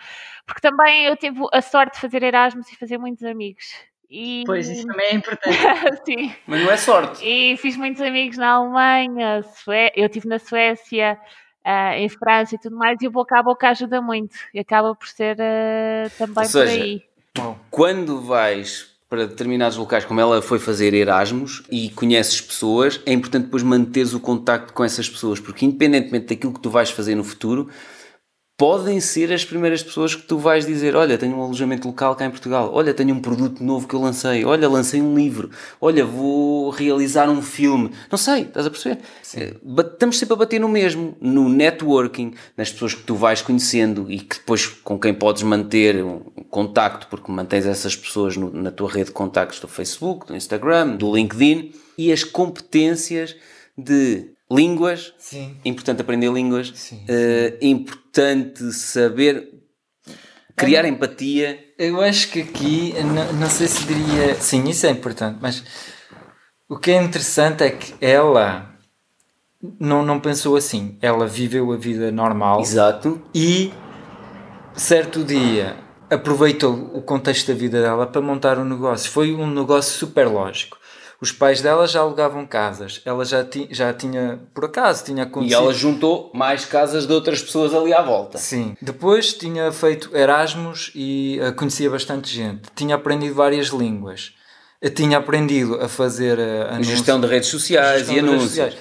porque também eu tive a sorte de fazer Erasmus e fazer muitos amigos. E, Pois, isso também é importante. Sim. Mas não é sorte. E fiz muitos amigos na Alemanha, Sué- eu estive na Suécia, ah, em França e tudo mais, e o boca a boca ajuda muito, e acaba por ser ah, também Ou seja, por aí. Quando vais para determinados locais, como ela foi fazer Erasmus e conheces pessoas, é importante depois manteres o contacto com essas pessoas, porque independentemente daquilo que tu vais fazer no futuro, podem ser as primeiras pessoas que tu vais dizer: Olha, tenho um alojamento local cá em Portugal, olha, tenho um produto novo que eu lancei, olha, lancei um livro, olha, vou realizar um filme. Não sei, estás a perceber? Eh, bat- Estamos sempre a bater no mesmo, no networking, nas pessoas que tu vais conhecendo e que depois com quem podes manter um contacto, porque mantens essas pessoas no- na tua rede de contactos do Facebook, do Instagram, do LinkedIn e as competências de línguas, sim. importante aprender línguas, Sim, eh, importante saber criar empatia. Eu acho que aqui, não, não sei se diria. Sim, isso é importante, mas o que é interessante é que ela não, não pensou assim. Ela viveu a vida normal Exato. e, certo dia, aproveitou o contexto da vida dela para montar um negócio. Foi um negócio super lógico. Os pais dela já alugavam casas, ela já, ti, já tinha, por acaso, tinha E acontecido. ela juntou mais casas de outras pessoas ali à volta. Sim. Depois tinha feito Erasmus e eh, conhecia bastante gente. Tinha aprendido várias línguas. Eh, Tinha aprendido a fazer A anúncios- gestão de redes sociais e anúncios. sociais.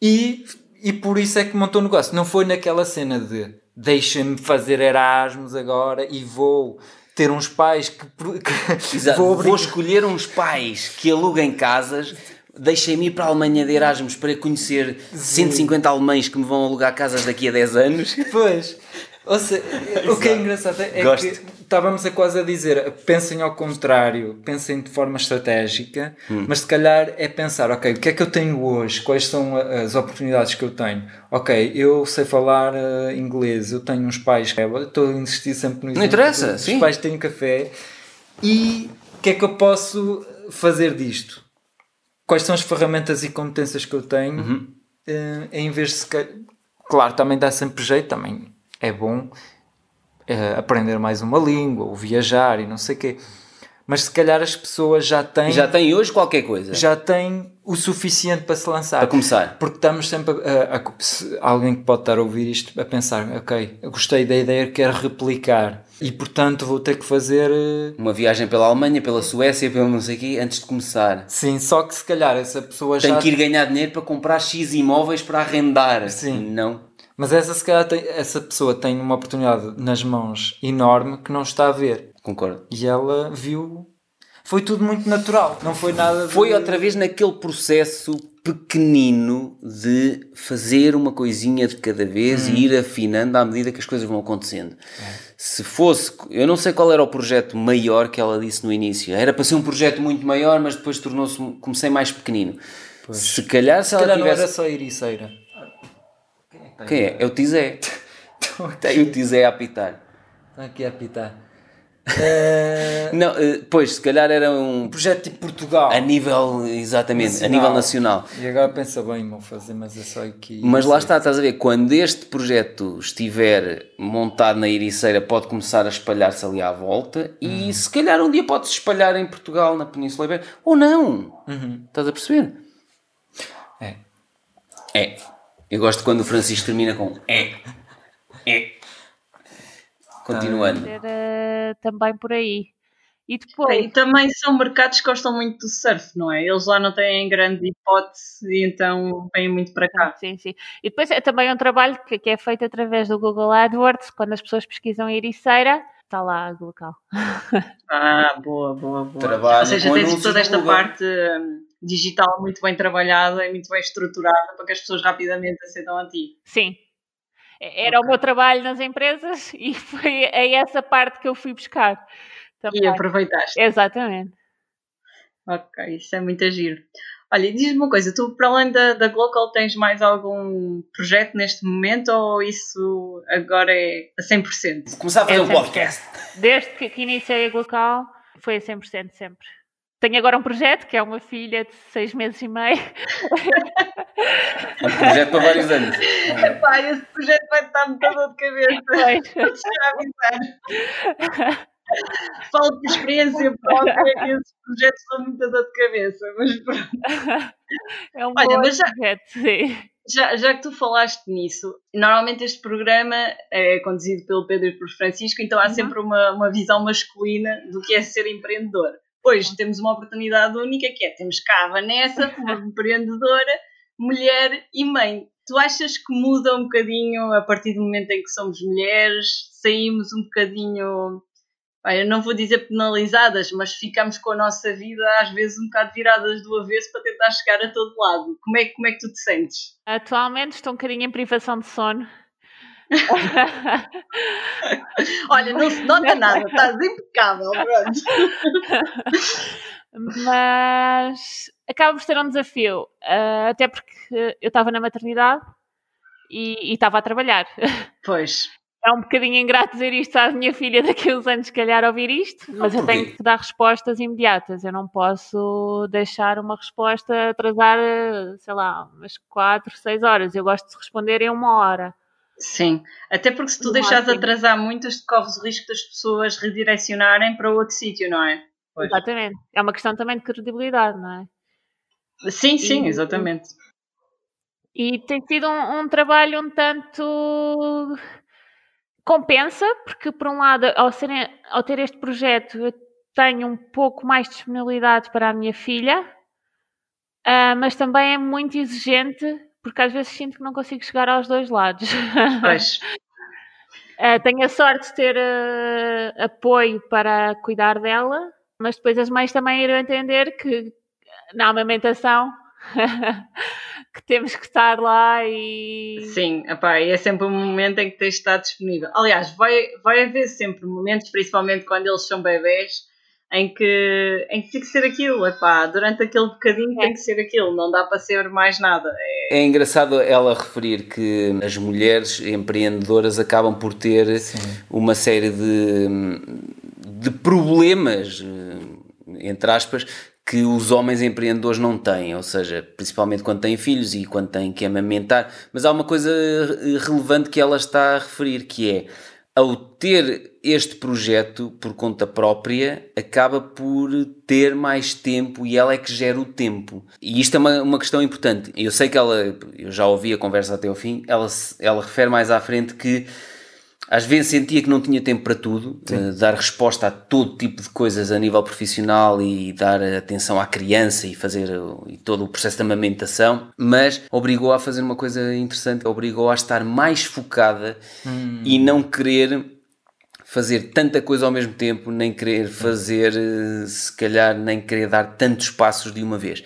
E, e por isso é que montou o negócio. Não foi naquela cena de deixa-me fazer Erasmus agora e vou ter uns pais que, que Exato. vou Vou, escolher uns pais que aluguem casas. Deixem-me ir para a Alemanha de Erasmus para conhecer 150 alemães que me vão alugar casas daqui a 10 anos. Pois. Ou seja, o que é engraçado é Gosto. que estávamos a quase a dizer pensem ao contrário, pensem de forma estratégica, Hum. mas se calhar é pensar, ok, o que é que eu tenho hoje? Quais são as oportunidades que eu tenho? Ok, eu sei falar eh, inglês, eu tenho uns pais, estou a insistir sempre no Não interessa, sim. pais têm café e o que é que eu posso fazer disto? Quais são as ferramentas e competências que eu tenho Uhum. eh, em vez de se ca- Claro, também dá sempre jeito, também é bom eh, aprender mais uma língua, ou viajar e não sei o quê. Mas se calhar as pessoas já têm, Já tem hoje qualquer coisa. já têm o suficiente para se lançar. Para começar. Porque estamos sempre a, a- alguém que pode estar a ouvir isto a pensar, ok, eu gostei da ideia, quero replicar e portanto vou ter que fazer eh, Uma viagem pela Alemanha, pela Suécia, pelo não sei o quê, antes de começar. sim, só que se calhar essa pessoa Tenho já que ir ganhar dinheiro para comprar X imóveis para arrendar. Sim. Não. Mas essa se calhar tem- essa pessoa tem uma oportunidade nas mãos enorme que não está a ver Concordo. e ela viu foi tudo muito natural não foi nada de- Foi outra vez naquele processo pequenino de fazer uma coisinha de cada vez Uhum. e ir afinando à medida que as coisas vão acontecendo. É. Se fosse, eu não sei qual era o projeto maior que ela disse no início. Era para ser um projeto muito maior, mas depois tornou-se, comecei mais pequenino. Se calhar se, se ela calhar não tivesse... era só ericeira Quem é? É o Tizé. Tem o Tizé a apitar. Está aqui a apitar. Não, eh, pois, se calhar era um um projeto tipo Portugal. a nível, exatamente, a Nacional. nível nacional. E agora pensa bem, vou fazer, mas é só aqui. Mas lá está, estás a ver, quando este projeto estiver montado na Ericeira, pode começar a espalhar-se ali à volta e se calhar um dia pode-se espalhar em Portugal, na Península Ibérica, ou não. Uhum. Estás a perceber? É. É. Eu gosto quando o Francisco termina com é. É. Continuando. Era também por aí. E depois, E também são mercados que gostam muito do surf, não é? Eles lá não têm grande hipótese e então vêm muito para cá. Sim, sim. E depois é também um trabalho que, que é feito através do Google AdWords, quando as pessoas pesquisam Ericeira, está lá o local. Ah, boa, boa, boa. Trabalho Ou seja, tens toda esta Google. parte hum, digital muito bem trabalhada e muito bem estruturada para que as pessoas rapidamente acedam a ti. Sim. Era o meu trabalho nas empresas e foi a essa parte que eu fui buscar. E Também. aproveitaste. Exatamente. Ok, isso é muito giro. Olha, e diz-me uma coisa, tu para além da, da Glocal tens mais algum projeto neste momento ou isso agora é a 100%? Começar a fazer É um podcast. Desde que, que iniciei a local, foi a 100% sempre. Tenho agora um projeto que é uma filha de seis meses e meio. É um projeto para vários anos. Epá, esse projeto vai estar muita dor de cabeça. Pois. Já avisar. Falo por experiência própria que esses projetos são muita dor de cabeça, mas pronto. É um Olha, bom mas já- projeto, sim. Já, já que tu falaste nisso, normalmente este programa é conduzido pelo Pedro e por Francisco, então há Uhum. sempre uma, uma visão masculina do que é ser empreendedor. Hoje temos uma oportunidade única que é, temos cá a Vanessa, uma empreendedora, mulher e mãe. Tu achas que muda um bocadinho a partir do momento em que somos mulheres, saímos um bocadinho, eu não vou dizer penalizadas, mas ficamos com a nossa vida às vezes um bocado viradas do avesso para tentar chegar a todo lado. Como é, como é que tu te sentes? Atualmente estou um bocadinho em privação de sono. Olha, não se nota nada, estás impecável, pronto. Mas acaba por ser um desafio, ah, até porque eu estava na maternidade e e estava a trabalhar. Pois, É um bocadinho ingrato dizer isto à minha filha daqui a uns anos, se calhar, ouvir isto, mas eu tenho que dar respostas imediatas. Eu não posso deixar uma resposta atrasar, sei lá, umas 4, 6 horas. Eu gosto de responder em uma hora. Sim. Até porque se tu deixares máximo. atrasar muito, corres o risco das pessoas redirecionarem para outro sítio, não é? Pois. Exatamente. É uma questão também de credibilidade, não é? Sim, sim, E- exatamente. E tem sido um, um trabalho um tanto compensa, porque por um lado, ao, serem- ao ter este projeto, eu tenho um pouco mais de disponibilidade para a minha filha, ah, mas também é muito exigente, porque às vezes sinto que não consigo chegar aos dois lados. Pois, Ah, tenho a sorte de ter ah, apoio para cuidar dela, mas depois as mães também irão entender que na amamentação que temos que estar lá e sim, e é sempre um momento em que tens de estar disponível. Aliás, vai, vai haver sempre momentos, principalmente quando eles são bebés, em que, em que tem que ser aquilo, epá, durante aquele bocadinho É. tem que ser aquilo, não dá para ser mais nada. É engraçado ela referir que as mulheres empreendedoras acabam por ter Sim. uma série de, de problemas, entre aspas, que os homens empreendedores não têm, ou seja, principalmente quando têm filhos e quando têm que amamentar. Mas há uma coisa relevante que ela está a referir, que é ao ter este projeto por conta própria, acaba por ter mais tempo e ela é que gera o tempo. E isto é uma, uma questão importante. Eu sei que ela, eu já ouvi a conversa até ao fim, ela, ela refere mais à frente que às vezes sentia que não tinha tempo para tudo, eh, dar resposta a todo tipo de coisas a nível profissional e dar atenção à criança e fazer e todo o processo de amamentação, mas obrigou a fazer uma coisa interessante, obrigou a estar mais focada e não querer fazer tanta coisa ao mesmo tempo, nem querer fazer, eh, se calhar, nem querer dar tantos passos de uma vez.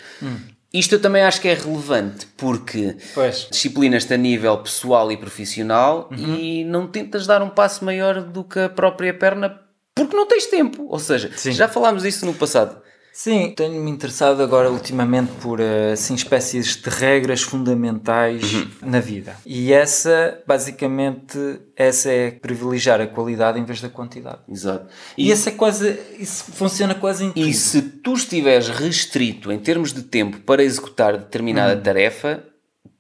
Isto eu também acho que é relevante, porque Pois. disciplinas-te a nível pessoal e profissional e não tentas dar um passo maior do que a própria perna porque não tens tempo. Ou seja, Sim. já falámos disso no passado. Sim, tenho-me interessado agora ultimamente por assim, espécies de regras fundamentais Uhum. na vida. E essa, basicamente, essa é privilegiar a qualidade em vez da quantidade. Exato. E, esse é quase, isso funciona quase em tudo. E se tu estiveres restrito em termos de tempo para executar determinada Hum. tarefa,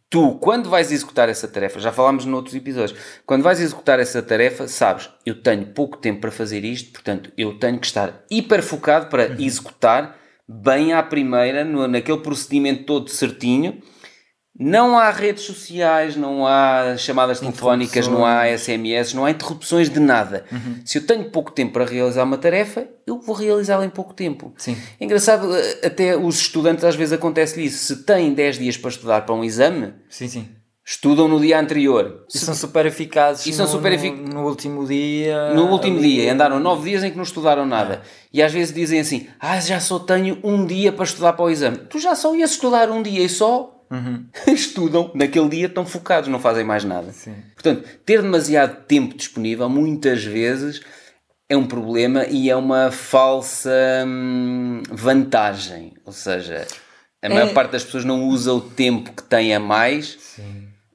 tu, quando vais executar essa tarefa, já falámos noutros episódios, quando vais executar essa tarefa, sabes, eu tenho pouco tempo para fazer isto, portanto, eu tenho que estar hiper focado para Uhum. executar bem à primeira, no, naquele procedimento todo certinho. Não há redes sociais, não há chamadas telefónicas, não há SMS, não há interrupções de nada. Uhum. Se eu tenho pouco tempo para realizar uma tarefa, eu vou realizá-la em pouco tempo. Sim. É engraçado, eh, até os estudantes às vezes acontece isso. Se têm 10 dias para estudar para um exame, Sim, sim. estudam no dia anterior. E são super eficazes E são no, super no- efic- no, último dia. No último ali. dia, andaram 9 dias em que não estudaram nada. E às vezes dizem assim: Ah, já só tenho um dia para estudar para o exame. Tu já só ias estudar um dia e só estudam naquele dia, estão focados, não fazem mais nada. Sim. Portanto, ter demasiado tempo disponível muitas vezes é um problema e é uma falsa hum, vantagem. Ou seja, a maior É- parte das pessoas não usa o tempo que tem a mais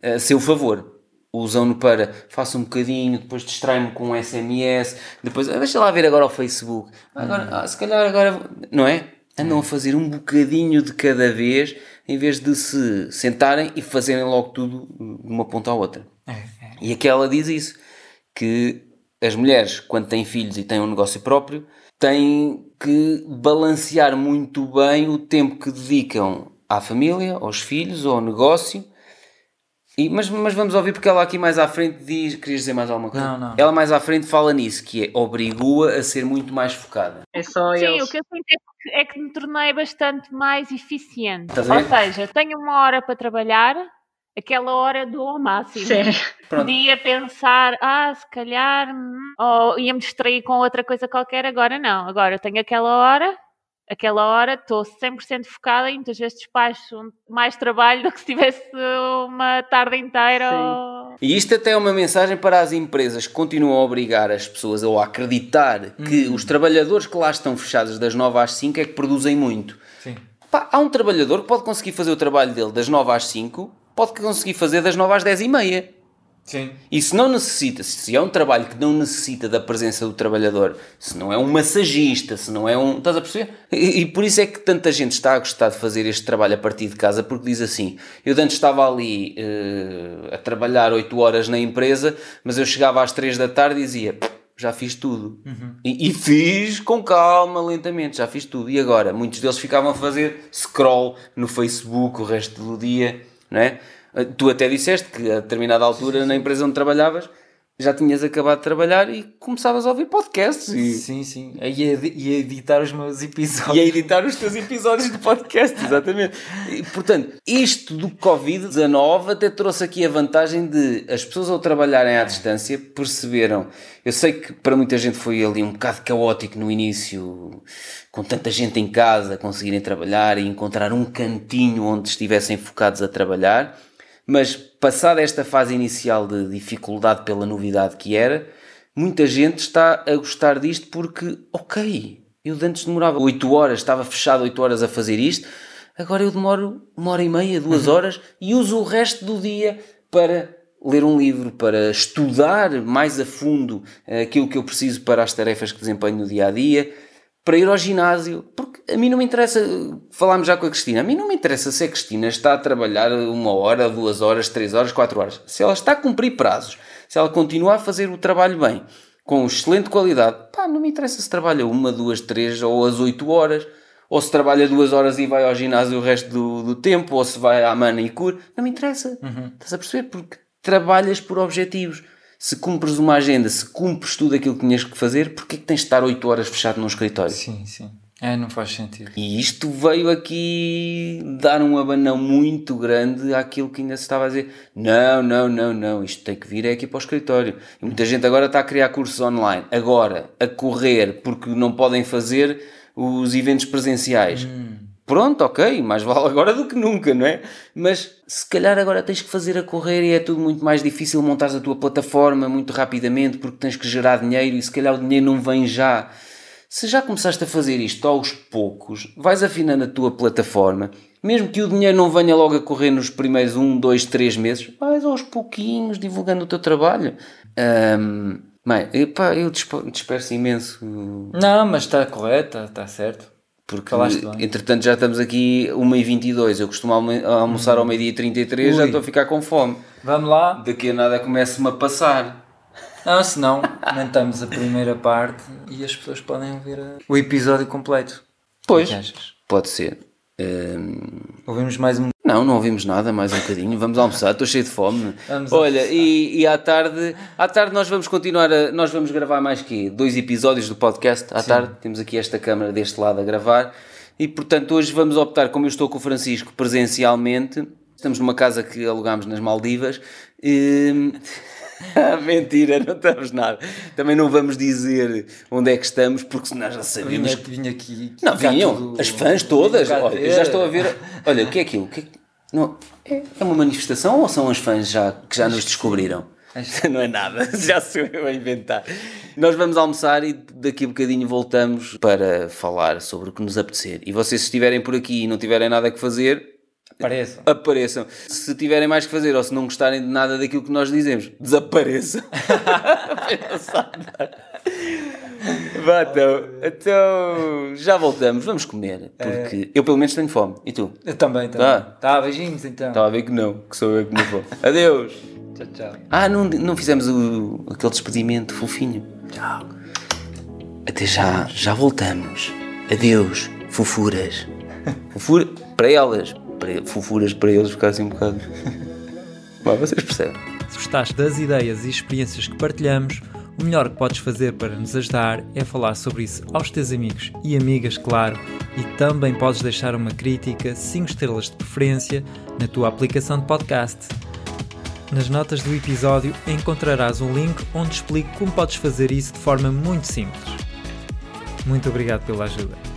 a seu favor. Usam-no para faço um bocadinho, depois distrai-me com um SMS, depois ah, deixa lá ver agora o Facebook. Agora, ah, se calhar agora, vou-" não é? Andam a fazer um bocadinho de cada vez em vez de se sentarem e fazerem logo tudo de uma ponta à outra. É, é. E aquela diz isso, que as mulheres, quando têm filhos e têm um negócio próprio, têm que balancear muito bem o tempo que dedicam à família, aos filhos, ou ao negócio. E, mas, mas vamos ouvir porque ela aqui mais à frente diz. Querias dizer mais alguma coisa? Não, não. Ela mais à frente fala nisso, que é obrigou-a a ser muito mais focada. É só Sim, eles. o que eu sinto é que, é que me tornei bastante mais eficiente. Estás Ou seja, tenho uma hora para trabalhar, aquela hora dou ao máximo. Pronto. Podia pensar, ah, se calhar, hum, ou ia-me distrair com outra coisa qualquer, agora não. Agora eu tenho aquela hora, aquela hora estou 100% focada e muitas vezes despacho mais trabalho do que se tivesse uma tarde inteira. Ou- E isto até é uma mensagem para as empresas que continuam a obrigar as pessoas ou a acreditar que os trabalhadores que lá estão fechados das 9 às 5 é que produzem muito. Sim. Pá, há um trabalhador que pode conseguir fazer o trabalho dele das 9 às 5, pode conseguir fazer das 9 às 10 e meia. Sim. E se não necessita, se é um trabalho que não necessita da presença do trabalhador, se não é um massagista, se não é um. Estás a perceber? E, e por isso é que tanta gente está a gostar de fazer este trabalho a partir de casa, porque diz assim: eu antes estava ali eh, a trabalhar 8 horas na empresa, mas eu chegava às 3 da tarde e dizia. Já fiz tudo. E, e fiz com calma, lentamente, já fiz tudo. E agora? Muitos deles ficavam a fazer scroll no Facebook o resto do dia, não é? Tu até disseste que a determinada altura na empresa onde trabalhavas já tinhas acabado de trabalhar e começavas a ouvir podcasts e, Sim, sim. Aí ia, edi- ia editar os meus episódios. e a editar os teus episódios de podcast, exatamente. E, portanto, isto do Covid-19 até trouxe aqui a vantagem de as pessoas ao trabalharem à distância perceberam. Eu sei que para muita gente foi ali um bocado caótico no início, com tanta gente em casa, conseguirem trabalhar e encontrar um cantinho onde estivessem focados a trabalhar. Mas passada esta fase inicial de dificuldade pela novidade que era, muita gente está a gostar disto porque, ok, eu de antes demorava 8 horas, estava fechado 8 horas a fazer isto, agora eu demoro uma hora e meia, duas horas e uso o resto do dia para ler um livro, para estudar mais a fundo eh, aquilo que eu preciso para as tarefas que desempenho no dia a dia, para ir ao ginásio, porque a mim não me interessa, falámos já com a Cristina, a mim não me interessa se a Cristina está a trabalhar uma hora, duas horas, três horas, quatro horas. Se ela está a cumprir prazos, se ela continua a fazer o trabalho bem, com excelente qualidade, pá, não me interessa se trabalha uma, duas, três ou as oito horas, ou se trabalha duas horas e vai ao ginásio o resto do, do tempo, ou se vai à manicure, não me interessa. Estás a perceber? Porque trabalhas por objetivos. Se cumpres uma agenda, se cumpres tudo aquilo que tinhas que fazer, porquê que tens de estar 8 horas fechado num escritório? Sim, sim. É, não faz sentido. E isto veio aqui dar um abanão muito grande àquilo que ainda se estava a dizer. Não, não, não, não, isto tem que vir é aqui para o escritório. E muita gente agora está a criar cursos online. Agora, a correr, porque não podem fazer os eventos presenciais. Pronto, ok, mais vale agora do que nunca, não é? Mas se calhar agora tens que fazer a correr e é tudo muito mais difícil montares a tua plataforma muito rapidamente porque tens que gerar dinheiro e se calhar o dinheiro não vem já. Se já começaste a fazer isto aos poucos, vais afinando a tua plataforma, mesmo que o dinheiro não venha logo a correr nos primeiros 1, 2, 3 meses, vais aos pouquinhos divulgando o teu trabalho. Um, mãe, epá, eu disperso imenso. Não, mas está correto, está certo. Porque, entretanto, já estamos aqui 1h22. Eu costumo almoçar ao meio-dia 33, Ui. já estou a ficar com fome. Vamos lá. Daqui a nada começa-me a passar. Não, senão aumentamos a primeira parte e as pessoas podem ver o episódio completo. Pois, pode ser. Um... Ouvimos mais um. Não, não ouvimos nada, mais um bocadinho. Vamos almoçar, estou cheio de fome. Vamos Olha, e, e, à tarde, à tarde nós vamos continuar a, nós vamos gravar mais que dois episódios do podcast à Sim. tarde. Temos aqui esta câmara deste lado a gravar. E portanto hoje vamos optar, como eu estou com o Francisco presencialmente, estamos numa casa que alugámos nas Maldivas. E... Mentira, não estamos nada. Também não vamos dizer onde é que estamos, porque senão já sabemos. Vinha, vinha aqui. Não, vinham. Tudo... As fãs todas. Olha, eu já estou a ver. Olha, o que é aquilo? Que é... Não, é, é uma manifestação ou são as fãs já, que já nos descobriram? Não é nada, já sou eu a inventar. Nós vamos almoçar e daqui a bocadinho voltamos para falar sobre o que nos apetecer. E vocês, se estiverem por aqui e não tiverem nada que fazer, Apareçam. Apareçam. Se tiverem mais que fazer ou se não gostarem de nada daquilo que nós dizemos, desapareçam. Vá então. Então já voltamos, vamos comer. Porque é... eu pelo menos tenho fome. E tu? Eu também, também. Tá, tá beijinhos então. Estava a ver que não, que sou eu que me vou. Adeus. Tchau, tchau. Ah, não, não fizemos o, aquele despedimento fofinho. Tchau. Até já, já voltamos. Adeus, fofuras. Fofura para elas, para, fofuras para eles ficassem um bocado. Mas vocês percebem. Se gostaste das ideias e experiências que partilhamos, o melhor que podes fazer para nos ajudar é falar sobre isso aos teus amigos e amigas, claro, e também podes deixar uma crítica, 5 estrelas de preferência, na tua aplicação de podcast. Nas notas do episódio encontrarás um link onde explico como podes fazer isso de forma muito simples. Muito obrigado pela ajuda.